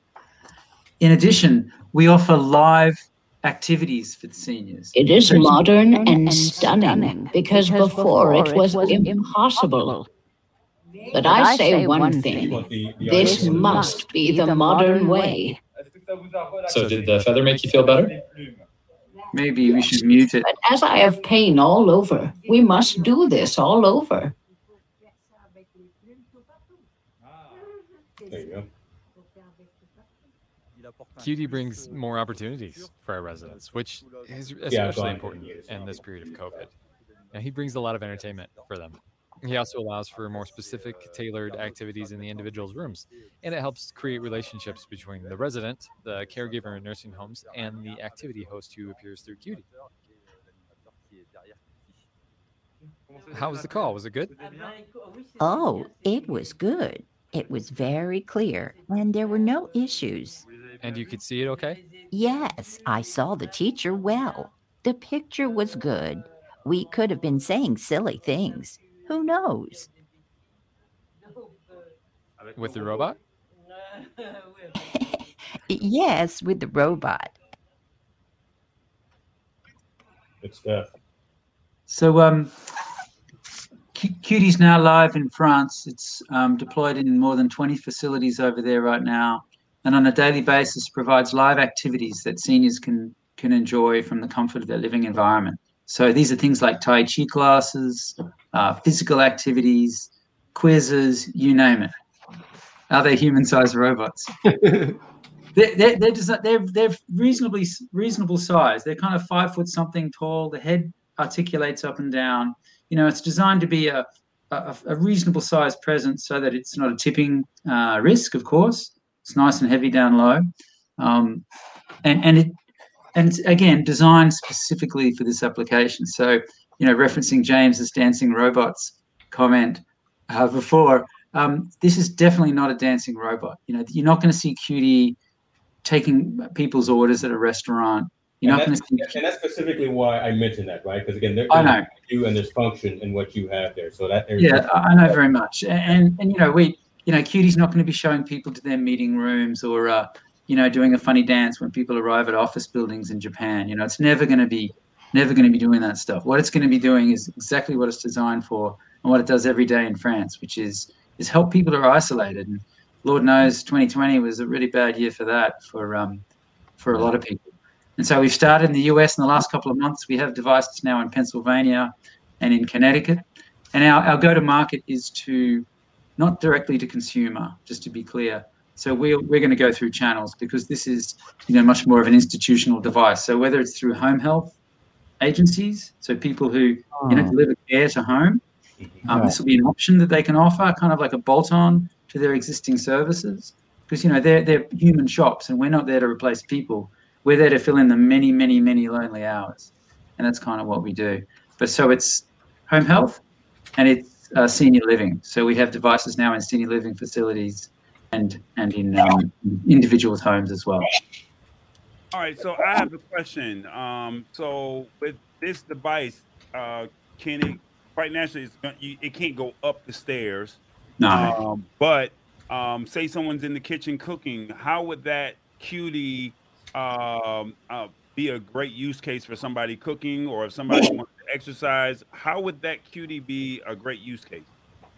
In addition, we offer live activities for the seniors. it is So- modern and stunning because before it was impossible. But I say one thing this must be the modern way. So, did the feather make you feel better? Maybe we should mute it. But as I have pain all over, we must do this all over. There you go. Cutii brings more opportunities for our residents, which is especially on. important in this period of COVID. And he brings a lot of entertainment for them. He also allows for more specific, tailored activities in the individual's rooms, and it helps create relationships between the resident, the caregiver in nursing homes, and the activity host who appears through Cutii. How was the call? Was it good? Oh, it was good. It was very clear, and there were no issues. And you could see it okay? Yes, I saw the teacher well. The picture was good. We could have been saying silly things. Who knows? With the robot? (laughs) yes, with the robot. Good stuff. So, um, Cutii's now live in France. It's um, deployed in more than 20 facilities over there right now, and on a daily basis provides live activities that seniors can can enjoy from the comfort of their living environment. So these are things like Tai Chi classes, uh, physical activities, quizzes, you name it. Are they human-sized robots? (laughs) they're, they're, they're, just, they're, they're reasonably reasonable size. They're kind of five foot something tall. The head articulates up and down. You know, it's designed to be a, a, a reasonable sized presence so that it's not a tipping uh, risk, of course. It's nice and heavy down low. Um, and, and it and again designed specifically for this application. So, you know, referencing James's dancing robots comment uh, before, um, this is definitely not a dancing robot. You know, you're not going to see Cutii taking people's orders at a restaurant. You're and not going to see. And that's specifically why I mentioned that, right? Because again, there, I know you and there's function in what you have there. So that yeah, I know very much. And, and and you know, we you know, Cutii's not going to be showing people to their meeting rooms or uh, you know, doing a funny dance when people arrive at office buildings in Japan. You know, it's never going to be never going to be doing that stuff. What it's going to be doing is exactly what it's designed for and what it does every day in France, which is is help people who are isolated. And Lord knows, 2020 was a really bad year for that for um, for a lot of people. And so we've started in the US in the last couple of months. We have devices now in Pennsylvania and in Connecticut. And our, our go to market is to not directly to consumer, just to be clear, so we're, we're going to go through channels because this is you know much more of an institutional device. So whether it's through home health agencies, so people who you know Oh. deliver care to home, um, Yeah. this will be an option that they can offer, kind of like a bolt-on to their existing services. Because you know they're they're human shops, and we're not there to replace people. We're there to fill in the many, many, many lonely hours, and that's kind of what we do. But so it's home health, and it's uh, senior living. So we have devices now in senior living facilities and and in um, individuals' homes as well. All right, so I have a question. Um, so with this device, uh, can it quite naturally? It's, gonna- you- it can't go up the stairs. No. Um, but um, say someone's in the kitchen cooking, how would that Cutii um, uh, be a great use case for somebody cooking, or if somebody wants to exercise? How would that Cutii be a great use case?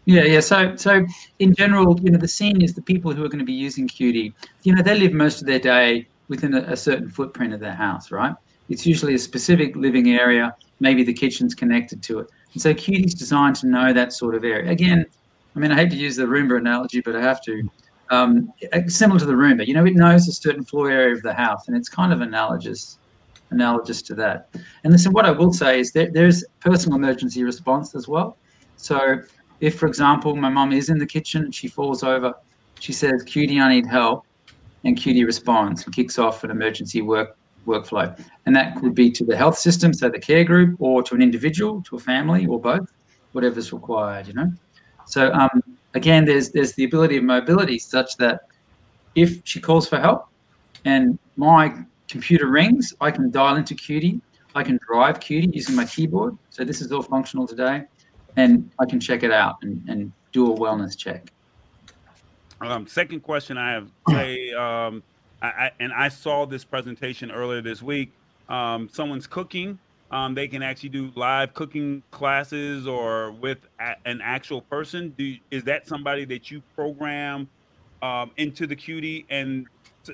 Yeah, yeah. So, so in general, you know, the seniors, the people who are going to be using Cutii, you know, they live most of their day within a, a certain footprint of their house, right? It's usually a specific living area. Maybe the kitchen's connected to it, and so Cutii's designed to know that sort of area. Again, I mean, I hate to use the Roomba analogy, but I have to. Um, similar to the Roomba, you know, it knows a certain floor area of the house, and it's kind of analogous, analogous to that. And listen, what I will say is that there's personal emergency response as well. So if, for example, my mum is in the kitchen and she falls over, she says, "Cutii, I need help," and Cutii responds and kicks off an emergency work workflow, and that could be to the health system, so the care group, or to an individual, to a family, or both, whatever's required. You know. So um, again, there's there's the ability of mobility such that if she calls for help and my computer rings, I can dial into Cutii. I can drive Cutii using my keyboard. So this is all functional today, and I can check it out and, and do a wellness check. Um, second question I have say, (clears throat) um, I, I, and I saw this presentation earlier this week. Um, someone's cooking. Um, they can actually do live cooking classes or with a, an actual person. Do you- is that somebody that you program um, into the Cutii and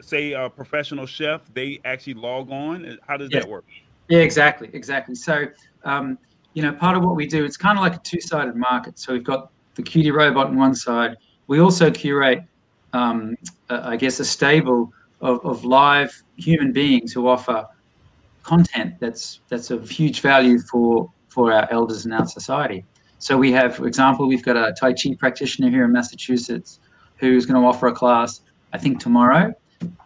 say a professional chef? They actually log on. How does Yes. that work? Yeah, exactly, exactly. So, um, you know, part of what we do, it's kind of like a two-sided market. So we've got the Cutii robot on one side. We also curate, um, uh, I guess, a stable of, of live human beings who offer content that's that's of huge value for for our elders in our society. So we have, for example, we've got a Tai Chi practitioner here in Massachusetts who's going to offer a class, I think tomorrow,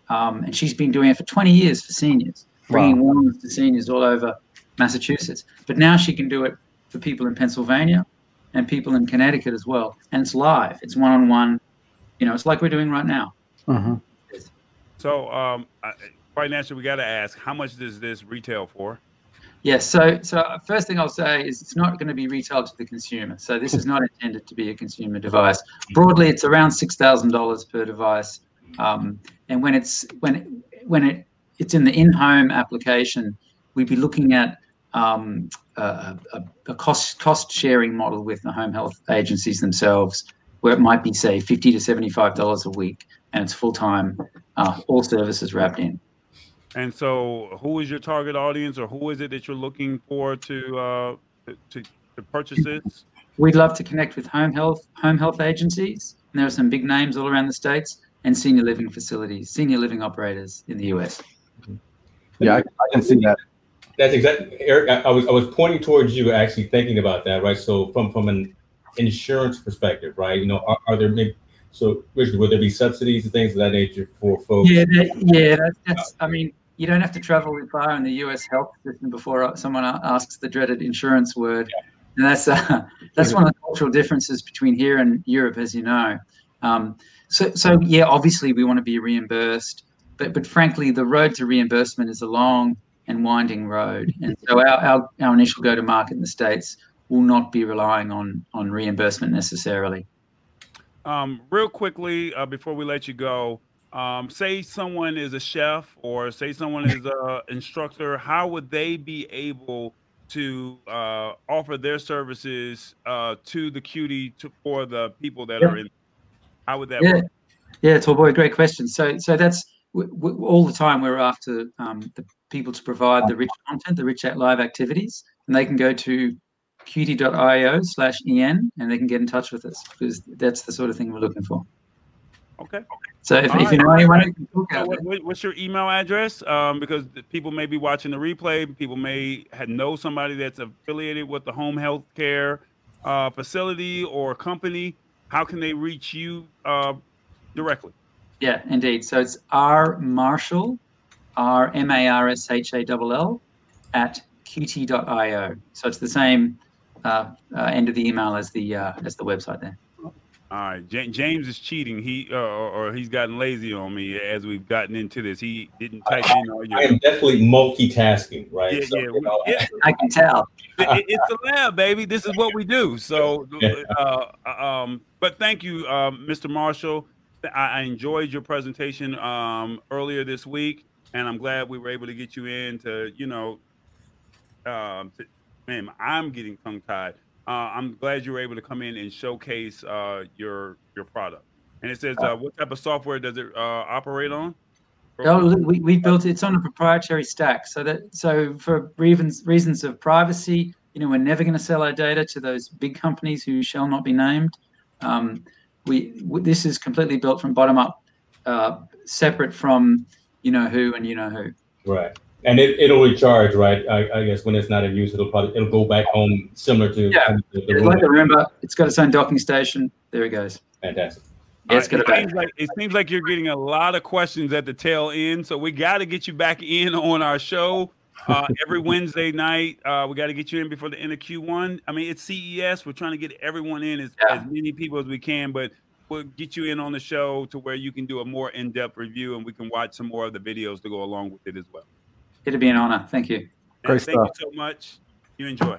um, and she's been doing it for 20 years for seniors, bringing wellness to seniors all over Massachusetts. But now she can do it for people in Pennsylvania and people in Connecticut as well, and it's live. It's one-on-one. You know, it's like we're doing right now. So, um, I, quite naturally, we got to ask, how much does this retail for? Yes. So, so first thing I'll say is it's not going to be retailed to the consumer. So this is not intended to be a consumer device. Broadly, it's around six thousand dollars per device, um, and when it's when when it it's in the in-home application, we'd be looking at um, a, a, a, cost cost sharing model with the home health agencies themselves, where it might be say fifty to seventy five dollars a week, and it's full time, uh, all services wrapped in. And so, who is your target audience, or who is it that you're looking for to uh, to, to purchase this? We'd love to connect with home health home health agencies, and there are some big names all around the states, and senior living facilities, senior living operators in the US. Yeah, I, I can see that. That's exactly Eric. I, I, was I was pointing towards you, actually thinking about that, right? So from from an insurance perspective, right? You know, are, are there maybe so Richard, would there be subsidies and things of that nature for folks? Yeah, that, yeah, that, that's. I mean, you don't have to travel far in the U.S. health system before someone asks the dreaded insurance word, and that's uh, that's one of the cultural differences between here and Europe, as you know. Um, so, so yeah, obviously we want to be reimbursed, but but frankly, the road to reimbursement is a long and winding road. And so our, our, our initial go to market in the States will not be relying on, on reimbursement necessarily. Um, real quickly, uh, before we let you go, um, say someone is a chef or say someone is an instructor, how would they be able to uh, offer their services uh, to the Cutii to, for the people that yeah. are in? How would that yeah. work? Yeah, boy, great question. So, so that's all the time we're after um, the people to provide the rich content, the rich at live activities, and they can go to cutii.io slash en and they can get in touch with us because that's the sort of thing we're looking for. Okay. So if, if you know anyone who can so what, what's your email address? Um, because people may be watching the replay. People may have know somebody that's affiliated with the home health care uh, facility or company. How can they reach you uh, directly? Yeah, indeed. So it's R Marshall, R M A R S H A L L, at cutii.io. So it's the same uh, uh, end of the email as the uh, as the website there. All right, J- James is cheating. He uh, or, or, he's gotten lazy on me as we've gotten into this. He didn't type I, in all your. I am definitely multitasking, right? Yeah, so, yeah, we, yeah. I can tell. (laughs) It, it's a lab, baby. This is what we do. So, uh, um, but thank you, uh, Mr. Marshall. I, I enjoyed your presentation um, earlier this week, and I'm glad we were able to get you in to, you know, um, to, man, I'm getting tongue tied. Uh, I'm glad you were able to come in and showcase uh, your your product. And it says, uh, what type of software does it uh, operate on? Oh, we, we built it. It's on a proprietary stack. So that so for reasons reasons of privacy, you know, we're never going to sell our data to those big companies who shall not be named. Um, we this is completely built from bottom up, uh, separate from you know who and you know who. Right, and it it'll recharge, right? I, I guess when it's not in use, it'll probably it'll go back home similar to yeah. Kind of the, the like a Roomba. It's got its own docking station. There it goes. Fantastic. Yeah, it's it, seems like, it seems like you're getting a lot of questions at the tail end, so we got to get you back in on our show. Uh, every (laughs) Wednesday night. Uh, we got to get you in before the end of Q1. I mean, it's CES. We're trying to get everyone in as, yeah. as many people as we can, but we'll get you in on the show to where you can do a more in-depth review and we can watch some more of the videos to go along with it as well. It'll be an honor. Thank you. Great thank stuff. you so much. You enjoy.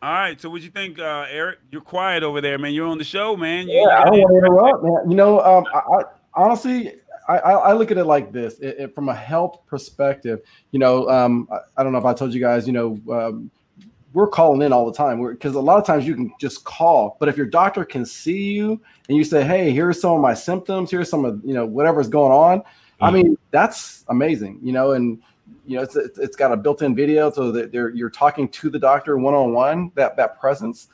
All right. So, what you think, uh, Eric? You're quiet over there, man. You're on the show, man. You, yeah, I don't want to interrupt, man. You know, um, I, I honestly, I, I, look at it like this it, it, from a health perspective. You know, um, I, I, don't know if I told you guys, you know, um, we're calling in all the time. Because a lot of times you can just call but if your doctor can see you and you say hey here's some of my symptoms. Here's some of you know whatever's going on mm-hmm. i mean that's amazing you know and you know it's it's got a built-in video so that they're you're talking to the doctor one-on-one that that presence.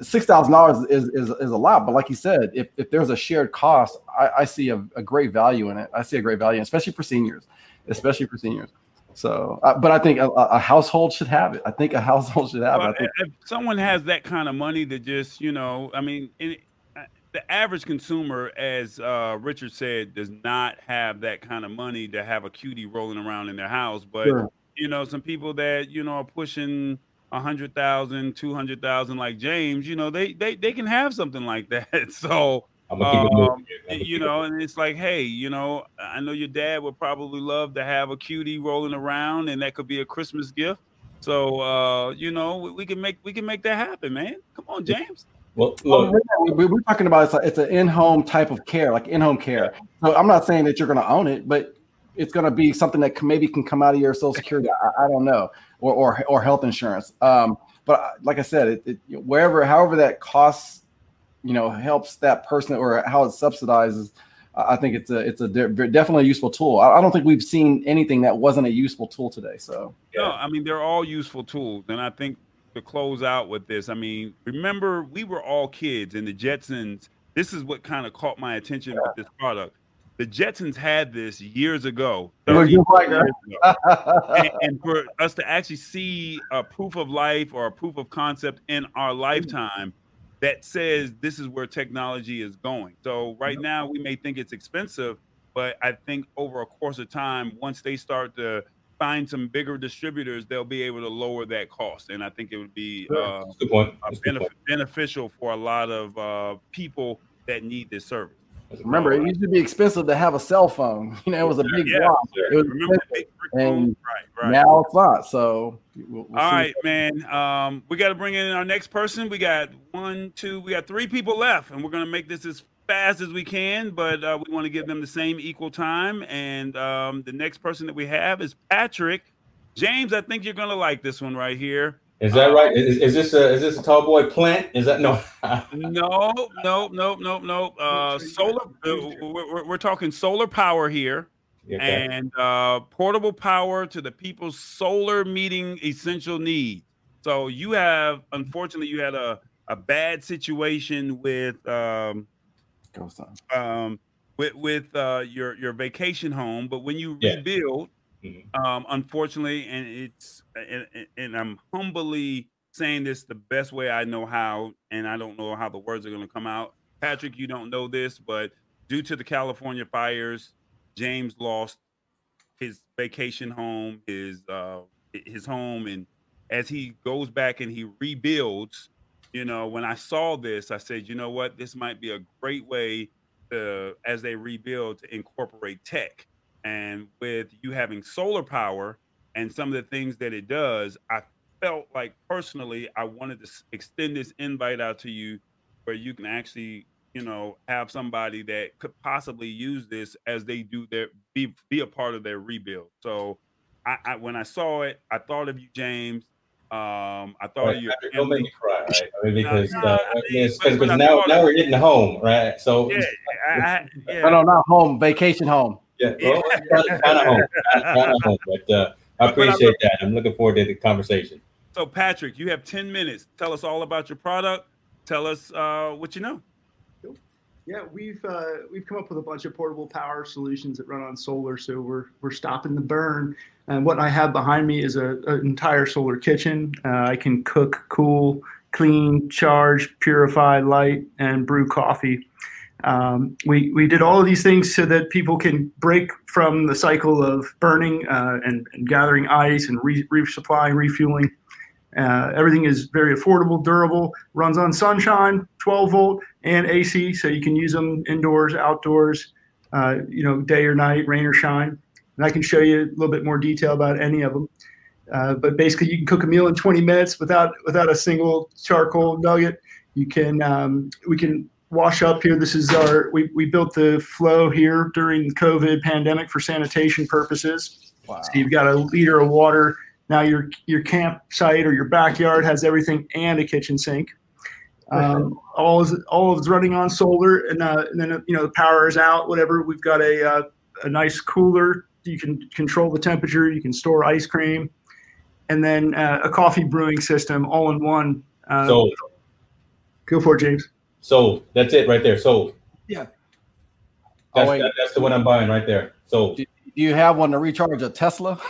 six thousand dollars is, is is a lot but like you said if, if there's a shared cost i, I see a, a great value in it. I see a great value especially for seniors especially for seniors so, uh, but I think a, a, household should have it. I think a (laughs) household should have well, it. If someone has that kind of money to just, you know, I mean, it, uh, the average consumer, as uh, Richard said, does not have that kind of money to have a Cutii rolling around in their house. But sure. you know, some people that you know are pushing a hundred thousand, two hundred thousand, like James, you know, they they they can have something like that. (laughs) So I'm gonna keep it Um, moving. You know, and it's like, hey, you know, I know your dad would probably love to have a Cutii rolling around, and that could be a Christmas gift. So, uh, you know, we, we can make we can make that happen, man. Come on, James. Well, Oh, yeah, we- we're talking about it's, a, it's an in-home type of care, like in-home care. So I'm not saying that you're going to own it, but it's going to be something that can, maybe can come out of your Social Security. I, I don't know, or, or or health insurance. Um, but like I said, it, it, wherever, however that costs, you know, helps that person or how it subsidizes. I think it's a it's a de- definitely a useful tool. I, I don't think we've seen anything that wasn't a useful tool today. So No, I mean they're all useful tools, and I think to close out with this, I mean, remember we were all kids, and the Jetsons. This is what kind of caught my attention with this product. The Jetsons had this years ago, It was 30 just like years ago. and, and for us to actually see a proof of life or a proof of concept in our mm-hmm. lifetime that says this is where technology is going. So right now we may think it's expensive, but I think over a course of time, once they start to find some bigger distributors, they'll be able to lower that cost. And I think it would be uh, That's a good point. That's a good benef- beneficial for a lot of uh, people that need this service. Remember, it used to be expensive to have a cell phone. (laughs) You know, it was a big Yeah, block. It was Remember big and Right, right. now it's not. So we'll, we'll All right, man. Um, we got to bring in our next person. We got one, two, we got three people left, and we're gonna make this as fast as we can. But uh, we want to give them the same equal time. And um, the next person that we have is Patrick James. I think you're gonna like this one right here. Is that right? Is, is this a is this a tall boy plant? Is that no? No, no, no, no, no. Uh, solar. Uh, we're, we're- we're talking solar power here. Okay. and uh, portable power to the people's solar meeting essential needs. So you have, unfortunately, you had a, a bad situation with um, Ghost Town. um, with with uh, your your vacation home, but when you Yeah. rebuild, Mhm. um, unfortunately, and it's and- and I'm humbly saying this the best way I know how, and I don't know how the words are going to come out. Patrick, you don't know this, but due to the California fires, James lost his vacation home, his uh, his home, and as he goes back and he rebuilds, you know, when I saw this, I said, you know what, this might be a great way to, as they rebuild, to incorporate tech. And with you having solar power and some of the things that it does, I felt like personally, I wanted to extend this invite out to you where you can actually, you know, have somebody that could possibly use this as they do their be be a part of their rebuild. So I, I when I saw it, I thought of you, James. Um, I thought Right, of your Patrick, don't make me cry, right? I mean, because no, uh, I I mean, mean, it's, but- cause, now now of- we're getting home, right? So yeah, I, I, yeah. No, no, not home. Vacation home. Yeah, well, kind of home, kind of home, but uh, I But- but I appreciate that. I'm looking forward to the conversation. So Patrick, you have 10 minutes. Tell us all about your product. Tell us uh, what you know. Yeah, we've uh, we've come up with a bunch of portable power solutions that run on solar, so we're we're stopping the burn. And what I have behind me is a, an entire solar kitchen. Uh, I can cook, cool, clean, charge, purify, light, and brew coffee. Um, we we did all of these things so that people can break from the cycle of burning uh, and, and gathering ice and re- resupplying, refueling. Uh, everything is very affordable, durable, runs on sunshine, 12 volt, and AC, so you can use them indoors, outdoors, uh, you know, day or night, rain or shine. And I can show you a little bit more detail about any of them. Uh, but basically, you can cook a meal in 20 minutes without without a single charcoal nugget. You can um, we can wash up here. This is our we, we built the flow here during the COVID pandemic for sanitation purposes. Wow. So you've got a liter of water. Now your your campsite or your backyard has everything and a kitchen sink. Um, all is all of it's running on solar, and, uh, and then you know the power is out. Whatever we've got a uh, a nice cooler. You can control the temperature. You can store ice cream, and then uh, a coffee brewing system all in one. Uh, Sold. Go for it, James. Sold. That's it right there. Sold. Yeah. That's, Oh, that- that's the one I'm buying right there. Sold. Do you have one to recharge a Tesla?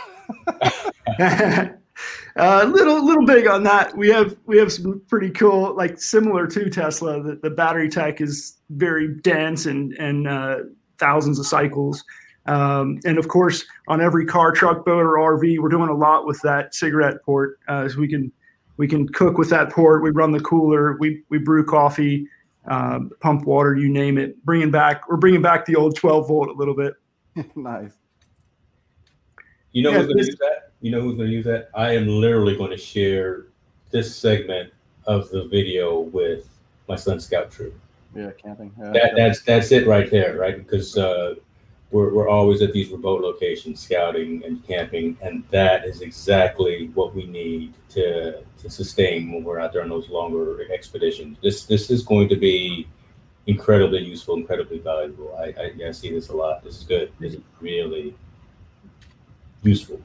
A (laughs) uh, little little big on that. We have we have some pretty cool, like similar to Tesla. The, the battery tech is very dense and and uh, thousands of cycles. Um, and of course, on every car, truck, boat, or RV, we're doing a lot with that cigarette port. Uh, so we can we can cook with that port. We run the cooler. We we brew coffee. Um, pump water, you name it. Bringing back, we're bringing back the old 12 volt a little bit. (laughs) nice. You know Yeah, who's going to use that? You know who's going to use that? I am literally going to share this segment of the video with my son's scout troop. Yeah, camping. Yeah. That, that's that's it right there, right? Because uh, we're we're always at these remote locations, scouting and camping, and that is exactly what we need to to sustain when we're out there on those longer expeditions. This this is going to be incredibly useful, incredibly valuable. I, I, I see this a lot. This is good. This is really useful.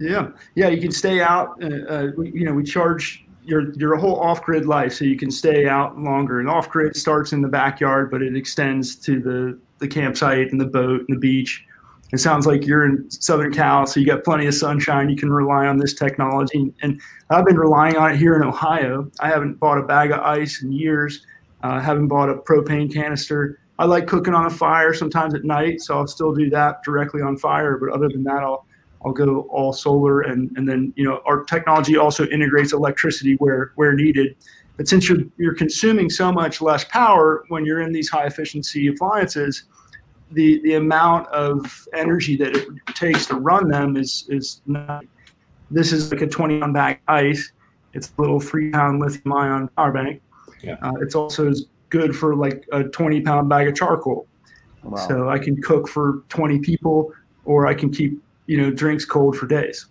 Yeah, yeah, you can stay out. Uh, uh, you know, we charge your your whole off grid life, so you can stay out longer. And off grid starts in the backyard, but it extends to the the campsite and the boat and the beach. It sounds like you're in Southern Cal, so you got plenty of sunshine. You can rely on this technology, and I've been relying on it here in Ohio. I haven't bought a bag of ice in years. Uh, haven't bought a propane canister. I like cooking on a fire sometimes at night, so I'll still do that directly on fire. But other than that, I'll I'll go all solar, and and then you know our technology also integrates electricity where where needed. But since you're you're consuming so much less power when you're in these high efficiency appliances, the the amount of energy that it takes to run them is is not. This is like a 20 pound bag of ice. It's a little three pound lithium ion power bank. Yeah. Uh, it's also as good for like a 20 pound bag of charcoal. Wow. So I can cook for 20 people, or I can keep you know drinks cold for days.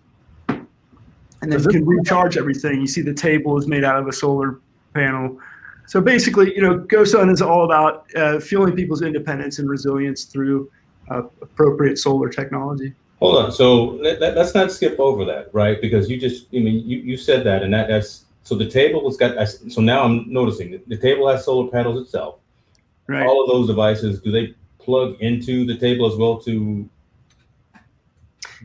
And then you can recharge everything. You see the table is made out of a solar panel. So basically, you know, GoSun is all about uh, fueling people's independence and resilience through uh, appropriate solar technology. Hold on. So let, let, us not skip over that, right? Because you just, I mean, you, you said that, and that that's so the table has got. So now I'm noticing that the table has solar panels itself. Right. All of those devices, do they plug into the table as well to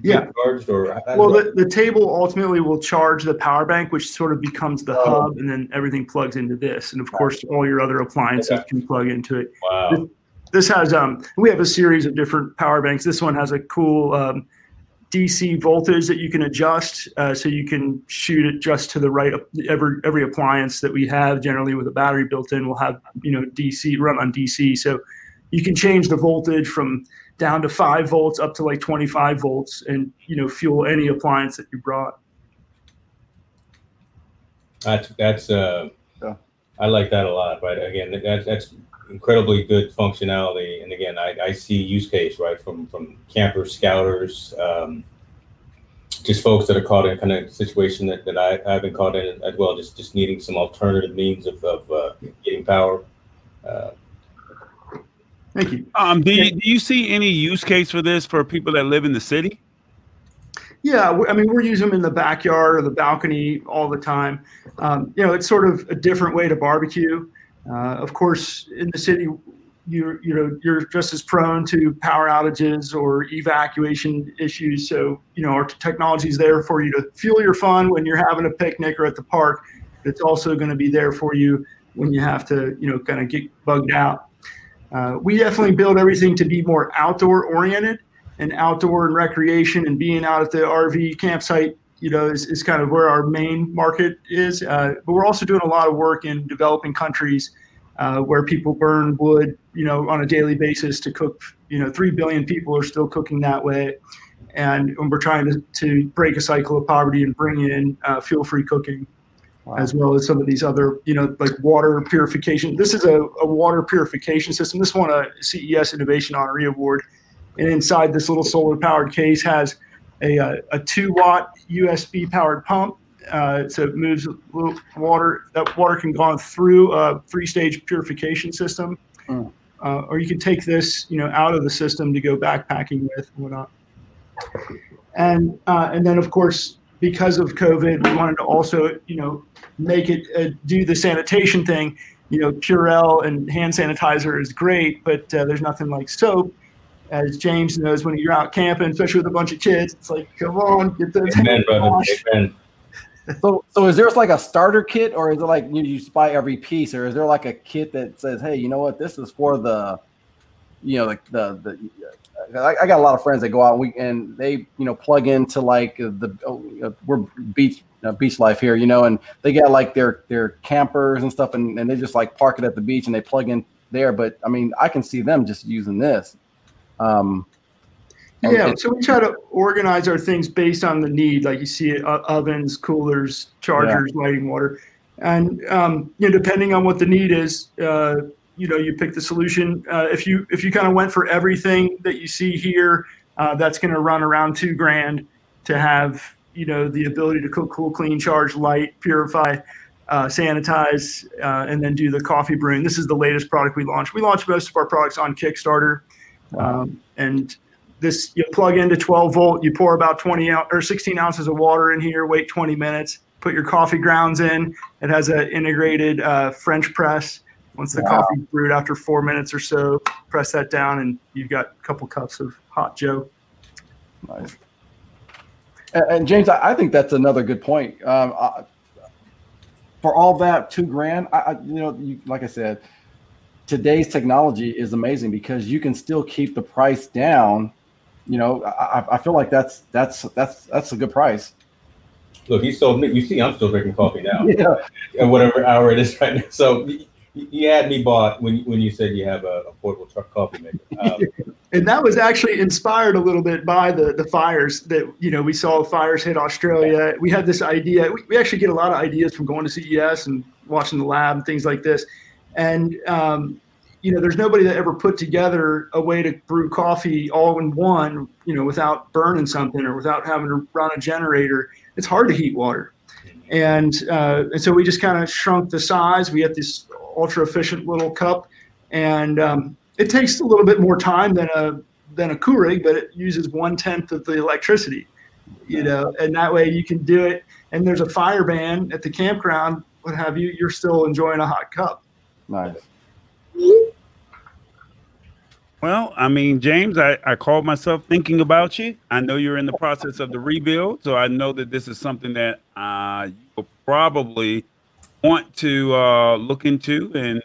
Yeah. charged, or Well, the, the table ultimately will charge the power bank, which sort of becomes the Oh. hub, and then everything plugs into this. And of course, all your other appliances Okay. can plug into it. wow. This has um, we have a series of different power banks. This one has a cool um, DC voltage that you can adjust, uh, so you can shoot it just to the right. Every every appliance that we have, generally with a battery built in, will have you know DC run on DC, so you can change the voltage from down to five volts up to like 25 volts, and you know fuel any appliance that you brought. That's that's uh, Yeah. I like that a lot. Right. Again, that, that's incredibly good functionality. And again, I, I see use case right from from campers, scouters, um, just folks that are caught in kind of situation that, that I, I've been caught in as well. Just just needing some alternative means of, of uh, getting power. Uh, Thank you. Um, do you, do you see any use case for this for people that live in the city? Yeah, I mean, we're using them in the backyard or the balcony all the time. Um, you know, it's sort of a different way to barbecue. Uh, of course, in the city, you're you know you're just as prone to power outages or evacuation issues. So you know, our technology is there for you to fuel your fun when you're having a picnic or at the park. It's also going to be there for you when you have to you know kind of get bugged out. Uh, we definitely build everything to be more outdoor oriented and outdoor and recreation and being out at the RV campsite, you know, is, is kind of where our main market is. Uh, but we're also doing a lot of work in developing countries uh, where people burn wood, you know, on a daily basis to cook. You know, three billion people are still cooking that way, and, and we're trying to, to break a cycle of poverty and bring in uh, fuel-free cooking as well as some of these other, you know, like water purification. This is a, a water purification system. This won a CES Innovation Honoree Award. And inside this little solar powered case has a, a, a two watt USB powered pump. Uh, so it moves water. That water can go on through a three stage purification system. Mm. Uh, or you can take this, you know, out of the system to go backpacking with and whatnot. And uh, and then of course because of COVID, we wanted to also, you know, make it uh, do the sanitation thing. You know, Purell and hand sanitizer is great, but uh, there's nothing like soap. As James knows, when you're out camping, especially with a bunch of kids, it's like, come on, get those. amen, brother. washed. Amen. So, so is there like a starter kit, or is it like you, you just buy every piece, or is there like a kit that says, "Hey, you know what? This is for the you know, like the the. I, I got a lot of friends that go out and we and they you know plug into like the uh, we're beach uh, beach life here, you know, and they got like their their campers and stuff, and, and they just like park it at the beach and they plug in there. But I mean, I can see them just using this. Um, Yeah, so we try to organize our things based on the need, like you see it, o- ovens, coolers, chargers, lighting water, and um, you know, depending on what the need is, uh, you know, you pick the solution. Uh, if you if you kind of went for everything that you see here, uh, that's going to run around two grand to have you know the ability to cook, cool, clean, charge, light, purify. Uh, sanitize uh, and then do the coffee brewing. This is the latest product we launched. We launched most of our products on Kickstarter, um, and this you plug into 12 volt you pour about 20 ounce or 16 ounces of water in here wait 20 minutes put your coffee grounds in it has an integrated uh, french press once the Wow. coffee's brewed after four minutes or so press that down and you've got a couple cups of hot joe Nice. And, and James, I, I think that's another good point. Um, I, for all that, two grand. I, I you know, you, like I said, today's technology is amazing because you can still keep the price down. You know, I, I- I feel like that's that's that's that's a good price. Look, he sold me. You see, I'm still drinking coffee now. (laughs) Yeah. At whatever hour it is right now. So y- y- you had me bought when when you said you have a, a portable truck coffee maker. (laughs) Um, and that was actually inspired a little bit by the the fires that you know we saw fires hit Australia. We had this idea. We, we actually get a lot of ideas from going to CES and watching the lab and things like this. And um, you know, there's nobody that ever put together a way to brew coffee all in one. You know, without burning something or without having to run a generator. It's hard to heat water. And, uh, and so we just kind of shrunk the size. We had this ultra efficient little cup, and um, it takes a little bit more time than a than a Keurig, but it uses one tenth of the electricity. You know, and that way you can do it. And there's a fire ban at the campground, what have you. You're still enjoying a hot cup. Nice. Well, I mean, James, I, I called myself thinking about you. I know you're in the process of the rebuild, so I know that this is something that uh, you will probably want to uh, look into. And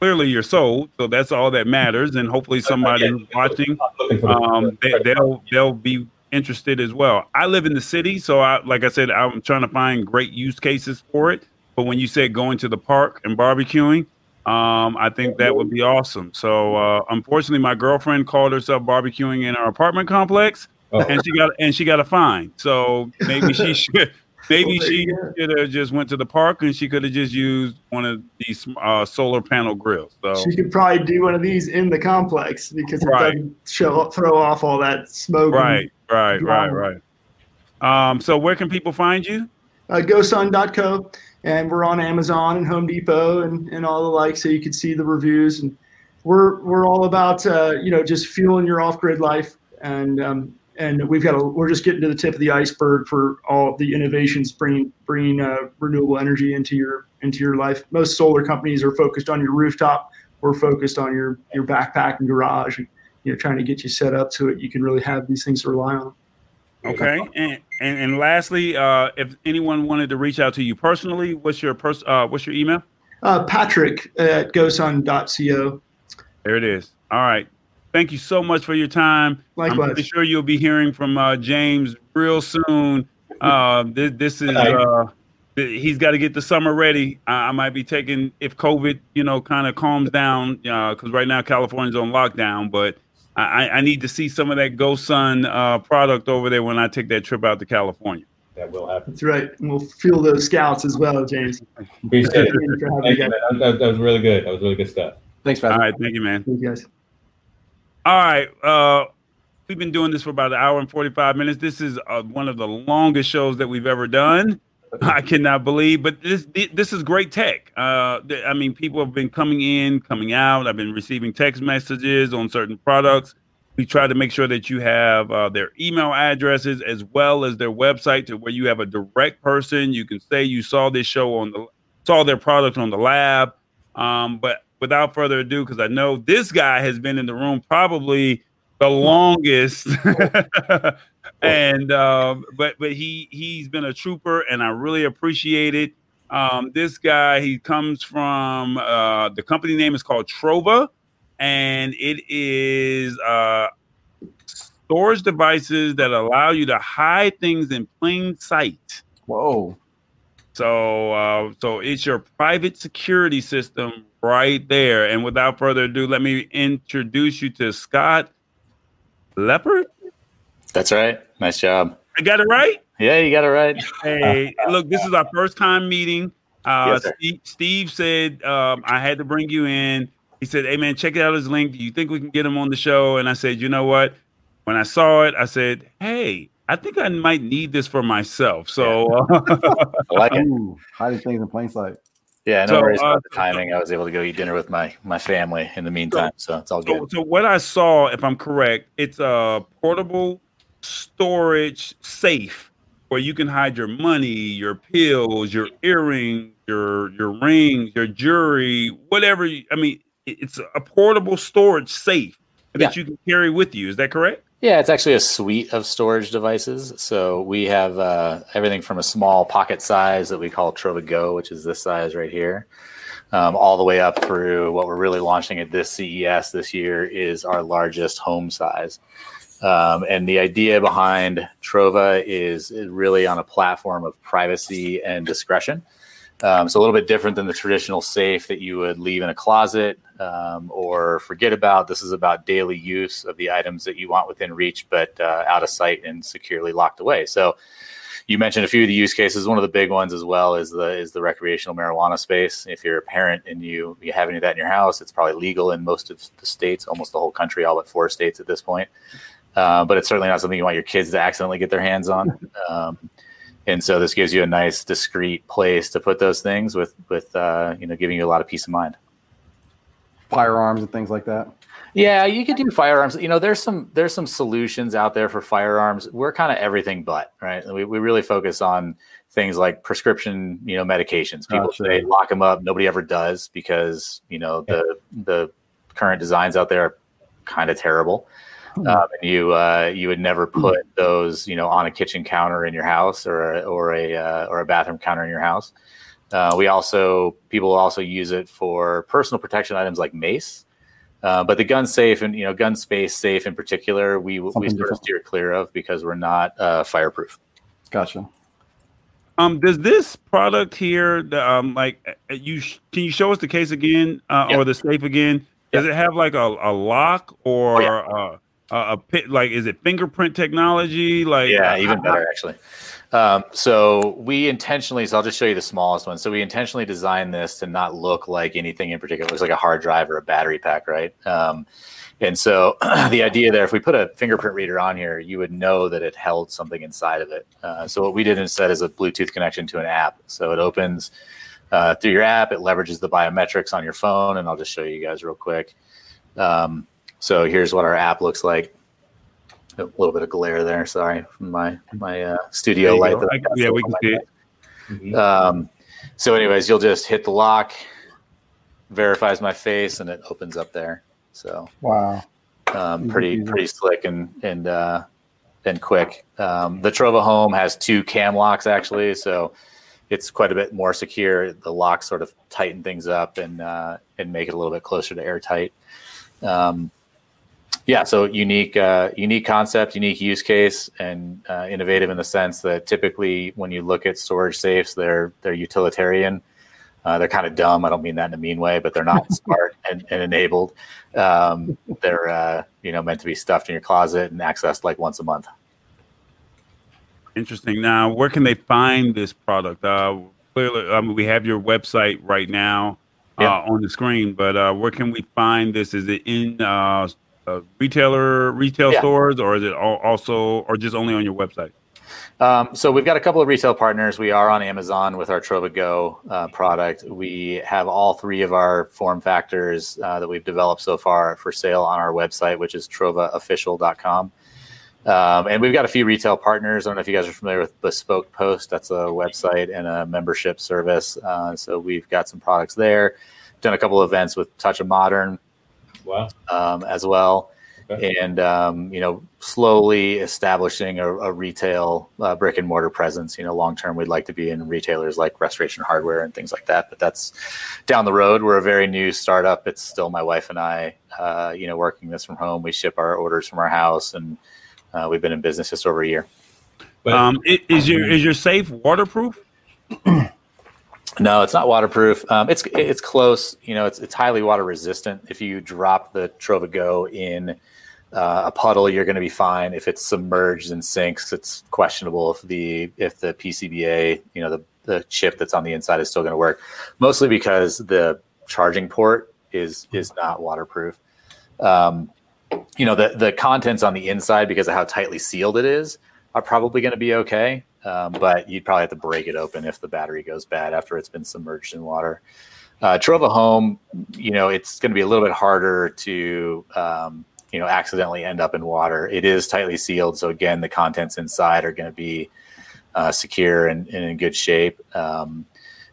clearly, you're sold, so that's all that matters. And hopefully, somebody who's watching, um, they, they'll they'll be interested as well. I live in the city, so I like I said, I'm trying to find great use cases for it. But when you said going to the park and barbecuing, um, I think that would be awesome. So uh, unfortunately, my girlfriend called herself barbecuing in our apartment complex, Oh. and she got and she got a fine. So maybe she (laughs) should. Maybe Well, she should have just went to the park and she could have just used one of these uh, solar panel grills. So She could probably do one of these in the complex because it Right. doesn't show throw off all that smoke. right, right, right, right. Um, so where can people find you? uh, gosun.co and we're on amazon and home depot and, and all the like so you can see the reviews and we're we're all about uh, you know just fueling your off-grid life and um, and we've got a, we're just getting to the tip of the iceberg for all the innovations bringing bringing uh, renewable energy into your into your life most solar companies are focused on your rooftop we're focused on your your backpack and garage and you know trying to get you set up so that you can really have these things to rely on Okay, and and, and lastly, uh, if anyone wanted to reach out to you personally, what's your pers- uh, what's your email? uh, patrick at gosun.co There it is. All right. Thank you so much for your time. I'm pretty sure you'll be hearing from uh, James real soon. Uh, this, this is uh, he's got to get the summer ready. I, I might be taking if COVID, you know, kind of calms down because right now California's on lockdown. But I, I- I need to see some of that GoSun uh, product over there when I take that trip out to California. that will happen. That's right. And we'll fuel those scouts as well, James. (laughs) Appreciate it. Thank you for having Thank me, you, guys. man. That, that was really good. That was really good stuff. Thanks, All Patrick. right, thank you, man. Thank you, guys. All right. Uh, we've been doing this for about an hour and 45 minutes. This is uh, one of the longest shows that we've ever done. (laughs) I cannot believe, but this this is great tech. Uh, I mean, people have been coming in, coming out. I've been receiving text messages on certain products. We try to make sure that you have uh, their email addresses as well as their website to where you have a direct person. You can say you saw this show on the saw their product on the lab. Um, but without further ado, because I know this guy has been in the room probably the longest, (laughs) and um, but but he he's been a trooper, and I really appreciate it. Um, this guy he comes from uh, the company name is called Trova, and it is uh, storage devices that allow you to hide things in plain sight. Whoa. So, uh, so it's your private security system right there. And without further ado, let me introduce you to Scott Loeppert. That's right. Nice job. I got it right. Yeah, you got it right. Hey, look, this is our first time meeting. Uh, Yes. Steve, Steve said um, I had to bring you in. He said, "Hey man, check out his link. Do you think we can get him on the show?" And I said, "You know what? When I saw it, I said, hey, I think I might need this for myself." So, I like it. (laughs) Ooh, hiding things in plain sight. Yeah, no So, worries uh, about the timing. I was able to go eat dinner with my my family in the meantime, so it's all good. so what I saw, if I'm correct, it's a portable storage safe where you can hide your money, your pills, your earrings, your your rings, your jewelry, whatever. You, I mean, it's a portable storage safe that you can carry with you. Is that correct? Yeah, it's actually a suite of storage devices. So we have uh, everything from a small pocket size that we call Trova Go, which is this size right here, um, all the way up through what we're really launching at this CES this year is our largest home size. Um, and the idea behind Trova is, is really on a platform of privacy and discretion. Um, so a little bit different than the traditional safe that you would leave in a closet um, or forget about. This is about daily use of the items that you want within reach, but uh, out of sight and securely locked away. So you mentioned a few of the use cases. One of the big ones as well is the is the recreational marijuana space. If you're a parent and you you have any of that in your house, it's probably legal in most of the states, almost the whole country, all but four states at this point. Uh, but it's certainly not something you want your kids to accidentally get their hands on. (laughs) Um, and so this gives you a nice, discreet place to put those things with with uh, you know giving you a lot of peace of mind. Firearms and things like that. Yeah, you could do firearms. You know, there's some there's some solutions out there for firearms. We're kind of everything but, right? We, we really focus on things like prescription, you know, medications. People say lock them up. Nobody ever does because you know the the current designs out there are kind of terrible. Um, and you uh, you would never put those you know on a kitchen counter in your house or a, or a uh, or a bathroom counter in your house. Uh, we also people also use it for personal protection items like mace. Uh, but the gun safe and you know gun space safe in particular, we we Something sort of steer clear of because we're not uh, fireproof. Gotcha. Um, does this product here, the, um, like uh, you, sh- can you show us the case again uh, or the safe again? Does it have like a, a lock or uh, a, a pit? Like, is it fingerprint technology? Like, yeah, uh, even better actually. Um, so we intentionally, so I'll just show you the smallest one. So we intentionally designed this to not look like anything in particular. It looks like a hard drive or a battery pack, right? Um, and so (clears throat) the idea there, if we put a fingerprint reader on here, you would know that it held something inside of it. Uh, so what we did instead is a Bluetooth connection to an app. So it opens uh, through your app. It leverages the biometrics on your phone, and I'll just show you guys real quick. Um, so here's what our app looks like. A little bit of glare there. Sorry, from my my uh, studio light. that I I- yeah, we can see my it. bed. Um, so, anyways, you'll just hit the lock, verifies my face, and it opens up there. So, Wow. um, pretty pretty slick and and uh, and quick. Um, the Trova Home has two cam locks actually, so it's quite a bit more secure. The locks sort of tighten things up and uh, and make it a little bit closer to airtight. Um, yeah, so unique, uh, unique concept, unique use case, and uh, innovative in the sense that typically when you look at storage safes, they're they're utilitarian. Uh, they're kind of dumb. I don't mean that in a mean way, but they're not (laughs) smart and, and enabled. Um, they're uh, you know meant to be stuffed in your closet and accessed like once a month. Interesting. Now, where can they find this product? Uh, clearly, I mean, we have your website right now uh, Yeah. on the screen, but uh, where can we find this? Is it in uh, retailer retail Yeah. stores, or is it also, or just only on your website? Um, so we've got a couple of retail partners. We are on Amazon with our Trova Go uh, product. We have all three of our form factors uh, that we've developed so far for sale on our website, which is trovaofficial.com. Um, and we've got a few retail partners. I don't know if you guys are familiar with Bespoke Post. That's a website and a membership service. Uh, so we've got some products there. Done a couple of events with Touch of Modern Wow. um, as well. and um, you know slowly establishing a, a retail uh, brick and mortar presence you know long term we'd like to be in retailers like restoration hardware and things like that but that's down the road we're a very new startup it's still my wife and i uh, you know working this from home we ship our orders from our house and uh, we've been in business just over a year But um, is your is your safe waterproof? (clears throat) No, it's not waterproof. Um, it's it's close. You know, it's it's highly water resistant. If you drop the Trova Go in uh, a puddle, you're going to be fine. If it's submerged and sinks, it's questionable if the if the PCBA, you know, the the chip that's on the inside is still going to work. Mostly because the charging port is is not waterproof. Um, you know, the the contents on the inside because of how tightly sealed it is are probably going to be okay. Um, but you'd probably have to break it open if the battery goes bad after it's been submerged in water. Uh, Trova Home, you know, it's going to be a little bit harder to, um, you know, accidentally end up in water. It is tightly sealed, so again, the contents inside are going to be uh, secure and, and in good shape. Um,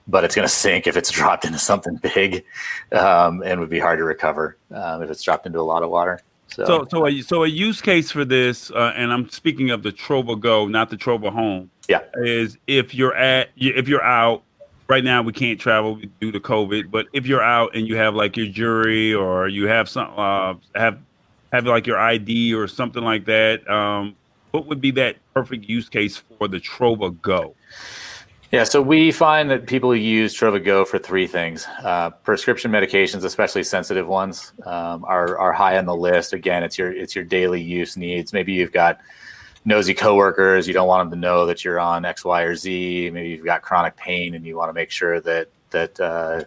but it's going to sink if it's (laughs) dropped into something big, um, and would be hard to recover um, if it's dropped into a lot of water. So, So, so a, so a use case for this, uh, and I'm speaking of the Trova Go, not the Trova Home. Yeah, is if you're at if you're out right now, we can't travel due to COVID, but if you're out and you have like your jury or you have some uh, have have like your ID or something like that, um, what would be that perfect use case for the Trova Go? Yeah, so we find that people use Trova Go for three things. Uh, prescription medications, especially sensitive ones, um, are are high on the list. Again, it's your it's your daily use needs. Maybe you've got nosy coworkers, you don't want them to know that you're on X, Y, or Z. Maybe you've got chronic pain, and you want to make sure that that uh,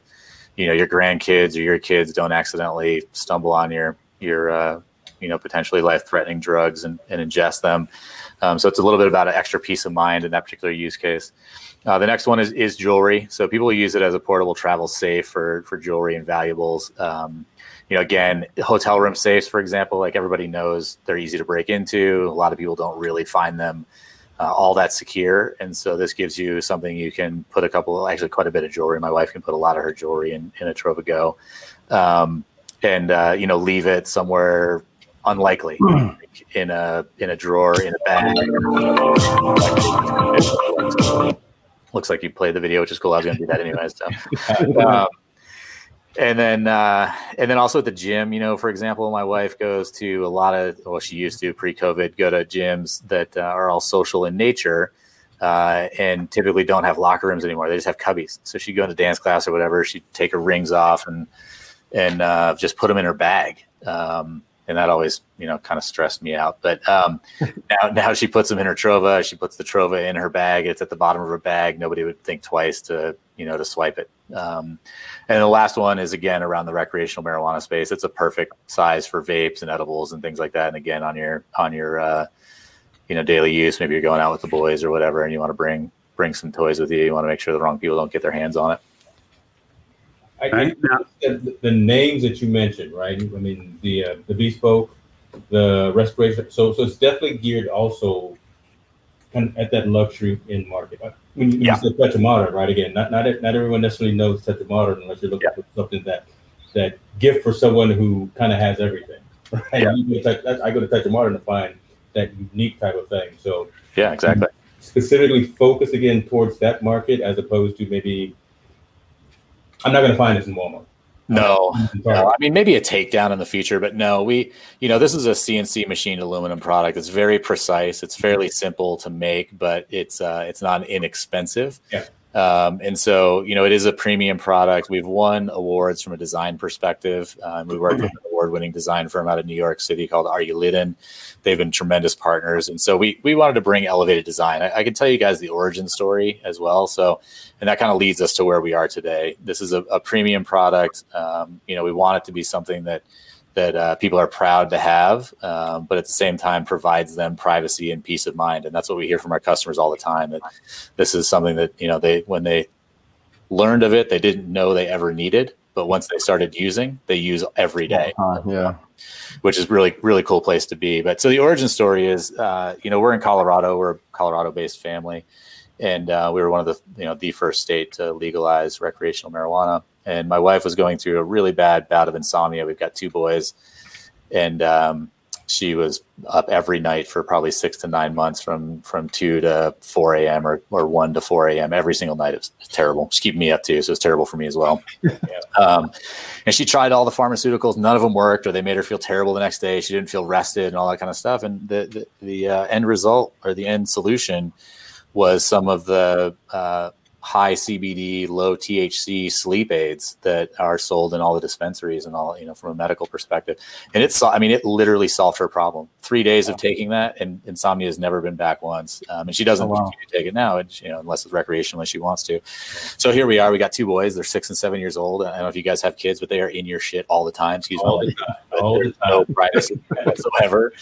you know your grandkids or your kids don't accidentally stumble on your your uh, you know potentially life threatening drugs and, and ingest them. Um, so it's a little bit about an extra peace of mind in that particular use case. Uh, the next one is, is jewelry. So people use it as a portable travel safe for for jewelry and valuables. Um, you know, again, hotel room safes, for example, like everybody knows, they're easy to break into. A lot of people don't really find them uh, all that secure, and so this gives you something you can put a couple, actually, quite a bit of jewelry. My wife can put a lot of her jewelry in in a Trova Go, um, and uh, you know, leave it somewhere unlikely like in a in a drawer in a bag. Looks like you played the video, which is cool. I was going to do that anyway. So. (laughs) (laughs) Um, and then uh, and then also at the gym, you know, for example, my wife goes to a lot of well, she used to pre-COVID go to gyms that uh, are all social in nature. Uh, and typically don't have locker rooms anymore. They just have cubbies. So she'd go into dance class or whatever. She'd take her rings off and and uh, just put them in her bag. Um, and that always, you know, kind of stressed me out. But um, (laughs) now, now she puts them in her trova. She puts the trova in her bag. It's at the bottom of her bag. Nobody would think twice to, you know, to swipe it. Um, and the last one is again around the recreational marijuana space. It's a perfect size for vapes and edibles and things like that. And again, on your on your uh, you know daily use, maybe you're going out with the boys or whatever, and you want to bring bring some toys with you. You want to make sure the wrong people don't get their hands on it. I think the, the names that you mentioned, right? I mean, the uh, the bespoke, the restoration. So so it's definitely geared also kind of at that luxury in market. Uh, When you, when Yeah. you say touch of modern, right? Again, not not not everyone necessarily knows touch of modern unless you're looking for something that that gift for someone who kind of has everything. Right? To touch, I go to touch of modern to find that unique type of thing. So Yeah, exactly. specifically focus again towards that market as opposed to maybe I'm not going to find this in Walmart. No, no, I mean maybe a takedown in the future, but no, we, you know, this is a CNC machined aluminum product. It's very precise. It's fairly simple to make, but it's uh, it's not inexpensive. Yeah. Um, and so, you know, it is a premium product. We've won awards from a design perspective. Um, we worked with an award-winning design firm out of New York City called Are You Litten. They've been tremendous partners, and so we we wanted to bring elevated design. I, I can tell you guys the origin story as well. So, and that kind of leads us to where we are today. This is a, a premium product. Um, you know, we want it to be something that that uh, people are proud to have, um, but at the same time provides them privacy and peace of mind. And that's what we hear from our customers all the time. That this is something that you know they when they learned of it, they didn't know they ever needed, but once they started using, they use every day Uh, yeah. which is really really cool place to be. But so the origin story is, uh, you know, we're in Colorado. We're a Colorado-based family, and uh, we were one of the you know the first state to legalize recreational marijuana. And my wife was going through a really bad bout of insomnia. We've got two boys, and um, she was up every night for probably six to nine months from from 2 to 4 a.m or, or 1 to 4 a.m every single night. It was terrible. She's keeping me up too so it's terrible for me as well. (laughs) Um, and she tried all the pharmaceuticals. None of them worked or they made her feel terrible the next day. She didn't feel rested and all that kind of stuff. And the the, the uh, end result or the end solution was some of the uh, high CBD, low THC sleep aids that are sold in all the dispensaries and all, you know, from a medical perspective. And it's, I mean, it literally solved her problem. Three days of taking that, and insomnia has never been back once. Um, and she doesn't Oh, wow. continue to take it now, and, you know, unless it's recreationally she wants to. So here we are. We got two boys. They're six and seven years old. I don't know if you guys have kids, but they are in your shit all the time. Excuse All me. the. All the time. No privacy whatsoever.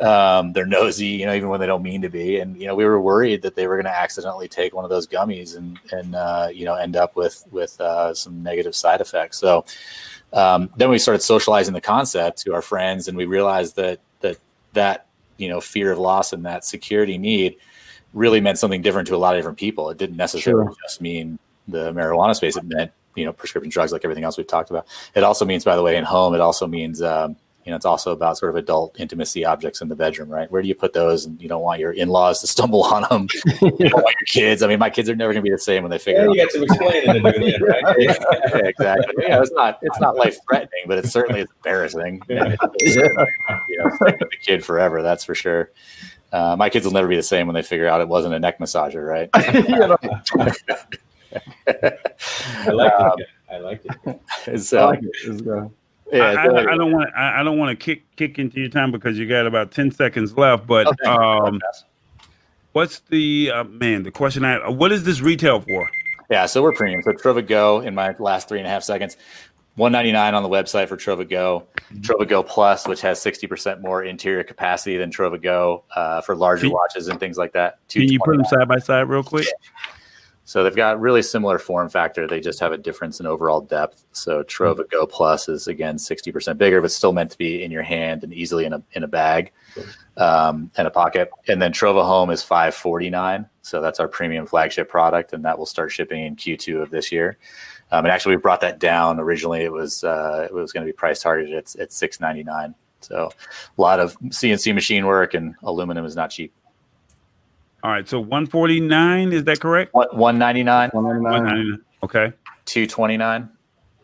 Um, they're nosy, you know, even when they don't mean to be. And you know, we were worried that they were going to accidentally take one of those gummies and and uh, you know end up with with uh, some negative side effects. So um, then we started socializing the concept to our friends, and we realized that that that you know fear of loss and that security need really meant something different to a lot of different people. It didn't necessarily Sure. just mean the marijuana space. It meant you know prescription drugs like everything else we've talked about. It also means, by the way, in home. It also means um, you know it's also about sort of adult intimacy objects in the bedroom, right? Where do you put those? And you don't want your in-laws to (laughs) stumble on them. (laughs) you don't want your kids. I mean, my kids are never going to be the same when they figure Yeah, out. you got some explaining to do then, right? (laughs) yeah, exactly. Yeah, it's not it's not life threatening, but it's certainly it's embarrassing. And it's, you know, the kid forever. That's for sure. Uh, my kids will never be the same when they figure out it wasn't a neck massager, right? I like Um, it. I like it. So, I like it. Let's go. Yeah, I, I. Don't want I, don't want to kick kick into your time because you got about ten seconds left. But Okay. um, what's the uh, man? The question I what is this retail for? Yeah, so we're premium. So Trova Go in my last three and a half seconds, one ninety nine on the website for Trova Go. Trova Go Plus, which has sixty percent more interior capacity than Trova Go uh, for larger Can- watches and things like that. Can you put them side by side real quick? So they've got really similar form factor. They just have a difference in overall depth. So Trova Go Plus is again sixty percent bigger, but still meant to be in your hand and easily in a in a bag um, and a pocket. And then Trova Home is five forty nine. So that's our premium flagship product, and that will start shipping in Q two of this year. Um, and actually, we brought that down. Originally, it was uh, it was going to be price targeted at, at six ninety nine. So a lot of CNC machine work, and aluminum is not cheap. All right, so one forty nine is that correct? What one ninety nine, One ninety One nine. ninety nine. Okay, two twenty nine.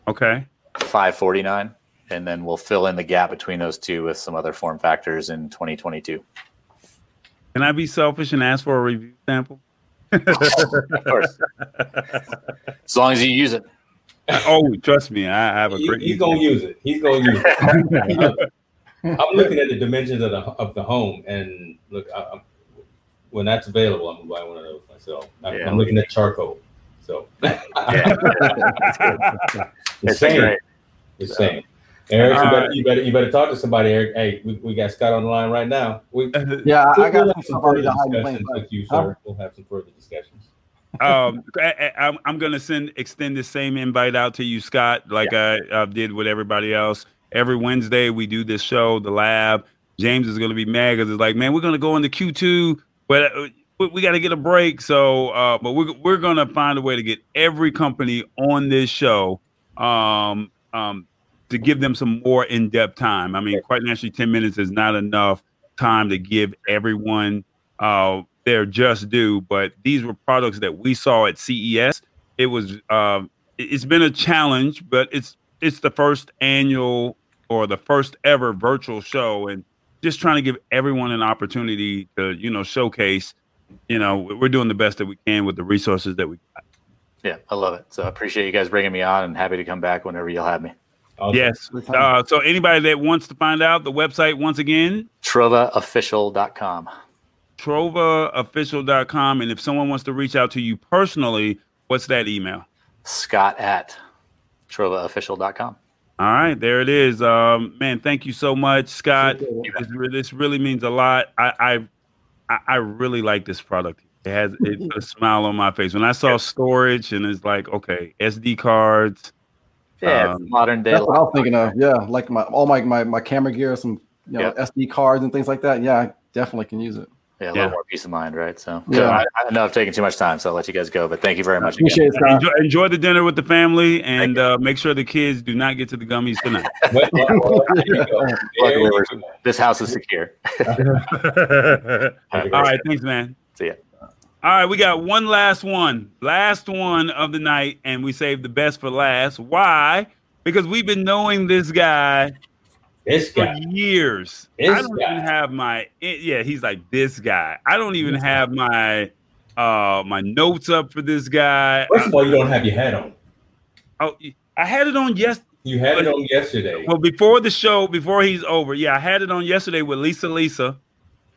okay. 549 and then we'll fill in the gap between those two with some other form factors in 2022 Can I be selfish and ask for a review sample? of course as long as you use it oh, trust me, I, I have a He- great. he's gonna use it. He's gonna use it. (laughs) I'm looking at the dimensions of the of the home, and look, I, I'm, when that's available, I'm gonna buy one of those myself. I'm, Yeah. I'm looking at charcoal, so yeah, the (laughs) it's same. great The same. Eric, you better, you better you better talk to somebody, Eric. Hey, we, we got Scott on the line right now. We, Yeah, I, I we'll got have some some stuff further to hide in plain discussions with you, Huh? sir. We'll have some further discussions. um, I, I, I'm- I'm gonna send extend the same invite out to you, Scott, like I, I did with everybody else. Every Wednesday we do this show, the lab. James is gonna be mad because it's like, man, we're gonna go into Q2, but uh, we, got to get a break. So, uh, but we're we're gonna find a way to get every company on this show, um, um, to give them some more in depth time. I mean, quite naturally, ten minutes is not enough time to give everyone uh, their just due. But these were products that we saw at CES. It was it- it's been a challenge, but it's it's the first annual or the first ever virtual show, and just trying to give everyone an opportunity to you know showcase. You know, we're doing the best that we can with the resources that we got. yeah i love it so i appreciate you guys bringing me on and happy to come back whenever you'll have me Awesome. Yes. Uh, so anybody that wants to find out the website once again, trovaofficial.com trovaofficial.com. And if someone wants to reach out to you personally, what's that email? scott at trovaofficial.com All right, there it is. Um, man, thank you so much, Scott. This, this really means a lot. I, I I I really like this product. It has it (laughs) a smile on my face when I saw storage, and it's like, okay, SD cards. yeah it's Um, modern day That's what I was thinking of. Yeah, like my all my my, my camera gear, some you know Yeah. SD cards and things like that. Yeah, I definitely can use it. Yeah, a Yeah. little more peace of mind, right? So, Yeah. so I, I know I've taken too much time, so I'll let you guys go. But thank you very much. Appreciate again. it, Enjoy, enjoy the dinner with the family, and uh, make sure the kids do not get to the gummies tonight. (laughs) Luckily, we're- this house is secure. (laughs) All right, thanks, man. See ya. All right, we got one last one, last one of the night, and we saved the best for last. Why? Because we've been knowing this guy this for guy. years. This I don't guy. even have my yeah. He's like this guy. I don't even have my uh my notes up for this guy. First of all, you don't have your hat on. Oh, I had it on yes. You had it on yesterday. Well, before the show, before he's over, yeah, I had it on yesterday with Lisa Lisa.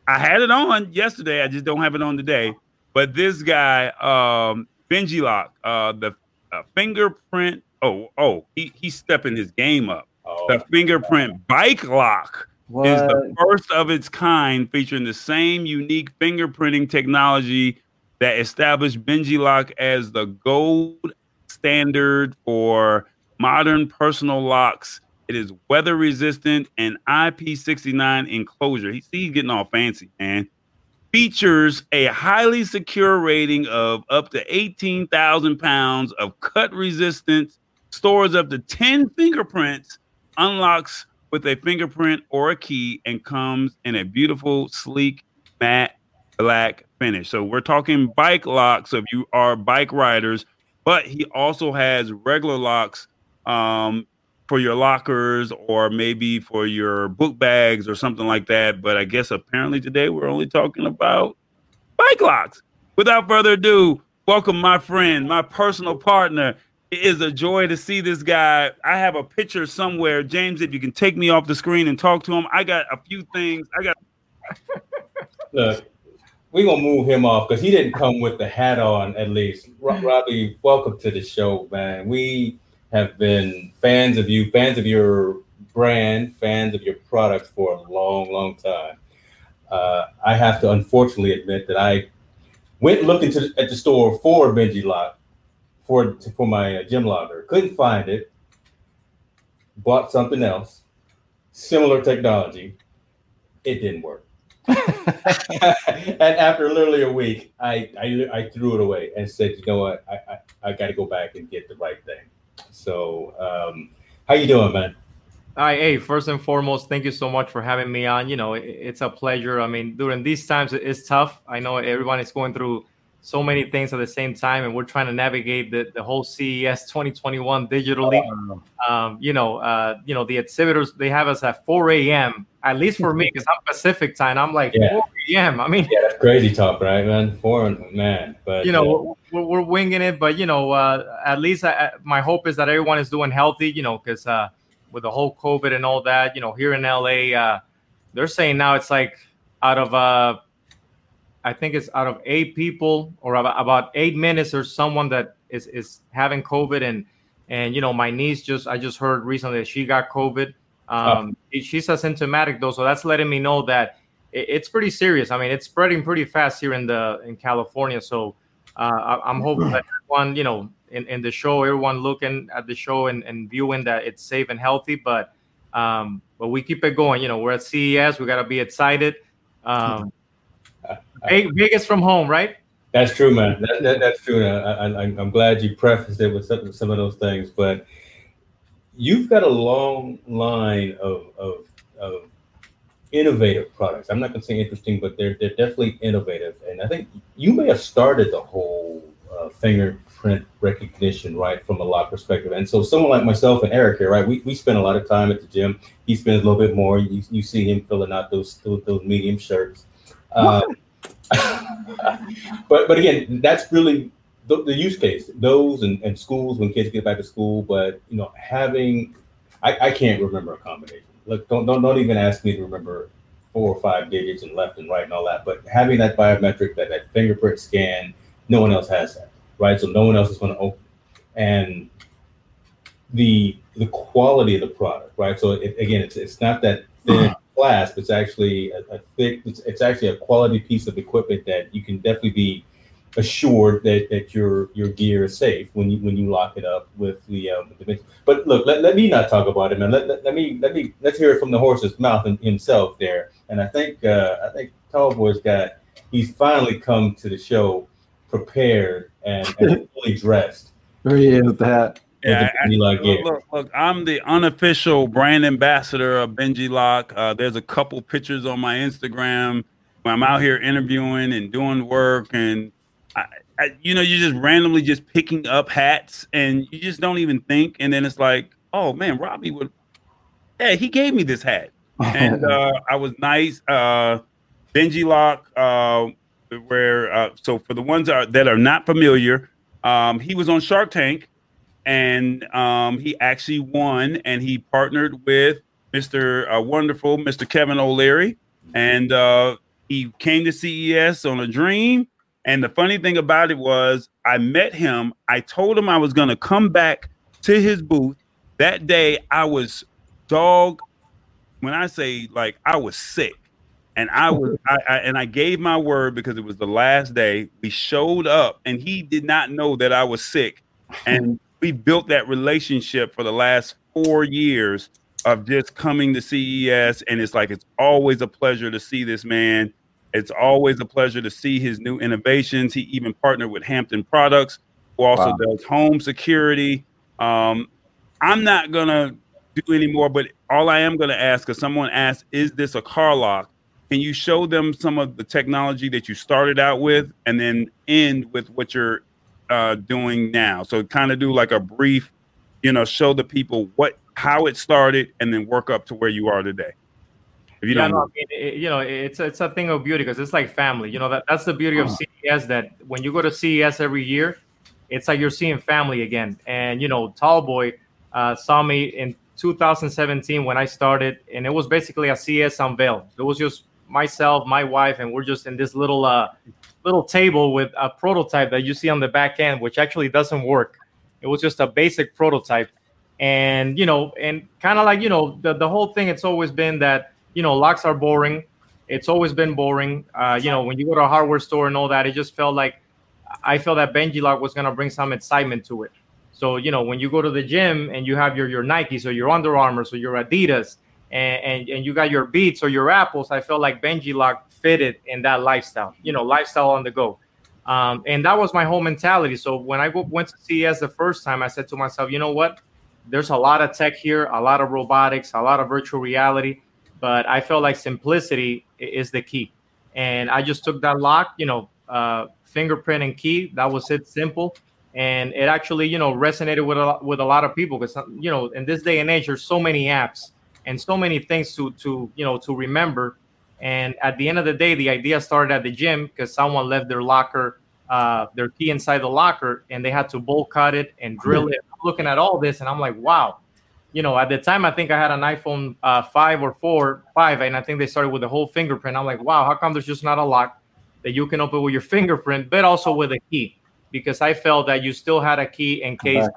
I had it on yesterday. I just don't have it on today. But this guy, um, Benji Lock, uh, the uh, fingerprint. Oh, oh, he, he's stepping his game up. The oh, fingerprint bike lock is the first of its kind, featuring the same unique fingerprinting technology that established Benji Lock as the gold standard for modern personal locks. It is weather resistant and IP69 enclosure. He see he's getting all fancy, man. Features a highly secure rating of up to 18,000 pounds of cut resistance, stores up to 10 fingerprints, unlocks with a fingerprint or a key, and comes in a beautiful, sleek, matte black finish. So we're talking bike locks if you are bike riders, but he also has regular locks um, for your lockers or maybe for your book bags or something like that. But I guess apparently today we're only talking about bike locks. Without further ado, welcome my friend, my personal partner. It is a joy to see this guy. I have a picture somewhere. James, if you can take me off the screen and talk to him, I got a few things. I got Look, we gonna move him off because he didn't come with the hat on. At least, (laughs) Robbie, welcome to the show, man. We have been fans of you, fans of your brand, fans of your products for a long, long time. Uh, I have to unfortunately admit that I went looking to at the store for Benji lock for for my uh, gym locker. Couldn't find it. Bought something else, similar technology. It didn't work. (laughs) and after literally a week, I, I I threw it away and said, you know what, I I, I got to go back and get the right thing. So, um, how you doing, man? Hi, hey, first and foremost, thank you so much for having me on. You know, it, it's a pleasure. I mean, during these times, it's tough. I know everyone is going through so many things at the same time, and we're trying to navigate the, the whole CES 2021 digitally. Um, you know, uh, you know, the exhibitors they have us at 4 a.m. At least for me, (laughs) because I'm Pacific time. I'm like Yeah. 4 a.m. I mean, Yeah, that's crazy talk, right, man? Four, man, but you uh, know we're, we're winging it but you know uh, at least I, I- my hope is that everyone is doing healthy you know because uh, with the whole covid and all that you know here in la uh, they're saying now it's like out of uh, i think it's out of eight people or about, eight minutes there's someone that is, is having covid and and you know my niece just i just heard recently that she got covid um, she's asymptomatic though so that's letting me know that it, it's pretty serious i mean it's spreading pretty fast here in the in california so uh, I, I'm hoping that everyone, you know, in, in the show, everyone looking at the show and, and viewing that it's safe and healthy. But um, but we keep it going. You know, we're at CES. We got to be excited. Um, Vegas from home, right? That's true, man. That, that, that's true. And I, I, I'm I'm glad you prefaced it with some, some of those things. But you've got a long line of, of, of innovative products. I'm not going to say interesting, but they're, they're definitely innovative. And I think you may have started the whole uh, fingerprint recognition, right, from a lot perspective. And so someone like myself and Eric here, right, we, we spend a lot of time at the gym. He spends a little bit more. You, you see him filling out those, those, those medium shirts. Uh, (laughs) but but again, that's really the, the use case. Those and, and schools when kids get back to school. But you know, having I, I can't remember a combination. Look, don't, don't don't even ask me to remember four or five digits and left and right and all that. But having that biometric, that that fingerprint scan, no one else has that, right? So no one else is going to open. And the the quality of the product, right? So it, again, it's it's not that thin clasp. It's actually a, a thick. It's, it's actually a quality piece of equipment that you can definitely be assured that, that your your gear is safe when you when you lock it up with the um, the. But look, let, let me not talk about it, man. Let, let, let me let me let's hear it from the horse's mouth in, himself there. And I think uh, I think Tallboy's got he's finally come to the show prepared and, and (laughs) fully dressed. There he is with the hat. Yeah, I, look, look, look, I'm the unofficial brand ambassador of Benji Lock. Uh, there's a couple pictures on my Instagram I'm out here interviewing and doing work, and I, I, you know, you're just randomly just picking up hats, and you just don't even think, and then it's like, oh man, Robbie would, yeah, he gave me this hat, (laughs) and uh, I was nice. Uh, Benji Lock, uh, where uh, so for the ones that are, that are not familiar, um, he was on Shark Tank and um, he actually won and he partnered with Mr. Uh, wonderful Mr. Kevin O'Leary. And uh, he came to CES on a dream. And the funny thing about it was I met him. I told him I was going to come back to his booth. That day I was dog when I say like I was sick. And I was I, I, and I gave my word because it was the last day. We showed up and he did not know that I was sick. And we built that relationship for the last four years of just coming to CES, and it's like it's always a pleasure to see this man. It's always a pleasure to see his new innovations. He even partnered with Hampton Products, who also wow. does home security. Um, I'm not gonna do anymore, but all I am gonna ask, because someone asked, "Is this a car lock?" Can you show them some of the technology that you started out with, and then end with what you're uh, doing now. So kind of do like a brief, you know, show the people what how it started, and then work up to where you are today. If you yeah, don't, no, I mean, it, you know, it's it's a thing of beauty because it's like family. You know that that's the beauty of CES. That when you go to CES every year, it's like you're seeing family again. And you know, Tallboy uh, saw me in 2017 when I started, and it was basically a CES unveil. It was just myself, my wife, and we're just in this little uh, little table with a prototype that you see on the back end, which actually doesn't work. It was just a basic prototype. And, you know, and kind of like, you know, the, the whole thing, it's always been that, you know, locks are boring. It's always been boring. Uh, you know, when you go to a hardware store and all that, it just felt like I felt that Benji Lock was going to bring some excitement to it. So, you know, when you go to the gym and you have your, your Nikes or your Under Armour or your Adidas and, and, and you got your Beats or your Apples, I felt like Benji Lock fitted in that lifestyle, you know, lifestyle on the go. Um, and that was my whole mentality. So when I went to CES the first time, I said to myself, you know what? There's a lot of tech here, a lot of robotics, a lot of virtual reality, but I felt like simplicity is the key. And I just took that lock, you know, uh, fingerprint and key. That was it, simple. And it actually, you know, resonated with a, with a lot of people because, you know, in this day and age, there's so many apps and so many things to, to, you know, to remember and at the end of the day, the idea started at the gym because someone left their locker, uh, their key inside the locker, and they had to bolt cut it and drill it. I'm looking at all this, and I'm like, wow. You know, at the time, I think I had an iPhone uh, five or four, five, and I think they started with the whole fingerprint. I'm like, wow, how come there's just not a lock that you can open with your fingerprint, but also with a key? Because I felt that you still had a key in case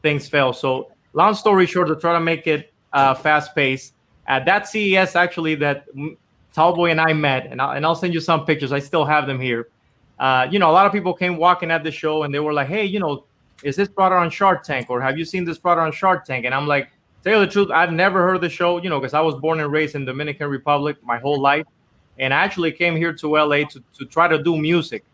things fail. So, long story short, to try to make it uh, fast paced, at that CES, actually, that Tallboy and I met, and I'll, and I'll send you some pictures. I still have them here. Uh, you know, a lot of people came walking at the show and they were like, hey, you know, is this product on Shark Tank or have you seen this product on Shark Tank? And I'm like, tell you the truth, I've never heard the show, you know, because I was born and raised in Dominican Republic my whole life. And I actually came here to LA to, to try to do music,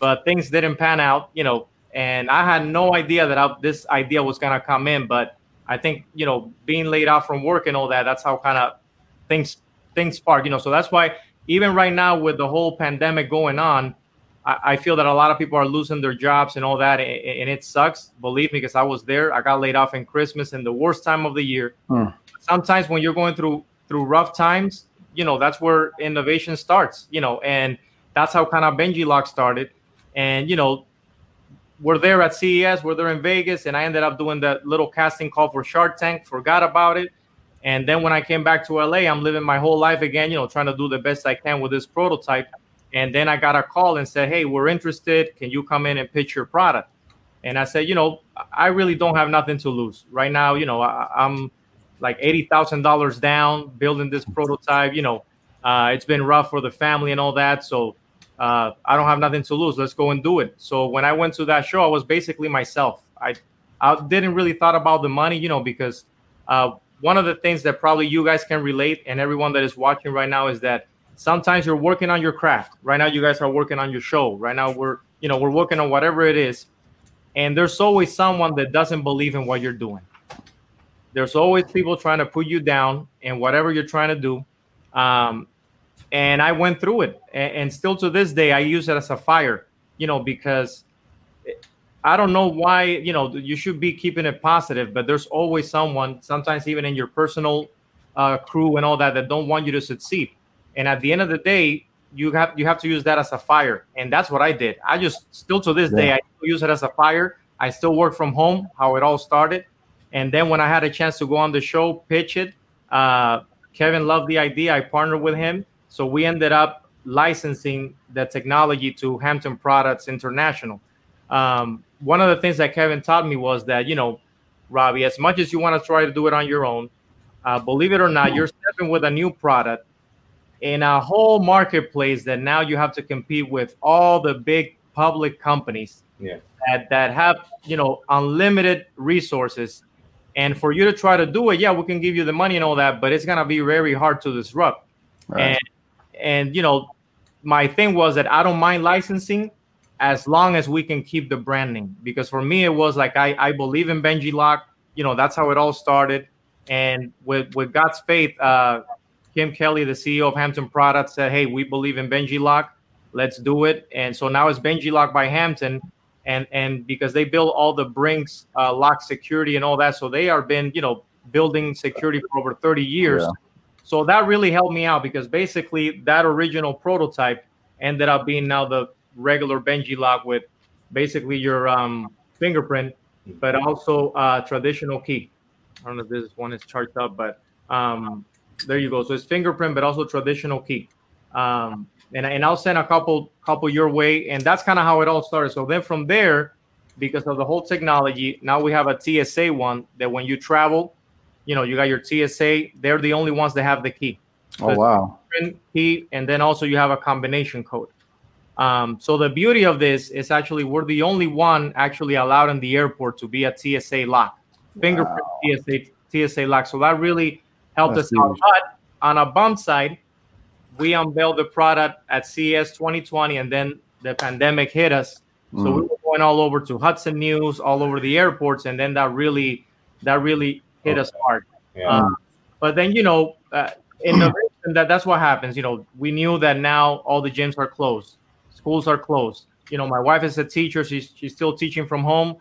but things didn't pan out, you know, and I had no idea that I, this idea was going to come in. But I think, you know, being laid off from work and all that, that's how kind of things things spark, you know. So that's why even right now with the whole pandemic going on, I, I feel that a lot of people are losing their jobs and all that, and, and, it sucks. Believe me, because I was there. I got laid off in Christmas in the worst time of the year. Hmm. Sometimes when you're going through through rough times, you know that's where innovation starts. You know, and that's how kind of Benji Lock started. And you know, we're there at CES, we're there in Vegas, and I ended up doing that little casting call for Shark Tank. Forgot about it and then when I came back to LA, I'm living my whole life again, you know, trying to do the best I can with this prototype. And then I got a call and said, Hey, we're interested. Can you come in and pitch your product? And I said, You know, I really don't have nothing to lose. Right now, you know, I, am like $80,000 down building this prototype. You know, uh, it's been rough for the family and all that. So uh, I don't have nothing to lose. Let's go and do it. So when I went to that show, I was basically myself. I, I didn't really thought about the money, you know, because uh, one of the things that probably you guys can relate and everyone that is watching right now is that sometimes you're working on your craft. Right now, you guys are working on your show. Right now, we're you know we're working on whatever it is, and there's always someone that doesn't believe in what you're doing. There's always people trying to put you down in whatever you're trying to do. Um, and I went through it, and, and still to this day, I use it as a fire. You know, because I don't know why, you know, you should be keeping it positive, but there's always someone, sometimes even in your personal uh, crew and all that, that don't want you to succeed. And at the end of the day, you have you have to use that as a fire, and that's what I did. I just still to this Yeah. day I use it as a fire. I still work from home, how it all started, and then when I had a chance to go on the show, pitch it, uh, Kevin loved the idea. I partnered with him, so we ended up licensing the technology to Hampton Products International. Um, one of the things that Kevin taught me was that you know, Robbie, as much as you want to try to do it on your own, uh, believe it or not, you're stepping with a new product in a whole marketplace that now you have to compete with all the big public companies Yeah. that, that have you know unlimited resources and for you to try to do it yeah we can give you the money and all that but it's going to be very hard to disrupt Right. and and you know my thing was that i don't mind licensing as long as we can keep the branding. Because for me it was like i i believe in benji lock you know that's how it all started. And with with god's faith uh kim kelly the ceo of hampton products said hey we believe in benji lock let's do it. And so now it's benji lock by hampton. And and because they build all the brinks uh, lock security and all that so they are been you know building security for over 30 years. Yeah. so that really helped me out because basically that original prototype ended up being now the regular benji lock with basically your um, fingerprint but also uh, traditional key i don't know if this one is charged up but um, there you go so it's fingerprint but also traditional key um, and, and I'll send a couple couple your way, and that's kind of how it all started. So then from there, because of the whole technology, now we have a TSA one that when you travel, you know, you got your TSA. They're the only ones that have the key. So Oh wow. key, and then also you have a combination code. Um, so the beauty of this is actually we're the only one actually allowed in the airport to be a TSA lock, fingerprint TSA TSA lock. So that really helped That's us out. huge. But on a bump side, we unveiled the product at CES 2020, and then the pandemic hit us. So we Mm. were going all over to Hudson News, all over the airports, and then that really that really hit us hard. Yeah. Um, but then you know, uh, innovation (clears throat) that that's what happens. You know, we knew that now all the gyms are closed, schools are closed. You know, my wife is a teacher; she's she's still teaching from home.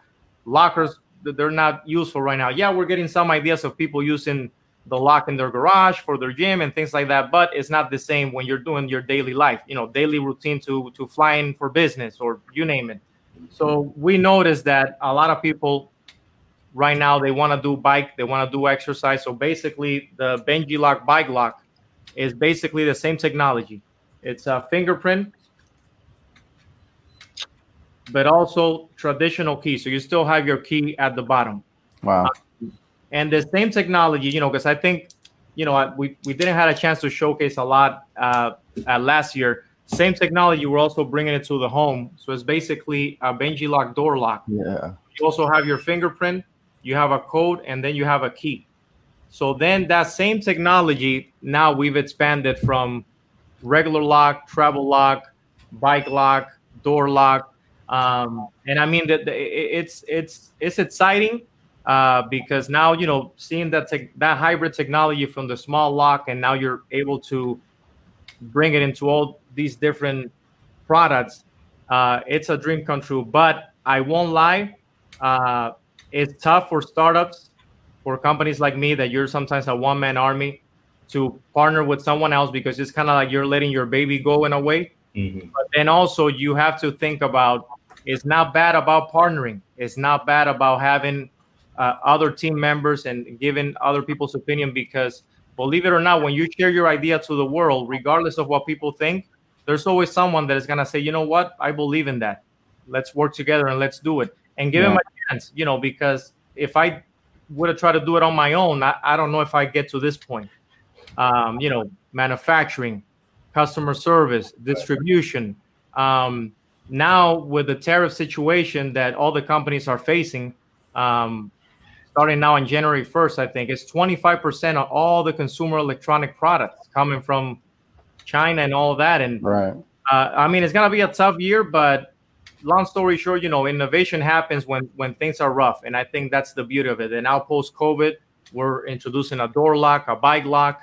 Lockers they're not useful right now. Yeah, we're getting some ideas of people using the lock in their garage for their gym and things like that, but it's not the same when you're doing your daily life. You know, daily routine to to flying for business or you name it. So we noticed that a lot of people right now they want to do bike, they want to do exercise. So basically, the Benji Lock bike lock is basically the same technology. It's a fingerprint, but also traditional key. So you still have your key at the bottom. Wow. And the same technology, you know, because I think, you know, I- we, we didn't have a chance to showcase a lot uh, uh, last year. Same technology, we're also bringing it to the home. So it's basically a Benji lock door lock. Yeah. You also have your fingerprint, you have a code, and then you have a key. So then that same technology, now we've expanded from regular lock, travel lock, bike lock, door lock. Um, and I mean that it's it's it's exciting uh, because now you know seeing that tech that hybrid technology from the small lock, and now you're able to bring it into all these different products. Uh, it's a dream come true. But I won't lie, uh, it's tough for startups, for companies like me that you're sometimes a one man army to partner with someone else because it's kind of like you're letting your baby go in a way. Mhm. But then also you have to think about it's not bad about partnering. It's not bad about having uh, other team members and giving other people's opinion because believe it or not, when you share your idea to the world, regardless of what people think, there's always someone that is gonna say, you know what, I believe in that. Let's work together and let's do it and give Yeah. him a chance. You know, because if I would have tried to do it on my own, I, I don't know if I get to this point. Um, you know, manufacturing, customer service, distribution. Um, now with the tariff situation that all the companies are facing, um, starting now on January 1st, I think it's 25% of all the consumer electronic products coming from China and all that. And Right. uh, I mean, it's gonna be a tough year, but long story short, you know, innovation happens when when things are rough, and I think that's the beauty of it. And now post COVID, we're introducing a door lock, a bike lock.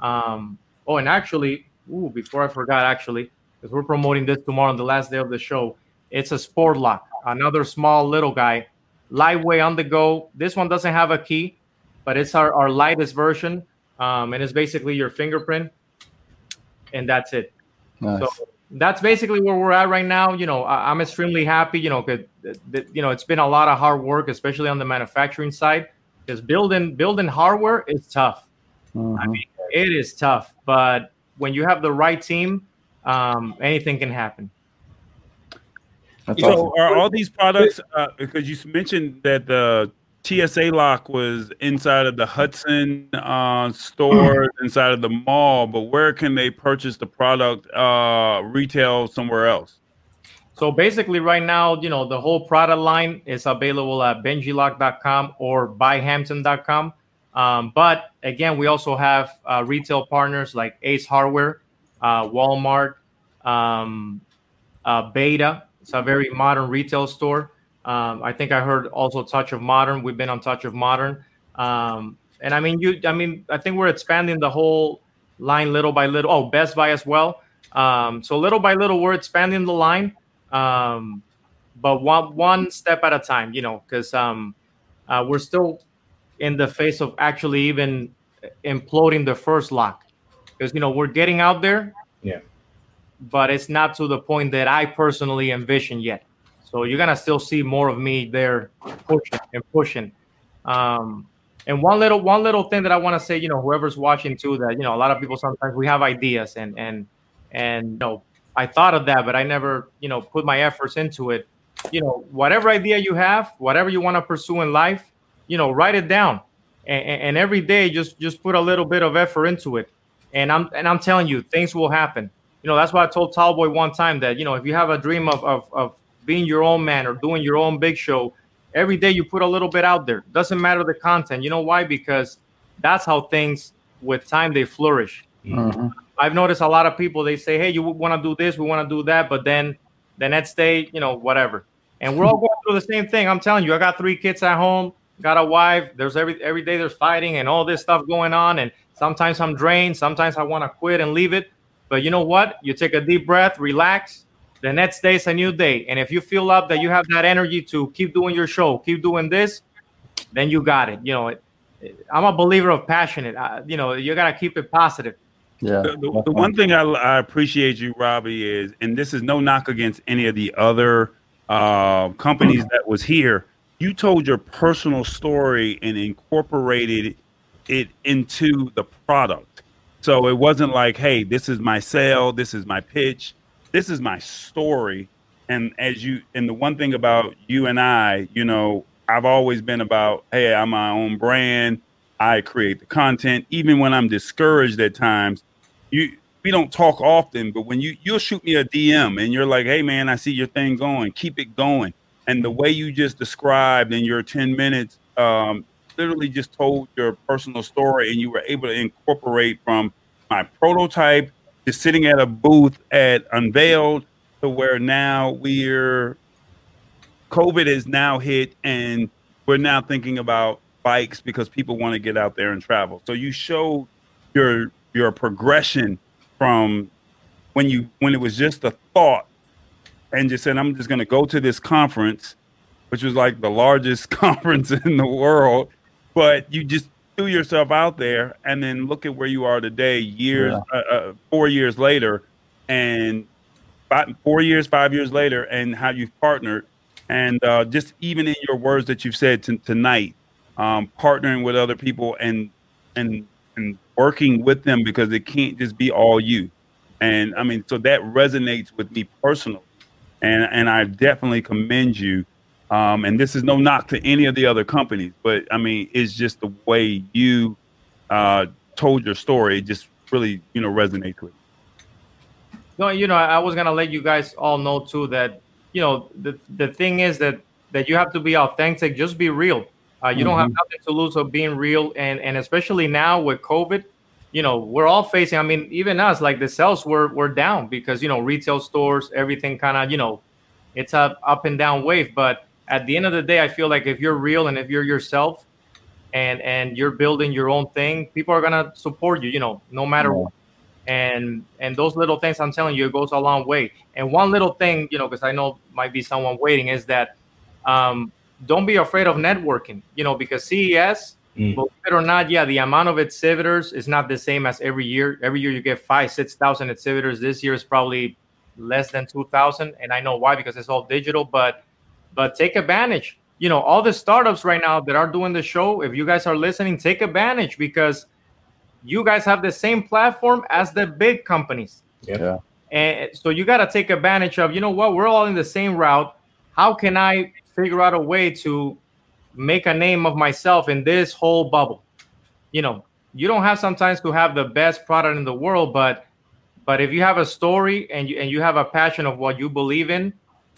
Um, oh, and actually, ooh, before I forgot, actually, because we're promoting this tomorrow on the last day of the show, it's a sport lock, another small little guy, lightweight on the go. This one doesn't have a key, but it's our, our lightest version, um, and it's basically your fingerprint, and that's it. Nice. So that's basically where we're at right now. You know, I, I'm extremely happy. You know, 'cause you know it's been a lot of hard work, especially on the manufacturing side, because building building hardware is tough. I mean, it is tough, but when you have the right team, um, anything can happen. so are all these products uh, because you mentioned that the TSA lock was inside of the Hudson uh, store, inside of the mall, but where can they purchase the product uh, retail somewhere else? So basically, right now, you know, the whole product line is available at benjilock.com or byhampton.com. Um, but again, we also have uh, retail partners like Ace Hardware, uh, Walmart, um, uh, b8ta. It's a very modern retail store. Um, I think I heard also Touch of Modern. We've been on Touch of Modern, um, and I mean, you. I mean, I think we're expanding the whole line little by little. Oh, Best Buy as well. Um, so little by little, we're expanding the line, um, but one one step at a time. You know, because um, uh, we're still in the face of actually even imploding the first lock, because you know we're getting out there, Yeah. but it's not to the point that I personally envision yet. So you're gonna still see more of me there pushing and pushing. Um, and one little one little thing that I want to say, you know, whoever's watching too, that you know, a lot of people sometimes we have ideas and and and you know, I thought of that, but I never, you know, put my efforts into it. You know, whatever idea you have, whatever you want to pursue in life, you know, write it down, and, and every day just just put a little bit of effort into it. And I'm and I'm telling you, things will happen. You know, that's why I told Tallboy one time that you know, if you have a dream of of, of being your own man or doing your own big show, every day you put a little bit out there. Doesn't matter the content. You know why? Because that's how things with time they flourish. Mm-hmm. I've noticed a lot of people they say, "Hey, you want to do this, we want to do that," but then the next day, you know, whatever. And we're all going through the same thing. I'm telling you, I got three kids at home, got a wife. There's every every day there's fighting and all this stuff going on, and sometimes I'm drained. Sometimes I want to quit and leave it. But you know what? You take a deep breath, relax. The next day is a new day, and if you feel up that you have that energy to keep doing your show, keep doing this, then you got it. You know, it, I'm a believer of passionate. Uh, you know, you gotta keep it positive. Yeah. The, the- the one thing I, I appreciate you, Robbie, is, and this is no knock against any of the other uh, companies that was here. You told your personal story and incorporated it into the product. So it wasn't like, hey, this is my sale, this is my pitch, this is my story. And as you, and the one thing about you and I, you know, I've always been about, hey, I'm my own brand. I create the content, even when I'm discouraged at times. You, we don't talk often, but when you you'll shoot me a DM and you're like, hey man, I see your thing going, keep it going. And the way you just described in your 10 minutes, um, literally just told your personal story and you were able to incorporate from my prototype to sitting at a booth at Unveiled to where now we're COVID is now hit and we're now thinking about bikes because people want to get out there and travel. So you showed your your progression from when you when it was just a thought and just said I'm just going to go to this conference which was like the largest (laughs) conference in the world but you just threw yourself out there and then look at where you are today years uh, uh, 4 years later and five, 4 years 5 years later and how you've partnered. And uh, just even in your words that you've said t- tonight um, partnering with other people and and and working with them because it can't just be all you. And i mean so that resonates with me personally. And and i definitely commend you um, and this is no knock to any of the other companies but i mean it's just the way you uh, told your story it just really you know resonates with me. No, you know, I was gonna let you guys all know too that you know the the thing is that that you have to be authentic. Just be real. Uh, you don't have Mhm. nothing to lose of being real, and and especially now with COVID, you know, we're all facing. I mean, even us, like the sales were were down because you know retail stores, everything kind of you know, it's a up and down wave. But at the end of the day, I feel like if you're real and if you're yourself, and and you're building your own thing, people are gonna support you. You know, no matter what. And and those little things, I'm telling you, it goes a long way. And one little thing, you know, because I know might be someone waiting, is that um, don't be afraid of networking. You know, because CES Mm. Believe it or not, yeah, the amount of exhibitors is not the same as every year. Every year you get five, six thousand exhibitors. This year is probably less than two thousand, and I know why because it's all digital. But but take advantage. You know, all the startups right now that are doing the show. If you guys are listening, take advantage because you guys have the same platform as the big companies. Yeah. And so you got to take advantage of, you know what, we're all in the same route. How can I figure out a way to make a name of myself in this whole bubble? You know, you don't have sometimes to have the best product in the world, but but if you have a story and you and you have a passion of what you believe in,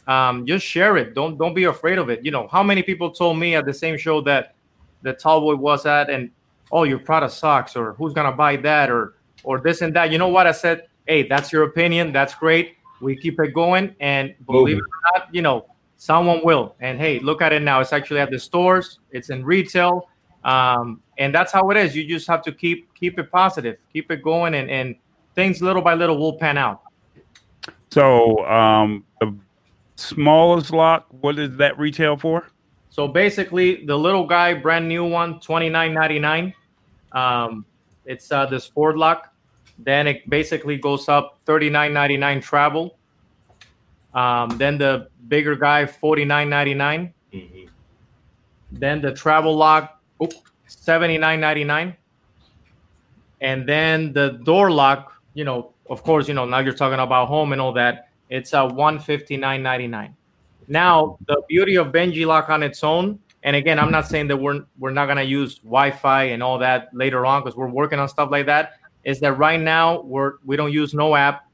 um, just share it. Don't don't be afraid of it. You know, how many people told me at the same show that the Tallboy was at and oh your product sucks or who's gonna buy that or or this and that. You know what I said? Hey, that's your opinion. That's great. We keep it going, and believe it or not, you know, someone will. And hey, look at it now. It's actually at the stores. It's in retail, um, and that's how it is. You just have to keep keep it positive, keep it going, and and things little by little will pan out. So um, the smallest lock, what is that retail for? So basically, the little guy, brand new one, twenty nine ninety nine. Um, it's uh, the sport lock. Then it basically goes up thirty nine ninety nine travel. Um, then the bigger guy, forty nine ninety nine. Then the travel lock, seventy nine ninety nine. And then the door lock, you know, of course, you know, now you're talking about home and all that. It's a one fifty nine ninety nine. Now, the beauty of Benji Lock on its own, and again, I'm not saying that we're we're not gonna use Wi-Fi and all that later on because we're working on stuff like that. Is that right now we're we don't use no app,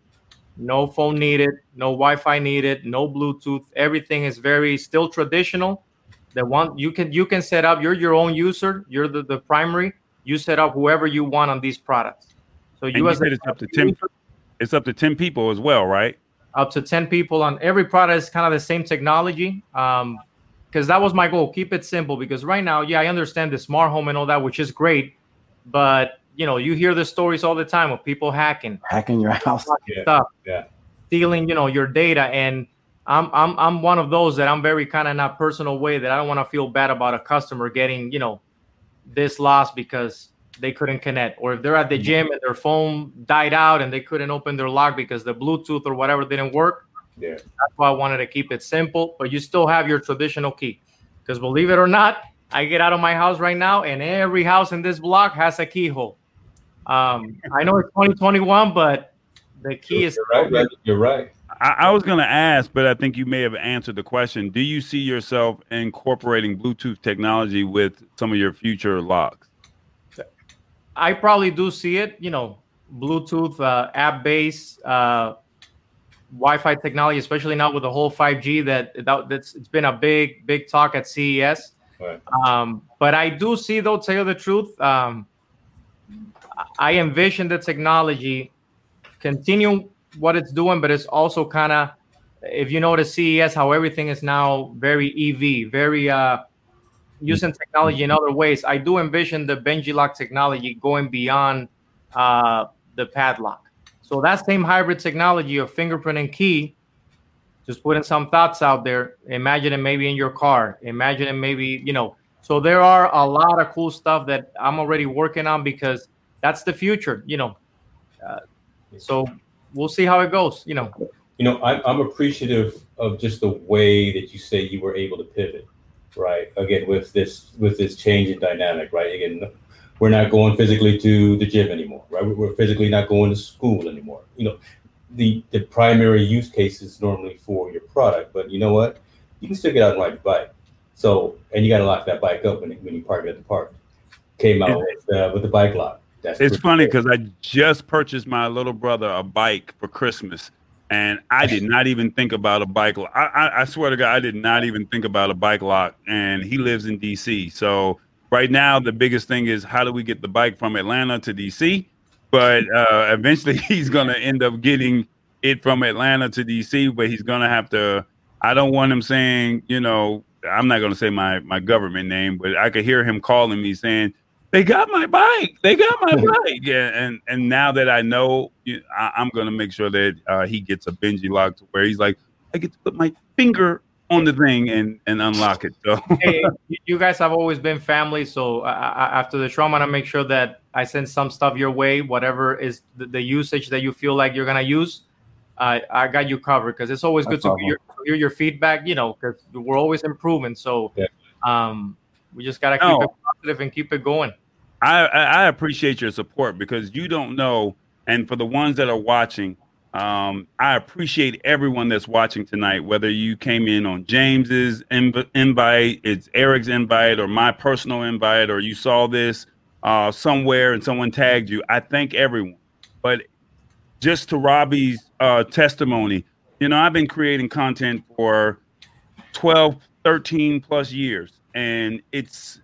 no phone needed, no Wi-Fi needed, no Bluetooth. Everything is very still traditional. The one you can you can set up. You're your own user. You're the, the primary. You set up whoever you want on these products. So you you as a said it's up to ten. It's up to ten people as well, right? Up to 10 people on every product is kind of the same technology um because that was my goal keep it simple because right now yeah i understand the smart home and all that which is great but you know you hear the stories all the time of people hacking. Hacking your house. stuff. yeah. Stealing you know your data and i'm i'm, I'm one of those that i'm very kind of in a personal way that i don't want to feel bad about a customer getting you know this loss because they couldn't connect or if they're at the gym and their phone died out and they couldn't open their lock because the bluetooth or whatever didn't work yeah that's why i wanted to keep it simple but you still have your traditional key because believe it or not i get out of my house right now and every house in this block has a keyhole um, i know it's 2021 but the key is You're right, brother. You're right. I, I was going to ask, but I think you may have answered the question. Do you see yourself incorporating Bluetooth technology with some of your future locks? I probably do see it. You know, Bluetooth, uh, app-based, uh, Wi-Fi technology, especially now with the whole 5G. That, that that's it's been a big, big talk at CES. Right. Um, but I do see, though, tell you the truth, um, I envision the technology continue what it's doing, but it's also kind of, if you notice CES, how everything is now very EV, very uh, using technology in other ways. I do envision the Benji lock technology going beyond uh, the padlock. So that same hybrid technology of fingerprint and key, just putting some thoughts out there. Imagine it maybe in your car. Imagine it maybe you know. So there are a lot of cool stuff that I'm already working on because that's the future. You know. Uh, so we'll see how it goes. You know. You know, I'm, I'm appreciative of just the way that you say you were able to pivot, right? Again, with this with this change in dynamic, right? Again, we're not going physically to the gym anymore, right? We're- physically not going to school anymore. You know, the the primary use case is normally for your product, but you know what? You can still get out and ride your bike. So, and you got to lock that bike up when, when you park it at the park. Came out with uh, with the bike lock. That's It's funny because I just purchased my little brother a bike for Christmas, and I did not even think about a bike lock. I, I, I swear to God, I did not even think about a bike lock. And he lives in DC, so right now the biggest thing is how do we get the bike from Atlanta to DC? but uh, eventually (laughs) he's gonna end up getting it from Atlanta to DC. But he's gonna have to. I don't want him saying, you know, I'm not gonna say my my government name, but I could hear him calling me saying, "They got my bike. They got my (laughs) bike." Yeah, and and now that I know, you- I, I'm gonna make sure that uh, he gets a Benji lock to where he's like, I get to put my finger on the thing and and unlock it. So (laughs) hey, you- you guys have always been family. So uh, after the show, I'm gonna make sure that I send some stuff your way, whatever is the, the usage that you feel like you're gonna use. I I got you covered because it's always No good to hear, to hear your feedback. You know, because we're always improving. So um, we just gotta keep No. it positive and keep it going. I, I appreciate your support because you don't know, and for the ones that are watching, um, I appreciate everyone that's watching tonight. Whether you came in on James's inv- invite, it's Eric's invite, or my personal invite, or you saw this uh, somewhere and someone tagged you. I thank everyone. But just to Robbie's uh, testimony, you know, I've been creating content for 12, 13 plus years, and it's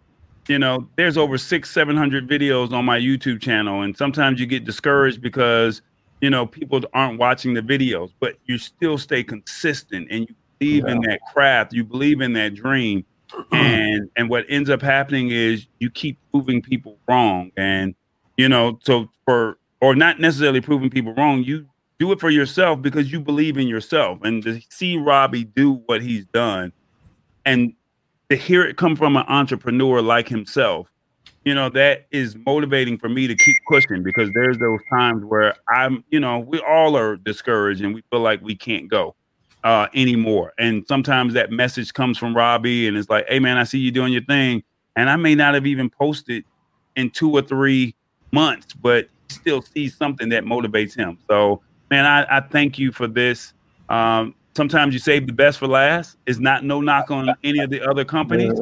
you know, there's over six, seven hundred videos on my YouTube channel, and sometimes you get discouraged because you know people aren't watching the videos, but you still stay consistent and you believe in that craft, you believe in that dream, (clears throat) and and what ends up happening is you keep proving people wrong, and you know, so for or not necessarily proving people wrong, you do it for yourself because you believe in yourself, and to see Robbie do what he's done, and to hear it come from an entrepreneur like himself, you know, that is motivating for me to keep pushing because there's those times where I'm, you know, we all are discouraged and we feel like we can't go uh anymore. And sometimes that message comes from Robbie and it's like, hey man, I see you doing your thing. And I may not have even posted in two or three months, but still see something that motivates him. So man, I, I thank you for this. Um, sometimes you save the best for last. It's not no knock on any of the other companies,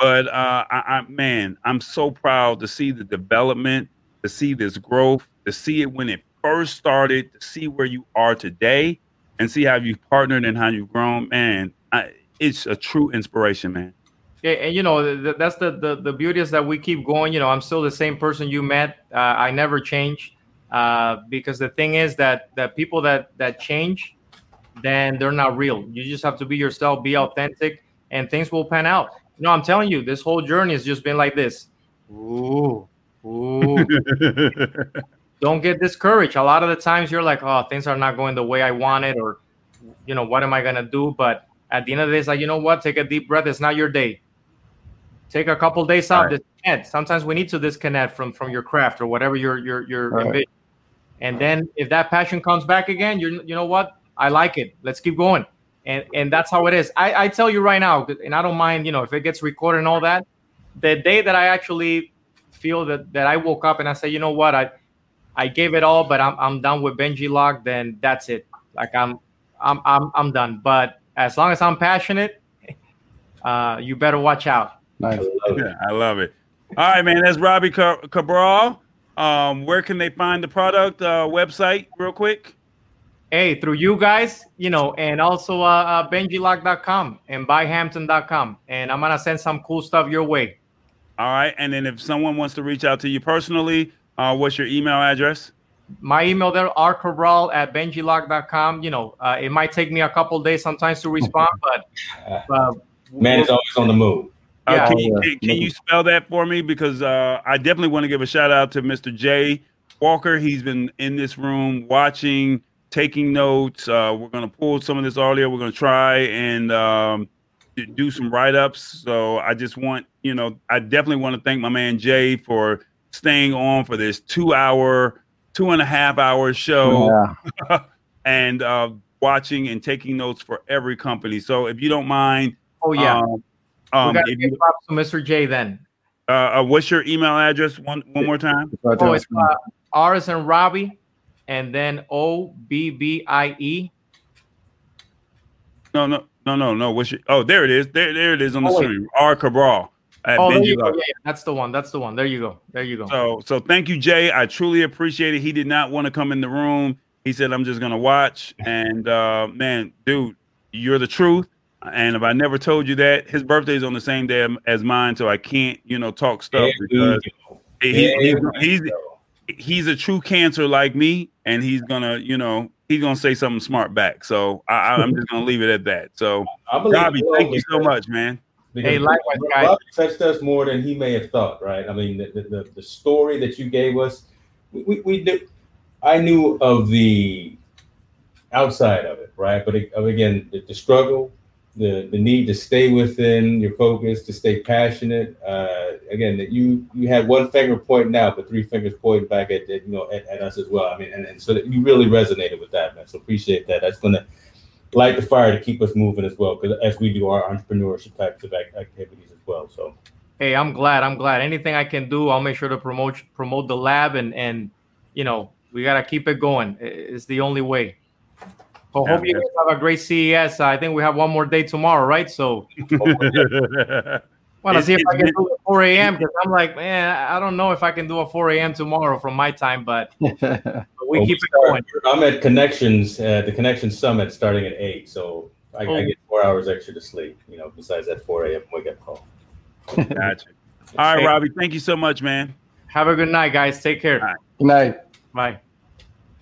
but uh, I, I man, I'm so proud to see the development, to see this growth, to see it when it first started, to see where you are today, and see how you've partnered and how you've grown. Man, I, it's a true inspiration, man. Yeah, and you know th- that's the, the the beauty is that we keep going. You know, I'm still the same person you met. Uh, I never change uh, because the thing is that that people that that change, then they're not real. You just have to be yourself, be authentic, and things will pan out. You know, I'm telling you, this whole journey has just been like this. Ooh, ooh. (laughs) Don't get discouraged. A lot of the times you're like, oh, things are not going the way I wanted, or you know, what am I gonna do? But at the end of the day, it's like, you know what? Take a deep breath. It's not your day take a couple days off disconnect sometimes we need to disconnect from from your craft or whatever you're you're you're Right. and then if that passion comes back again you you know what i like it let's keep going and and that's how it is i i tell you right now and i don't mind you know if it gets recorded and all that the day that i actually feel that that i woke up and i say you know what i i gave it all but i'm, I'm done with Benjilock then that's it like i'm i'm i'm, I'm done but as long as i'm passionate (laughs) uh you better watch out Nice. Yeah, I love it. All right, man. That's Robbie Cabral. Um, where can they find the product? Uh, website, real quick. Hey through you guys you know and also uh, uh benjilock.com and BuyHampton.com. and i'm gonna send some cool stuff your way All right, and then if someone wants to reach out to you personally, uh, what's your email address? my email there rcabral at benjilock.com you know uh, it might take me a couple days sometimes to respond but (laughs) uh, Man is always on the move. Uh, Yeah. can, you, can, can you spell that for me? Because uh, I definitely want to give a shout out to Mr. Jay Walker. He's been in this room watching, taking notes. Uh, we're going to pull some of this earlier. We're going to try and um, do some write ups. So I just want, you know, I definitely want to thank my man Jay for staying on for this two hour, two and a half hour show (laughs) and uh, watching and taking notes for every company. So if you don't mind, oh yeah um, we um, gotta if give you- to mr j then uh, uh, what's your email address? One one more time. oh it's uh, r as in robbie and then o b b i e No, no, no, no, no. What's your? Oh, there it is. There, there it is on the Oh, wait. screen. R Cabral. At oh there you go yeah, yeah, that's the one that's the one there you go there you go So, so thank you, Jay. I truly appreciate it. He did not want to come in the room. He said, "I'm just gonna watch." And uh, man, dude, you're the truth. And if I never told you that, his birthday is on the same day as mine, so I can't, you know, talk stuff There because he, he- he's, he's he's a true cancer like me, and he's gonna, you know, he's gonna say something smart back. So I, I'm just gonna leave it at that. So I believe Robbie, you thank you so because- much, man. Because Hey, likewise, guys. Robbie touched us more than he may have thought, right? I mean, the, the, the, the story that you gave us, we, we, we knew, I knew of the outside of it, right? But it, again, the, the struggle, the the need to stay within your focus, to stay passionate. Uh, again, that you you had one finger pointing out, but three fingers pointing back at, at you know at, at us as well. I mean, and, and so that you really resonated with that, man. So appreciate that. That's gonna light the fire to keep us moving as well, because as we do our entrepreneurship types of ac- activities as well. So Hey, I'm glad. I'm glad. Anything I can do, I'll make sure to promote promote the lab and and you know we gotta keep it going. It's the only way. So Yeah, hope you man. guys have a great CES. I think we have one more day tomorrow, right? So (laughs) want to see if I can do it 4 a.m. because I'm like, man, I don't know if I can do a 4 a.m. tomorrow from my time, but (laughs) but we Well, keep it going. I'm at Connections, uh, the Connection Summit starting at eight, so I, I Oh. get four hours extra to sleep. You know, besides that four a.m. wake up call. Gotcha. All right, Hey. Robbie, thank you so much, man. Have a good night, guys. Take care. Good night. Bye.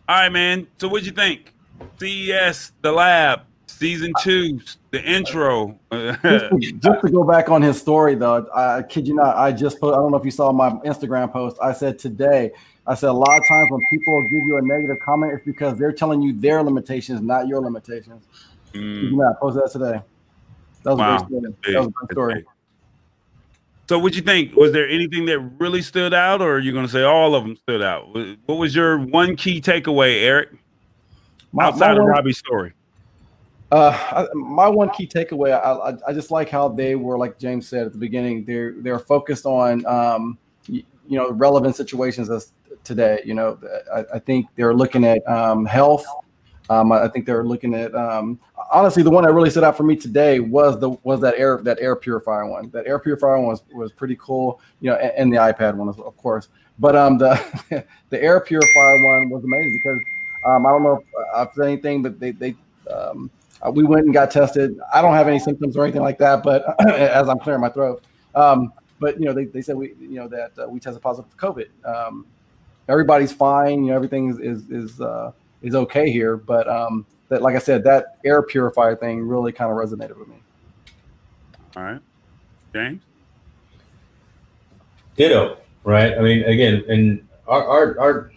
All right, man. So what'd you think? CES, the lab, season two, the intro. just, to, (laughs) just to go back on his story though, I kid you not, I just put I don't know if you saw my Instagram post. I said today, I said a lot of times when people give you a negative comment, it's because they're telling you their limitations, not your limitations. Mm. Kid you not, I posted that today. That was Wow. a great story. That was a great story. So what'd you think? Was there anything that really stood out, or are you gonna say all of them stood out? What was your one key takeaway, Eric? My- Outside my of one- Robbie's story. Uh, I, my one key takeaway, I, I, I just like how they were, like James said at the beginning, they're they're focused on, um, you, you know, relevant situations as today. You know, I, I think they're looking at um, health. Um, I I think they're looking at um, honestly the one that really stood out for me today was the was that air that air purifier one. That air purifier one was was pretty cool. You know, and, and the iPad one, of course. But um, the (laughs) the air purifier one was amazing because um, I don't know if I've said anything, but they they um, uh, we went and got tested. I don't have any symptoms or anything like that, but (clears throat) as I'm clearing my throat. Um, but you know, they, they said we you know that uh, we tested positive for COVID. Um, everybody's fine. You know, everything is is is, uh, is okay here. But um, that like I said, that air purifier thing really kind of resonated with me. All right, James. Ditto, right? I mean, again, and our our, our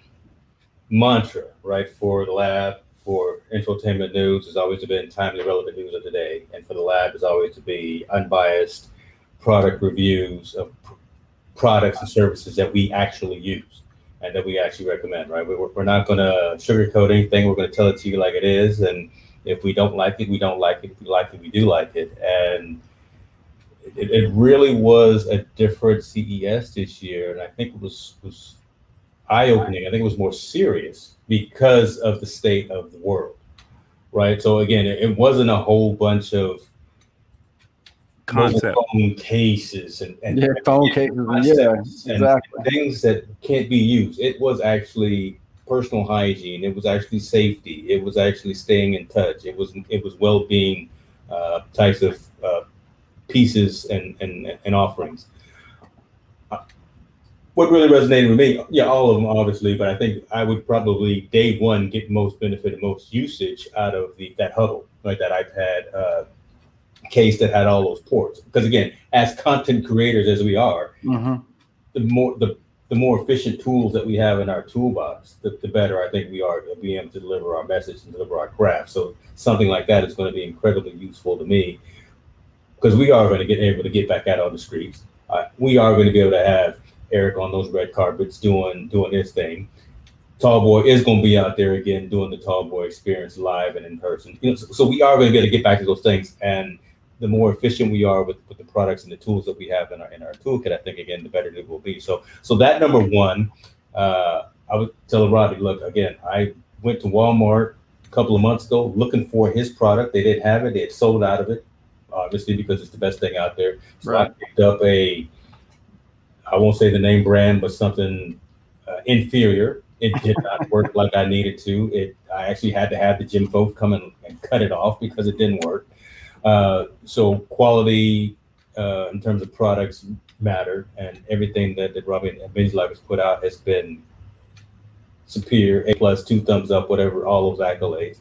mantra, right, for the lab, for infotainment news has always been timely, relevant news of the day, and for the lab is always to be unbiased product reviews of pr- products and services that we actually use and that we actually recommend, right? We're, we're not going to sugarcoat anything. We're going to tell it to you like it is, and if we don't like it, we don't like it. If we like it, we do like it, and it, it really was a different CES this year, and I think it was was eye opening. I think it was more serious because of the state of the world, right? So again, it, it wasn't a whole bunch of Concept. phone cases and, and Yeah, phone cases. Yeah, and exactly. things that can't be used. It was actually personal hygiene. It was actually safety. It was actually staying in touch. It was it was well being uh, types of uh, pieces and, and and offerings. What really resonated with me, yeah, all of them obviously, but I think I would probably day one get most benefit and most usage out of the that Hubble, like that iPad uh, case that had all those ports. Because again, as content creators as we are, Mm-hmm. the more the the more efficient tools that we have in our toolbox, the, the better I think we are to be able to deliver our message and deliver our craft. So something like that is going to be incredibly useful to me because we are going to get able to get back out on the streets. Uh, we are going to be able to have Eric on those red carpets doing doing his thing. Tall Boy is going to be out there again doing the Tall Boy experience live and in person. You know, so, so we are going to be able to get back to those things and the more efficient we are with, with the products and the tools that we have in our in our toolkit, I think again the better it will be. So so that number one, uh, I was telling Robbie, look again, I went to Walmart a couple of months ago looking for his product. They didn't have it. They had sold out of it, obviously because it's the best thing out there. So I picked up a, I won't say the name brand, but something uh, inferior. It did not (laughs) work like I needed to. It I actually had to have the gym folks come in and cut it off because it didn't work. Uh, so quality uh, in terms of products matter, and everything that, that Robin and Benjilock has put out has been superior, A plus, two thumbs up, whatever, all those accolades.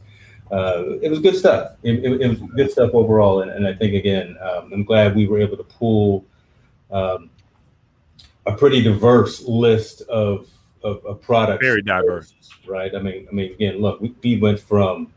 Uh, it was good stuff. It, it, it, was good stuff overall, and, and I think again, um, I'm glad we were able to pull um, a pretty diverse list of of, of products. Very diverse, right? I mean, I mean, again, look, we, we went from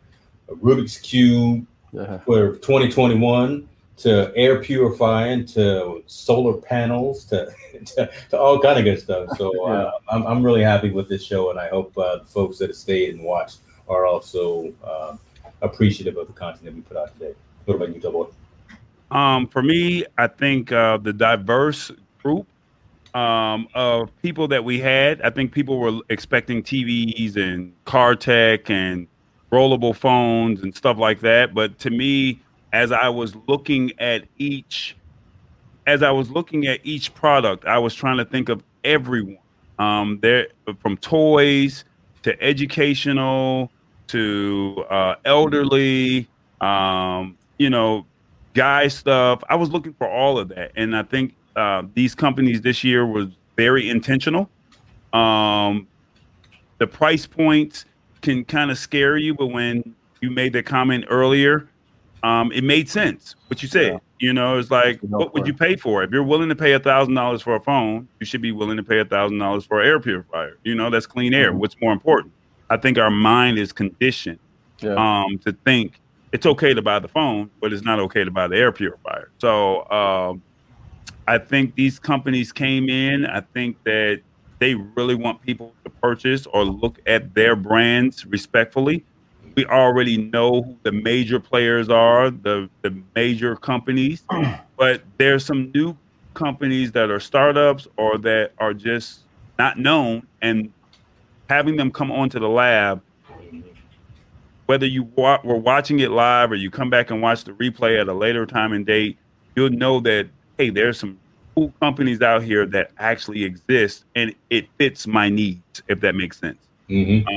a Rubik's cube Yeah. for 2021 to air purifying to solar panels to (laughs) to, to all kind of good stuff. So (laughs) uh, I'm I'm really happy with this show, and I hope uh, the folks that have stayed and watched are also um, appreciative of the content that we put out today. What about you, Double? Um, for me, I think uh, the diverse group um, of people that we had, I think people were expecting TVs and car tech and rollable phones and stuff like that. But to me, as I was looking at each, as I was looking at each product, I was trying to think of everyone. Um, there from toys to educational to uh, elderly, um, you know, guy stuff. I was looking for all of that, and I think uh, these companies this year was very intentional. Um, the price points can kind of scare you, but when you made the comment earlier, um, it made sense. What you said, you know, it's like, what would you pay for? If you're willing to pay a thousand dollars for a phone, you should be willing to pay a thousand dollars for an air purifier. You know, that's clean air. Mhm. What's more important? I think our mind is conditioned Yeah. um, to think it's okay to buy the phone, but it's not okay to buy the air purifier. So um, I think these companies came in. I think that they really want people to purchase or look at their brands respectfully. We already know who the major players are, the the major companies, (clears throat) but there's some new companies that are startups or that are just not known, and having them come onto the lab whether you wa- were watching it live or you come back and watch the replay at a later time and date, you'll know that hey, there's some cool companies out here that actually exist, and it fits my needs. If that makes sense.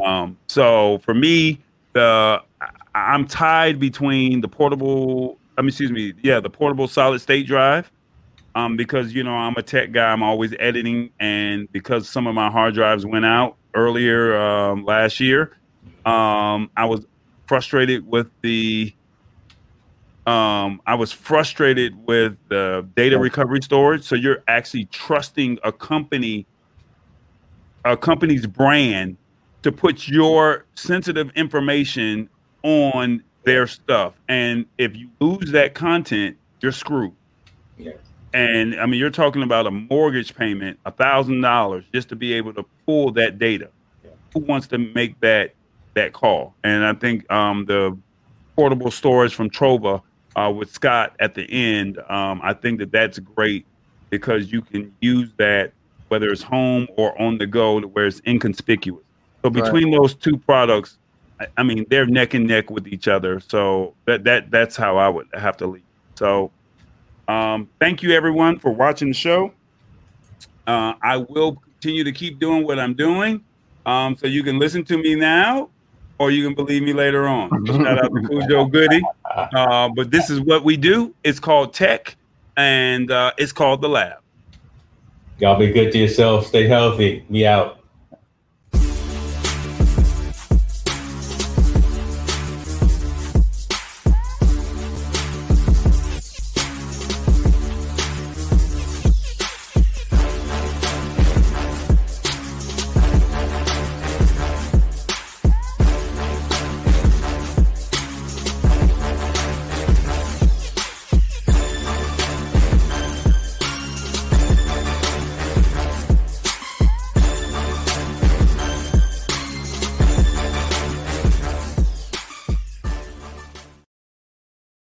Um, so for me, the I'm tied between the portable. I mean, excuse me, yeah, the portable solid state drive. Um, because you know I'm a tech guy, I'm always editing, and because some of my hard drives went out earlier um, last year, um, I was frustrated with the um, I was frustrated with the data recovery storage. So you're actually trusting a company, a company's brand, to put your sensitive information on their stuff, and if you lose that content, you're screwed. Yeah. And I mean, you're talking about a mortgage payment, a thousand dollars, just to be able to pull that data. Yeah. Who wants to make that that call? And I think um, the portable storage from Trova uh, with Scott at the end, um, I think that that's great because you can use that whether it's home or on the go, to where it's inconspicuous. So Right. between those two products, I, I mean, they're neck and neck with each other. So that that that's how I would have to leave. So um, thank you everyone for watching the show. Uh, I will continue to keep doing what I'm doing. Um, so you can listen to me now, or you can believe me later on. (laughs) Shout out to Cujo Goody. Uh, but this is what we do. It's called tech, and uh, it's called the lab. Y'all be good to yourself. Stay healthy. Me out.